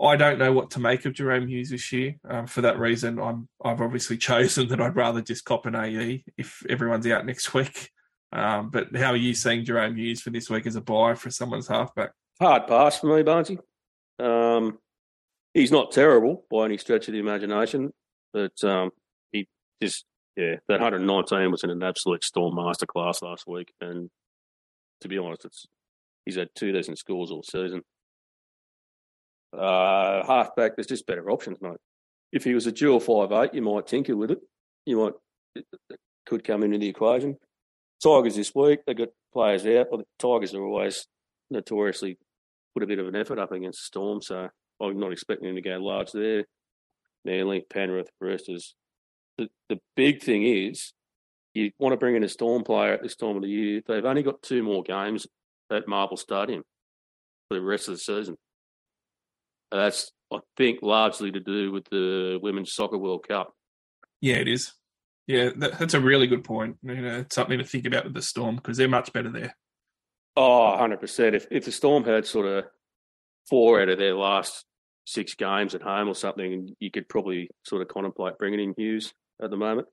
I don't know what to make of Jahrome Hughes this year. Um, for that reason, I'm I've obviously chosen that I'd rather just cop an AE if everyone's out next week. Um, but how are you seeing Jahrome Hughes for this week as a buy for someone's halfback? Hard pass for me, Barnesy. Um, he's not terrible by any stretch of the imagination, but um, he just, yeah, that 119 was in an absolute storm masterclass last week. And to be honest, it's he's had two decent scores all season. Uh, halfback, there's just better options, mate. If he was a dual five eight, you might tinker with it. You might it, could come into the equation. Tigers this week, they got players out. The Tigers are always notoriously put a bit of an effort up against Storm, so I'm not expecting them to go large there. Manly, Penrith, Roosters. The, the big thing is you want to bring in a Storm player at this time of the year. They've only got two more games at Marvel Stadium for the rest of the season. And that's, I think, largely to do with the Women's Soccer World Cup. Yeah, it is. Yeah, that, that's a really good point. You know, it's something to think about with the Storm because they're much better there. Oh, 100%. If, if the Storm had sort of four out of their last six games at home or something, you could probably sort of contemplate bringing in Hughes at the moment.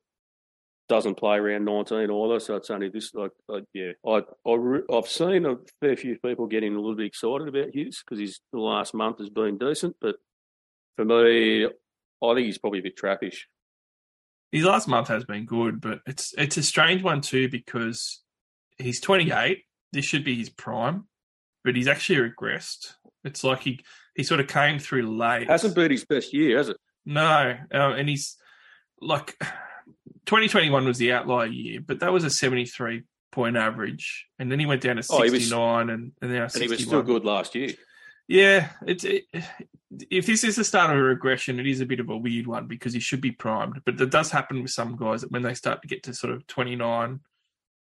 Doesn't play around 19 either, so it's only this. Like, uh, yeah, I, I, I've seen a fair few people getting a little bit excited about Hughes because his the last month has been decent, but for me, I think he's probably a bit trappish. His last month has been good, but it's it's a strange one too because he's 28. This should be his prime, but he's actually regressed. It's like he he sort of came through late. Hasn't been his best year, has it? No, um, and he's like 2021 was the outlier year, but that was a 73 point average, and then he went down to Oh, 69, was- and and now 61. And he was still good last year. Yeah, it's it, if this is the start of a regression, it is a bit of a weird one because he should be primed. But that does happen with some guys that when they start to get to sort of 29,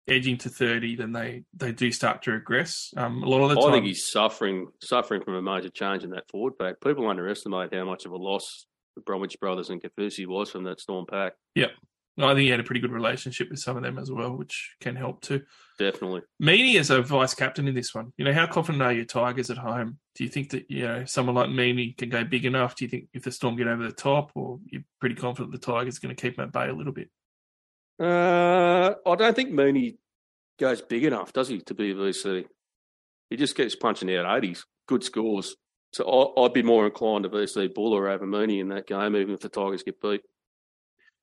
edging to 30, then they they do start to regress. Um, a lot of the I time, I think he's suffering suffering from a major change in that forward pack. People underestimate how much of a loss the Bromwich brothers and Kaufusi was from that Storm pack. I think he had a pretty good relationship with some of them as well, which can help too. Definitely. Meaney is a vice captain in this one. You know, how confident are your Tigers at home? Do you think that, you know, someone like Meaney can go big enough? Do you think if the Storm get over the top, or you're pretty confident the Tigers are going to keep them at bay a little bit? Uh, I don't think Mooney goes big enough, does he, to be a VC? He just keeps punching out 80s, good scores. So I, I'd be more inclined to VC Bula over Mooney in that game, even if the Tigers get beat.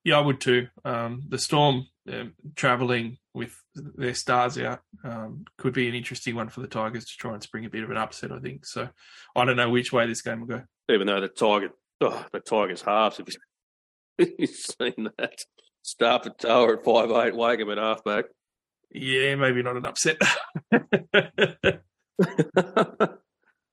Yeah, I would too. Um, the Storm um, travelling with their stars out um, could be an interesting one for the Tigers to try and spring a bit of an upset, I think. So I don't know which way this game will go. Even though the Tiger, oh, the Tigers halves, you, you've seen that? Stafford Tower at five eight, Wakeham at halfback. Yeah, maybe not an upset.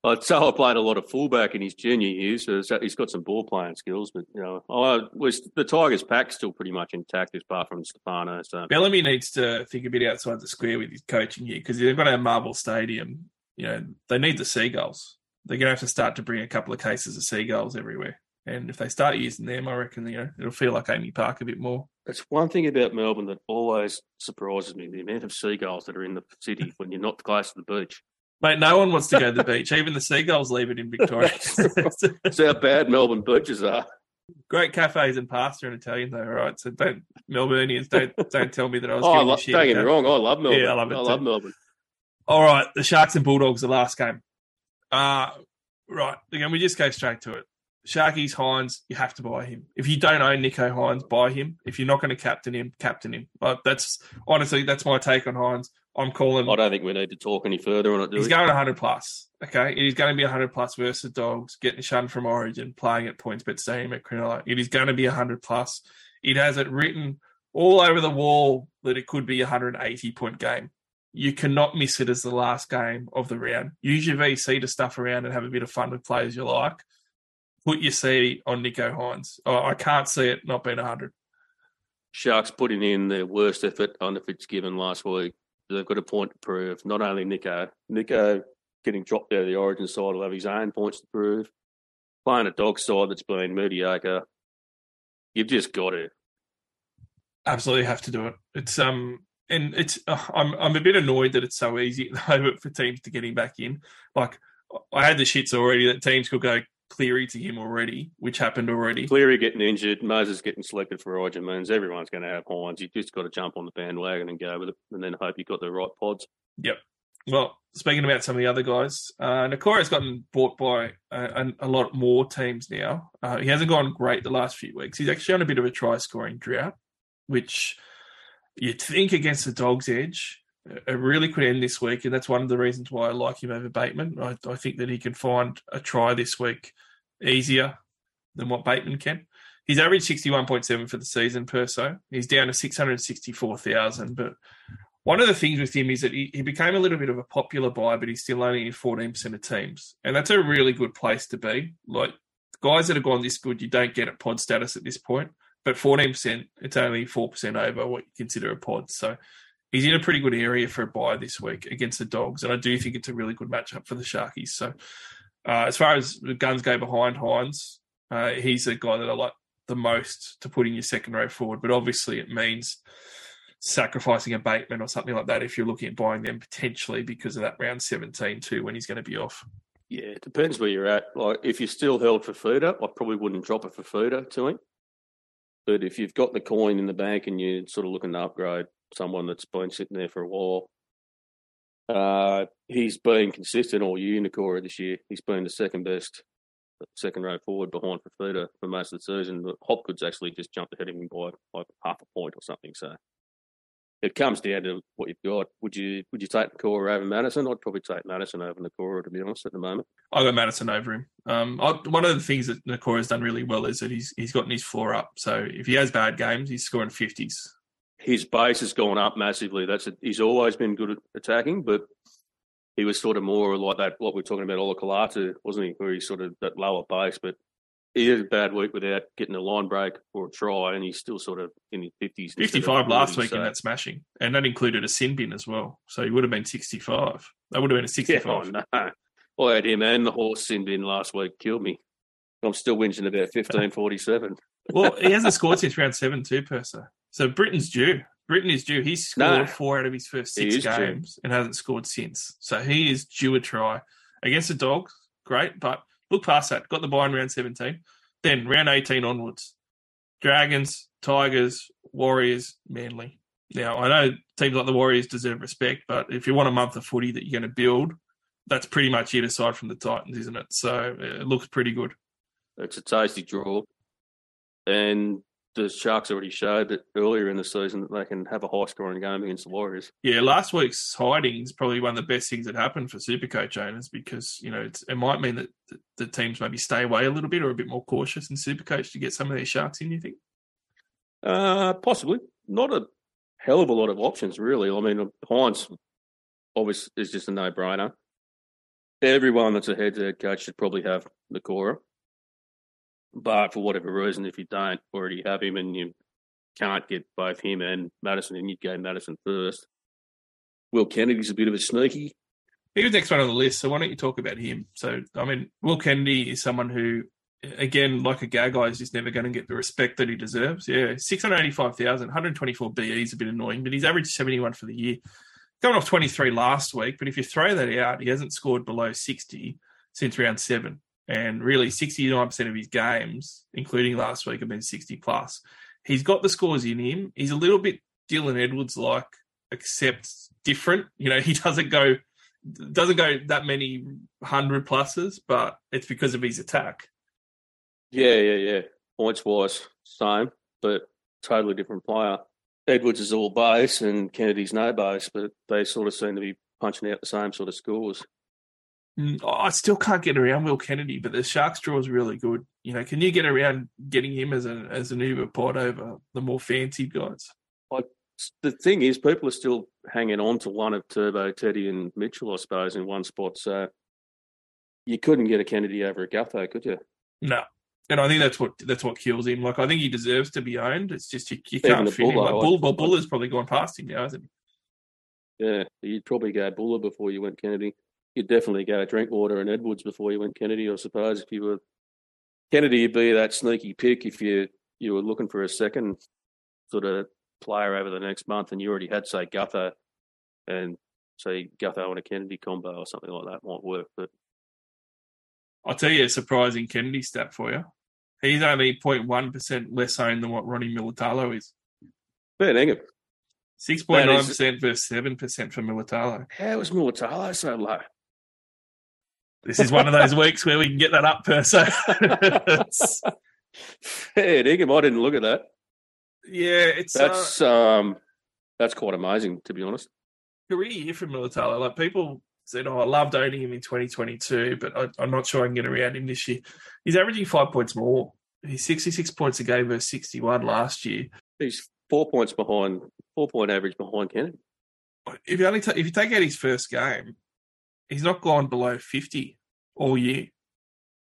I'd say I played a lot of fullback in his junior years, so so he's got some ball playing skills. But you know, I was the Tigers' pack's still pretty much intact, apart from Stefano. So Bellamy needs to think a bit outside the square with his coaching here because they've got a Marvel Stadium. You know, they need the seagulls. They're going to have to start to bring a couple of cases of seagulls everywhere. And if they start using them, I reckon you know it'll feel like AAMI Park a bit more. that's one thing about Melbourne that always surprises me: the amount of seagulls that are in the city when you're not close to the beach. Mate, no one wants to go to the beach. Even the seagulls leave it in Victoria. That's how bad Melbourne beaches are. Great cafes and pasta and Italian though, right? So don't Melburnians don't don't tell me that I was. Oh, I giving you lo- shit, don't get me wrong, I love Melbourne. Yeah, I love it I too. love Melbourne. All right, the Sharks and Bulldogs, the last game. Uh right. Again, we just go straight to it. Sharkies, Hynes, you have to buy him. If you don't own Nicho Hynes, buy him. If you're not going to captain him, captain him. But that's honestly that's my take on Hynes. I'm calling. I don't think we need to talk any further on it, do He's we? going 100 plus. Okay, he's going to be 100 plus versus Dogs, getting shunned from Origin, playing at points, but staying at Cronulla. It is going to be 100 plus. It has it written all over the wall that it could be a 180 point game. You cannot miss it as the last game of the round. Use your VC to stuff around and have a bit of fun with players you like. Put your C on Nicho Hynes. Oh, I can't see it not being 100. Sharks putting in their worst effort on the Fitzgibbon last week. They've got a point to prove. Not only Nicho, Nicho getting dropped out of the Origin side will have his own points to prove. Playing a dog side that's been mediocre, you've just got to. absolutely have to do it. It's um and it's uh, I'm I'm a bit annoyed that it's so easy at the moment for teams to get him back in. Like I had the shits already that teams could go Cleary to him already, which happened already. Cleary getting injured, Moses getting selected for Origin means everyone's going to have Hynes. You've just got to jump on the bandwagon and go with it, and then hope you've got the right pods. Yep. Well, speaking about some of the other guys, uh, Nikora's gotten bought by a, a, a lot more teams now. Uh, he hasn't gone great the last few weeks. He's actually on a bit of a try scoring drought, which you'd think against the Dogs' edge, it really could end this week. And that's one of the reasons why I like him over Bateman. I, I think that he can find a try this week easier than what Bateman can. He's averaged 61.7 for the season Perso. He's down to 664,000, but One of the things with him is that he, he became a little bit of a popular buy, but he's still only in 14% of teams. And that's a really good place to be. Like guys that have gone this good, you don't get at pod status at this point. But 14%, it's only 4% over what you consider a pod. So he's in a pretty good area for a buy this week against the Dogs. And I do think it's a really good matchup for the Sharkies. So uh, as far as the guns go behind Hynes, uh, he's a guy that I like the most to put in your second row forward. But obviously, it means sacrificing a or something like that if you're looking at buying them potentially because of that round 17 too when he's going to be off. Yeah, it depends where you're at. Like if you're still held for Fifita, I probably wouldn't drop it for Fifita to him. But if you've got the coin in the bank and you're sort of looking to upgrade someone that's been sitting there for a while, uh, he's been consistent all year, Nikora, this year. He's been the second best second row forward behind Fifita for most of the season. But Hopgood's actually just jumped ahead of him by like half a point or something. So it comes down to what you've got. Would you would you take Nikora over Matterson? I'd probably take Matterson over Nikora to be honest at the moment. I got Matterson over him. Um, I, one of the things that Nikora's done really well is that he's he's gotten his floor up. So if he has bad games, he's scoring fifties. His base has gone up massively. That's a, he's always been good at attacking, but he was sort of more like that. What we're talking about, Olakau'atu, wasn't he? Where he's sort of that lower base, but he had a bad week without getting a line break or a try, and he's still sort of in his fifties. 55 last week so. in that smashing, and that included a sin bin as well. So he would have been 65. That would have been a 65. Yeah, oh, no. I had him and the horse sin bin last week. Killed me. I'm still whinging about 1547. Well, he hasn't scored since round seven, too, Perso. So Briton's due. Briton is due. He's scored no, four out of his first six games due. and hasn't scored since. So he is due a try against the Dogs. Great, but look past that. Got the bye in round 17. Then round 18 onwards. Dragons, Tigers, Warriors, Manly. Now, I know teams like the Warriors deserve respect, but if you want a month of footy that you're going to build, that's pretty much it aside from the Titans, isn't it? So it looks pretty good. It's a tasty draw. And the Sharks already showed that earlier in the season that they can have a high scoring game against the Warriors. Yeah, last week's hiding is probably one of the best things that happened for Supercoach owners because you know it might mean that the, the, teams maybe stay away a little bit or a bit more cautious in Supercoach to get some of their Sharks in. You think? Uh, possibly. Not a hell of a lot of options, really. I mean, Hynes obviously is just a no brainer. Everyone that's a head to head coach should probably have the Cora. But for whatever reason, if you don't already have him and you can't get both him and Matterson, and you'd go Matterson first. Will Kennedy's a bit of a sneaky. He was next one on the list, so why don't you talk about him? So, I mean, Will Kennedy is someone who, again, like a gag Gagai, is just never going to get the respect that he deserves. Yeah, 685,000, 124 BE is a bit annoying, but he's averaged 71 for the year. Going off 23 last week, but if you throw that out, he hasn't scored below 60 since round seven. And really, 69% of his games, including last week, have been 60 plus. He's got the scores in him. He's a little bit Dylan Edwards like, except different. You know, he doesn't go doesn't go that many hundred pluses, but it's because of his attack. Yeah, yeah, yeah. Points wise, same, but totally different player. Edwards is all base and Kennedy's no base, but they sort of seem to be punching out the same sort of scores. Mm, oh, I still can't get around Will Kennedy, but the Sharks draw is really good. You know, can you get around getting him as an as an Uber pod over the more fancied guys? I, the thing is, people are still hanging on to one of Turbo, Teddy, and Mitchell, I suppose, in one spot. So you couldn't get a Kennedy over a Gutho, could you? No, and I think that's what that's what kills him. Like I think he deserves to be owned. It's just you, you can't fit him. Like, Bull, well, Bula's probably gone past him now, hasn't he? Yeah, you'd probably go Bula before you went Kennedy you'd definitely go to Drinkwater and Edwards before you went Kennedy, I suppose. If you were Kennedy, you'd be that sneaky pick if you you were looking for a second sort of player over the next month, and you already had say Gutho and say Gutho and a Kennedy combo or something like that might work. But I'll tell you a surprising Kennedy stat for you. He's only 0.1% less owned than what Ronnie Mulitalo is. Fair dinkum. 6.9% versus 7% for Mulitalo. How is Mulitalo so low? This is one of those weeks where we can get that up Perso. Fair dinkum. I didn't look at that. Yeah, it's that's uh, um that's quite amazing to be honest. Career year for Mulitalo. Like people said, "Oh, I loved owning him in 2022, but I, am not sure I can get around him this year." He's averaging five points more. He's 66 points a game versus 61 last year. He's four points behind, four point average behind Kennedy. if you only ta- if you take out his first game, he's not gone below fifty all year.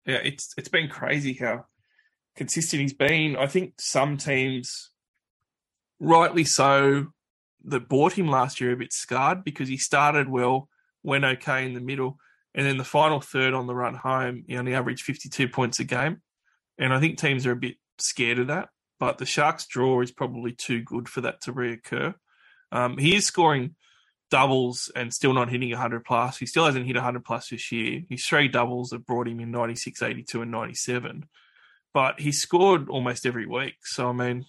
Yeah, it's it's been crazy how consistent he's been. I think some teams, rightly so, that bought him last year a bit scarred because he started well, went okay in the middle, and then the final third on the run home, he only averaged fifty two points a game, and I think teams are a bit scared of that. But the Sharks' draw is probably too good for that to reoccur. Um, he is scoring doubles and still not hitting 100 plus. He still hasn't hit 100 plus this year. His three doubles have brought him in 96, 82, and 97. But he scored almost every week. So, I mean,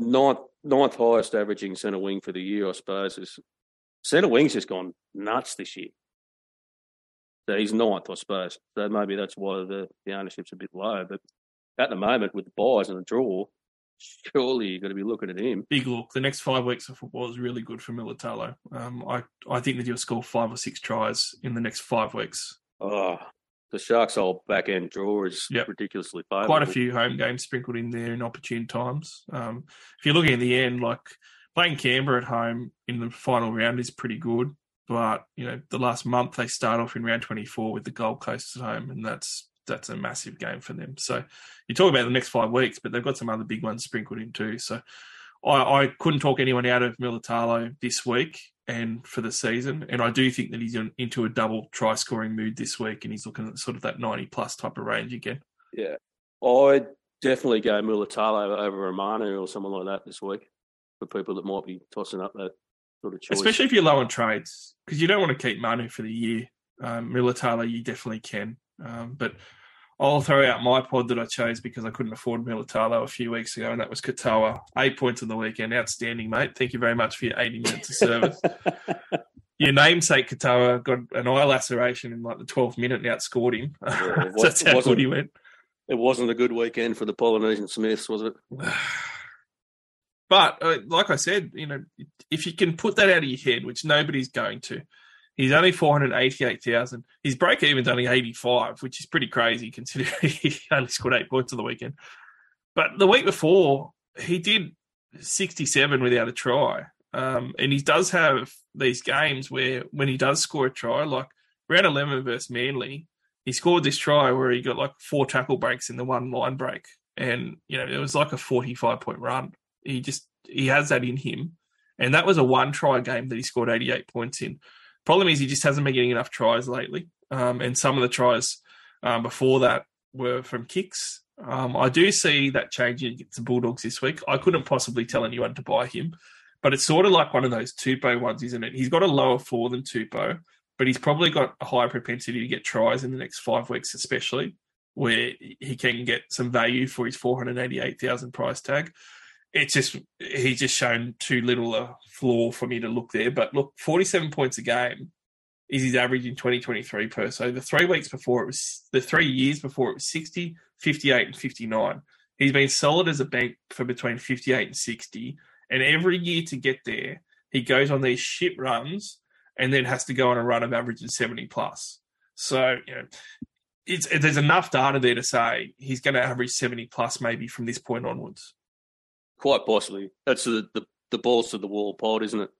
Ninth, ninth highest averaging centre wing for the year, I suppose. Is centre wing's just gone nuts this year. So he's ninth, I suppose. So maybe that's why the, the ownership's a bit low. But at the moment, with the byes and the draw, surely you're going to be looking at him. big look. The next five weeks of football is really good for Mulitalo. Um, I, I think that he'll score five or six tries in the next five weeks. Oh, the Sharks' whole back end draw is Yep. ridiculously favourable. Quite a few home games sprinkled in there in opportune times. Um, if you're looking at the end, like playing Canberra at home in the final round is pretty good. But you know, the last month they start off in round 24 with the Gold Coast at home, and that's that's a massive game for them. So you talk about the next five weeks, but they've got some other big ones sprinkled in too. So I, I couldn't talk anyone out of Mulitalo this week and for the season, and I do think that he's in, into a double try scoring mood this week, and he's looking at sort of that 90 plus type of range again. Yeah. I'd definitely go Mulitalo over Romano or someone like that this week for people that might be tossing up that sort of choice. Especially if you're low on trades, because you don't want to keep Manu for the year. Um, Mulitalo, you definitely can. Um, but I'll throw out my pod that I chose because I couldn't afford Mulitalo a few weeks ago, and that was Katoa. Eight points on the weekend. Outstanding, mate. Thank you very much for your 80 minutes of service. your namesake Katoa got an eye laceration in like the 12th minute and outscored him. Yeah, So That's how good he went. It wasn't a good weekend for the Polynesian Smiths, was it? But uh, like I said, you know, if you can put that out of your head, which nobody's going to, he's only four hundred eighty-eight thousand. His break even's only eighty-five, which is pretty crazy considering he only scored eight points on the weekend. But the week before, he did sixty-seven without a try, um, and he does have these games where when he does score a try, like round eleven versus Manly, he scored this try where he got like four tackle breaks in the one line break, and you know it was like a forty-five point run. He just he has that in him, and that was a one try game that he scored eighty eight points in. Problem is he just hasn't been getting enough tries lately, um, and some of the tries um, before that were from kicks. Um, I do see that changing against the Bulldogs this week. I couldn't possibly tell anyone to buy him, but it's sort of like one of those Tupou ones, isn't it? He's got a lower floor than Tupou, but he's probably got a higher propensity to get tries in the next five weeks, especially where he can get some value for his 488,000 price tag. It's just, he's just shown too little a flaw for me to look there. But look, 47 points a game is his average in 2023 per. So the three weeks before it was, the three years before it was 60, 58, and 59. He's been solid as a bank for between 58 and 60. And every year to get there, he goes on these shit runs and then has to go on a run of averaging 70 plus. So, you know, it's, there's enough data there to say he's going to average 70 plus maybe from this point onwards. Quite possibly. That's the, the, the balls to the wall pod, isn't it?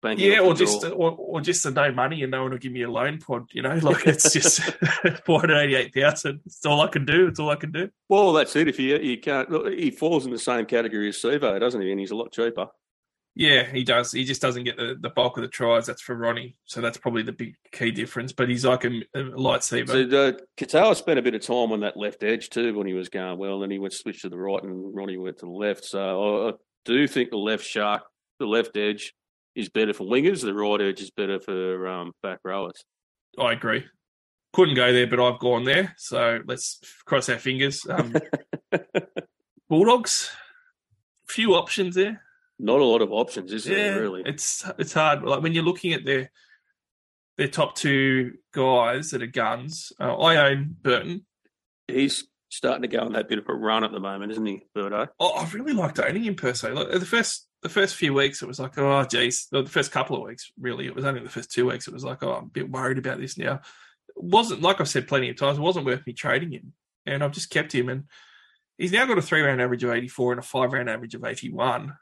Banking Yeah, or just or, or just the no money and no one will give me a loan pod. You know, like it's just four hundred eighty-eight thousand. It's all I can do. It's all I can do. Well, that's it. If you you can't, look, he falls in the same category as Sivo, doesn't he? And he's a lot cheaper. Yeah, he does. He just doesn't get the, the bulk of the tries. That's for Ronnie. So that's probably the big key difference. But he's like a, a lightsaber. So uh, Katoa spent a bit of time on that left edge too when he was going well. Then he went switch to the right, and Ronnie went to the left. So I, I do think the left shark, the left edge, is better for wingers. The right edge is better for um, back rowers. I agree. Couldn't go there, but I've gone there. So let's cross our fingers. Um, Bulldogs, few options there. Not a lot of options, is there? Really? It's it's hard. Like when you're looking at their their top two guys that are guns. Uh, I own Burton. He's starting to go on that bit of a run at the moment, isn't he, Birdo? Oh, I really liked owning him per se. Like the first the first few weeks, it was like, oh, geez. The first couple of weeks, really, it was only the first two weeks. It was like, oh, I'm a bit worried about this now. It wasn't like I've said plenty of times. It wasn't worth me trading him, and I've just kept him. And he's now got a three round average of 84 and a five round average of 81,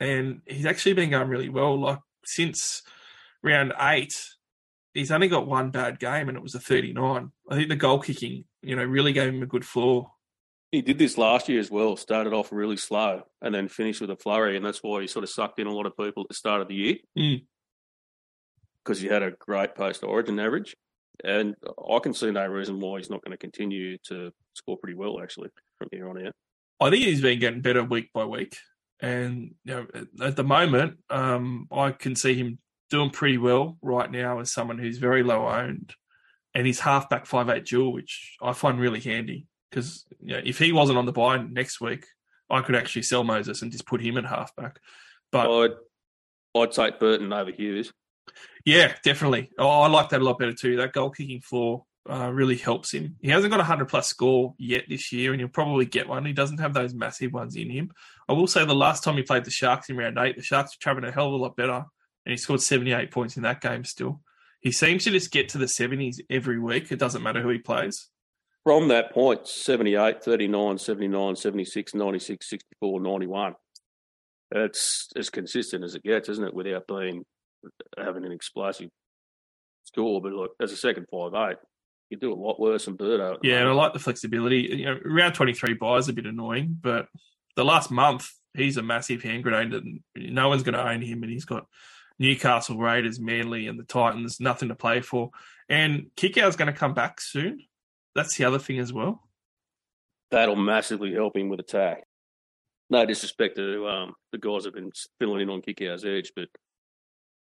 and he's actually been going really well. Like since round eight, he's only got one bad game, and it was a 39. I think the goal kicking, you know, really gave him a good floor. He did this last year as well. Started off really slow and then finished with a flurry, and that's why he sort of sucked in a lot of people at the start of the year Mm. because he had a great post origin average. And I can see no reason why he's not going to continue to score pretty well actually from here on out. I think he's been getting better week by week. And you know, at- the moment, um, I can see him doing pretty well right now as someone who's very low owned. And he's halfback five eight dual, which I find really handy because you know, if he wasn't on the bye next week, I could actually sell Moses and just put him at halfback. But I'd I'd take Burton over Hughes. yeah, definitely. Oh, I like that a lot better too. That goal kicking floor uh, really helps him. He hasn't got a hundred plus score yet this year, and he'll probably get one. He doesn't have those massive ones in him. I will say the last time he played the Sharks in round eight, the Sharks were traveling a hell of a lot better, and he scored seventy eight points in that game. Still, he seems to just get to the seventies every week. It doesn't matter who he plays. From that point, 78, 39, 79, 76, 96, 64, 91. It's as consistent as it gets, isn't it, without being having an explosive score. But look, as a second five eight, you do a lot worse than Birdo. Yeah, and I like the flexibility. You know, round twenty three byes a bit annoying, but the last month he's a massive hand grenade, and no one's going to own him. And he's got Newcastle Raiders, Manly, and the Titans. Nothing to play for. And Kikau's going to come back soon. That's the other thing as well. That'll massively help him with attack. No disrespect to um, the guys who've been filling in on Kikau's edge, but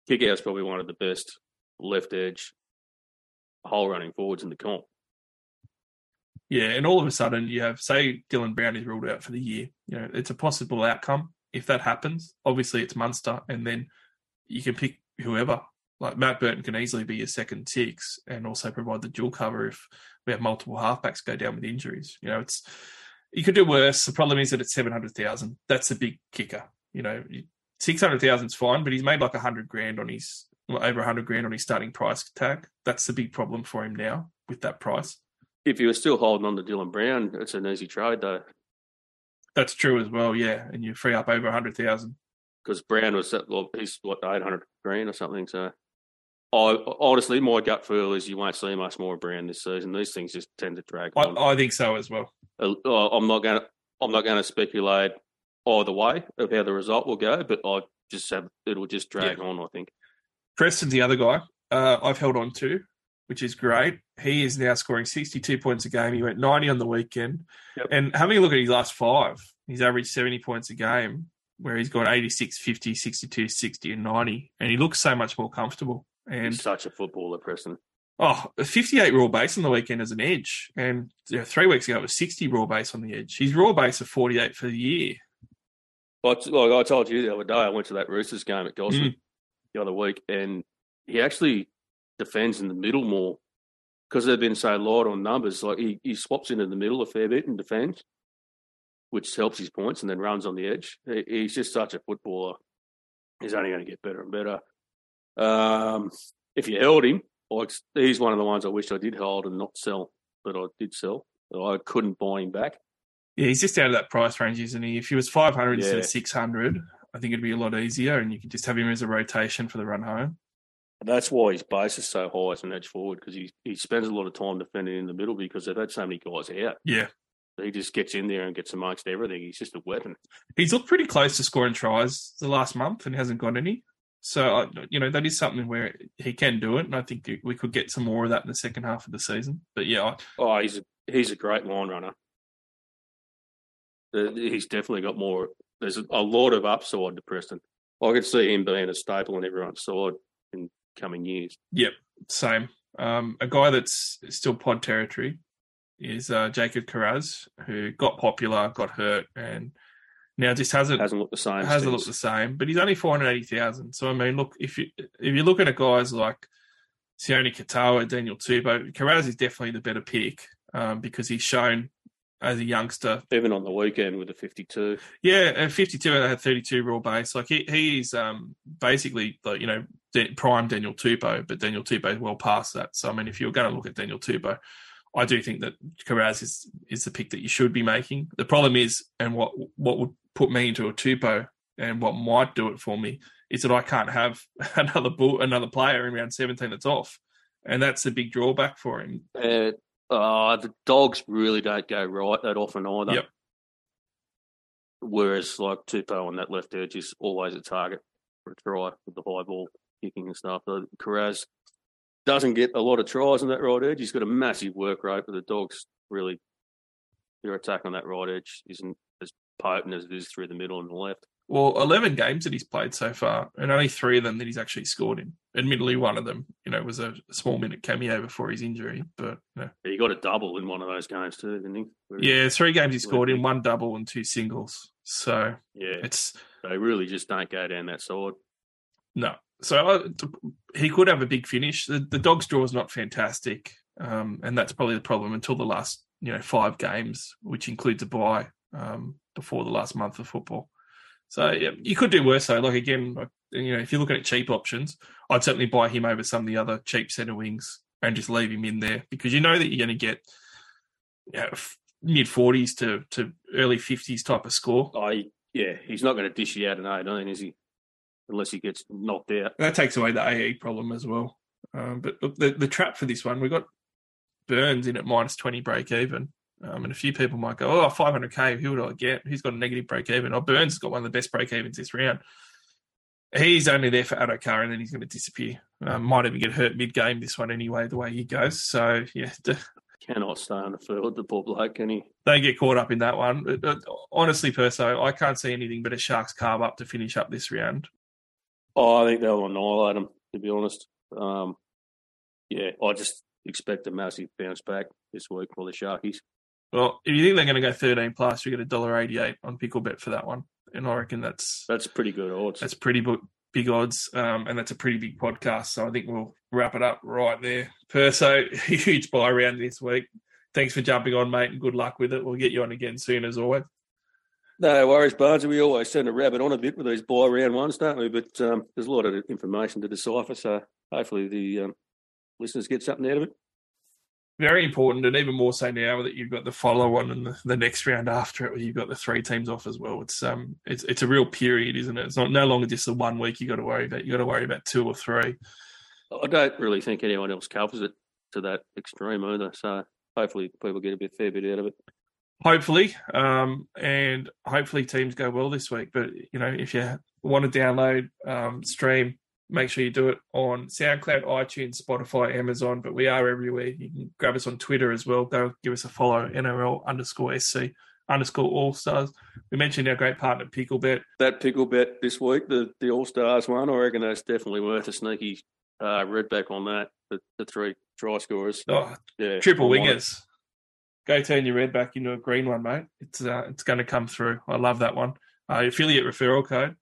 Kikau's probably one of the best left edge hole running forwards in the comp. Yeah, and all of a sudden you have say Dylan Brown is ruled out for the year. You know, it's a possible outcome if that happens. Obviously, it's Munster, and then you can pick whoever. Like Matt Burton can easily be your second six, and also provide the dual cover if we have multiple halfbacks go down with injuries. You know, it's you could do worse. The problem is that it's seven hundred thousand. That's a big kicker. You know, six hundred thousand is fine, but he's made like a hundred grand on his over a hundred grand on his starting price tag. That's the big problem for him now with that price. If you were still holding on to Dylan Brown, it's an easy trade though, That's true as well, yeah. And you free up over a hundred thousand. because Brown was at, well, he's what eight hundred grand or something. So, I honestly, my gut feel is you won't see much more of Brown this season. These things just tend to drag I, on. I think so as well. Uh, I'm not going to I'm not going to speculate either way of how the result will go, but I just have it'll just drag on. I think. Preston's the other guy uh, I've held on to, which is great. He is now scoring 62 points a game. He went 90 on the weekend. Yep. And having a look at his last five, he's averaged 70 points a game, where he's got 86, 50, 62, 60, and 90. And he looks so much more comfortable. And He's such a footballer, Preston. Oh, a 58 raw base on the weekend as an edge. And you know, three weeks ago, it was 60 raw base on the edge. His raw base of 48 for the year. Like I told you the other day, I went to that Roosters game at Gosford Mm. The other week, and he actually defends in the middle more because they've been so light on numbers. Like he, he swaps into the middle a fair bit and defends, which helps his points, and then runs on the edge. He, he's just such a footballer. He's only going to get better and better. Um, if you held him, like he's one of the ones I wish I did hold and not sell, but I did sell. I couldn't buy him back. Yeah, he's just out of that price range, isn't he? If he was 500 instead of 600, I think it'd be a lot easier and you could just have him as a rotation for the run home. That's why his base is so high as an edge forward because he he spends a lot of time defending in the middle because they've had so many guys out. Yeah. He just gets in there and gets amongst everything. He's just a weapon. He's looked pretty close to scoring tries the last month and hasn't got any. So, you know, that is something where he can do it. And I think we could get some more of that in the second half of the season. But yeah, I- Oh, he's a, he's a great line runner. Uh, He's definitely got more. There's a lot of upside to Preston. I could see him being a staple on everyone's side in coming years. Yep, same. Um, a guy that's still pod territory is uh, Jacob Kiraz, who got popular, got hurt, and now just hasn't Hasn't looked the same. hasn't looked the same. But he's only four hundred eighty thousand. So I mean, look if you if you look at guys like Sione Katoa, Daniel Tupou, Kiraz is definitely the better pick um, because he's shown as a youngster Even on the weekend with the 52. yeah, and 52 and I had 32 raw base. Like he he's um basically like you know prime Daniel Tupou, but Daniel Tupou is well past that. So I mean, if you're going to look at Daniel Tupou, I do think that Kiraz is is the pick that you should be making. The problem is, and what what would put me into a Tupou and what might do it for me is that I can't have another bull, another player in round 17 that's off, and that's a big drawback for him. Uh, uh, the dogs really don't go right that often either. Yep. Whereas like Tupou on that left edge is always a target for a try with the high ball kicking and stuff. But Kiraz doesn't get a lot of tries on that right edge. He's got a massive work rate, but the dogs really their attack on that right edge isn't as potent as it is through the middle and the left. Well, 11 games that he's played so far, and only three of them that he's actually scored in. Admittedly, one of them, you know, was a small minute cameo before his injury, but you know. He got a double in one of those games too, didn't he? Where yeah, three games he scored in, one double and two singles. So yeah. it's They really just don't go down that side. no. So uh, he could have a big finish. The, the dog's draw is not fantastic, um, and that's probably the problem until the last, you know, five games, which includes a bye um, before the last month of football. So yeah, you could do worse though. Like again, like, you know, if you're looking at cheap options, I'd certainly buy him over some of the other cheap centre wings and just leave him in there because you know that you're going to get you know, mid forties to to early fifties type of score. I yeah, he's not going to dish you out an 18, is he? Unless he gets knocked out. That takes away the AE problem as well. Um, but look, the the trap for this one, we've got Burns in at minus twenty break even. Um, and a few people might go, oh, 500k, who would I get? Who's got a negative break even? Oh, Burns has got one of the best break evens this round. He's only there for Adokar and then he's going to disappear. Um, might even get hurt mid game this one anyway, the way he goes. So, yeah, Cannot stay on the field, the poor bloke, can he? don't get caught up in that one. Honestly, Perso, I can't see anything but a Sharks carve up to finish up this round. Oh, I think they'll annihilate him, to be honest. Um, yeah, I just expect a massive bounce back this week for the Sharkies. Well, if you think they're going to go 13 plus, you get a dollar eighty-eight on Picklebet for that one. And I reckon that's That's pretty good odds. That's pretty big odds, um, and that's a pretty big podcast. So I think we'll wrap it up right there. Perso, huge bye round this week. Thanks for jumping on, mate, and good luck with it. We'll get you on again soon, as always. No worries, Barnes. We always send a rabbit on a bit with these bye round ones, don't we? But um, there's a lot of information to decipher, so hopefully the um, listeners get something out of it. Very important, and even more so now that you've got the follow on and the, the next round after it, where you've got the three teams off as well. It's um, it's it's a real period, isn't it? It's not no longer just the one week you got to worry about. You got to worry about two or three. I don't really think anyone else covers it to that extreme either. So hopefully people get a bit fair bit out of it. hopefully, um, and hopefully teams go well this week. But you know, if you want to download, um, stream, make sure you do it on SoundCloud, iTunes, Spotify, Amazon. But we are everywhere. You can grab us on Twitter as well. Go give us a follow, NRL underscore SC underscore All Stars. We mentioned our great partner Picklebet. That Picklebet this week, the the All Stars one, I reckon that's definitely worth a sneaky uh, redback on that. The, the three try scorers, Oh, yeah, triple I like it. wingers. Go turn your red back into a green one, mate. It's uh, it's going to come through. I love that one. Uh, affiliate referral code.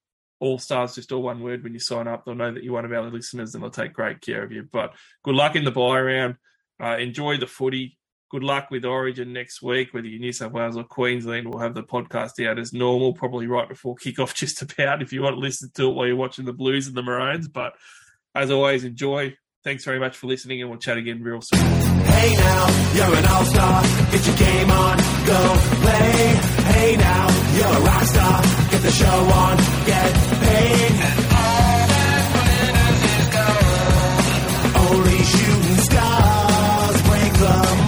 All stars, just all one word. When you sign up, they'll know that you're one of our listeners, and they'll take great care of you. But good luck in the bye round. Uh, enjoy the footy. Good luck with Origin next week, whether you're New South Wales or Queensland. We'll have the podcast out as normal, probably right before kickoff, just about. If you want to listen to it while you're watching the Blues and the Maroons. But as always, enjoy. Thanks very much for listening, and we'll chat again real soon. Hey now, you're an all-star. Get your game on, go play. Hey now, you're a rock star. Get the show on, only shooting stars break the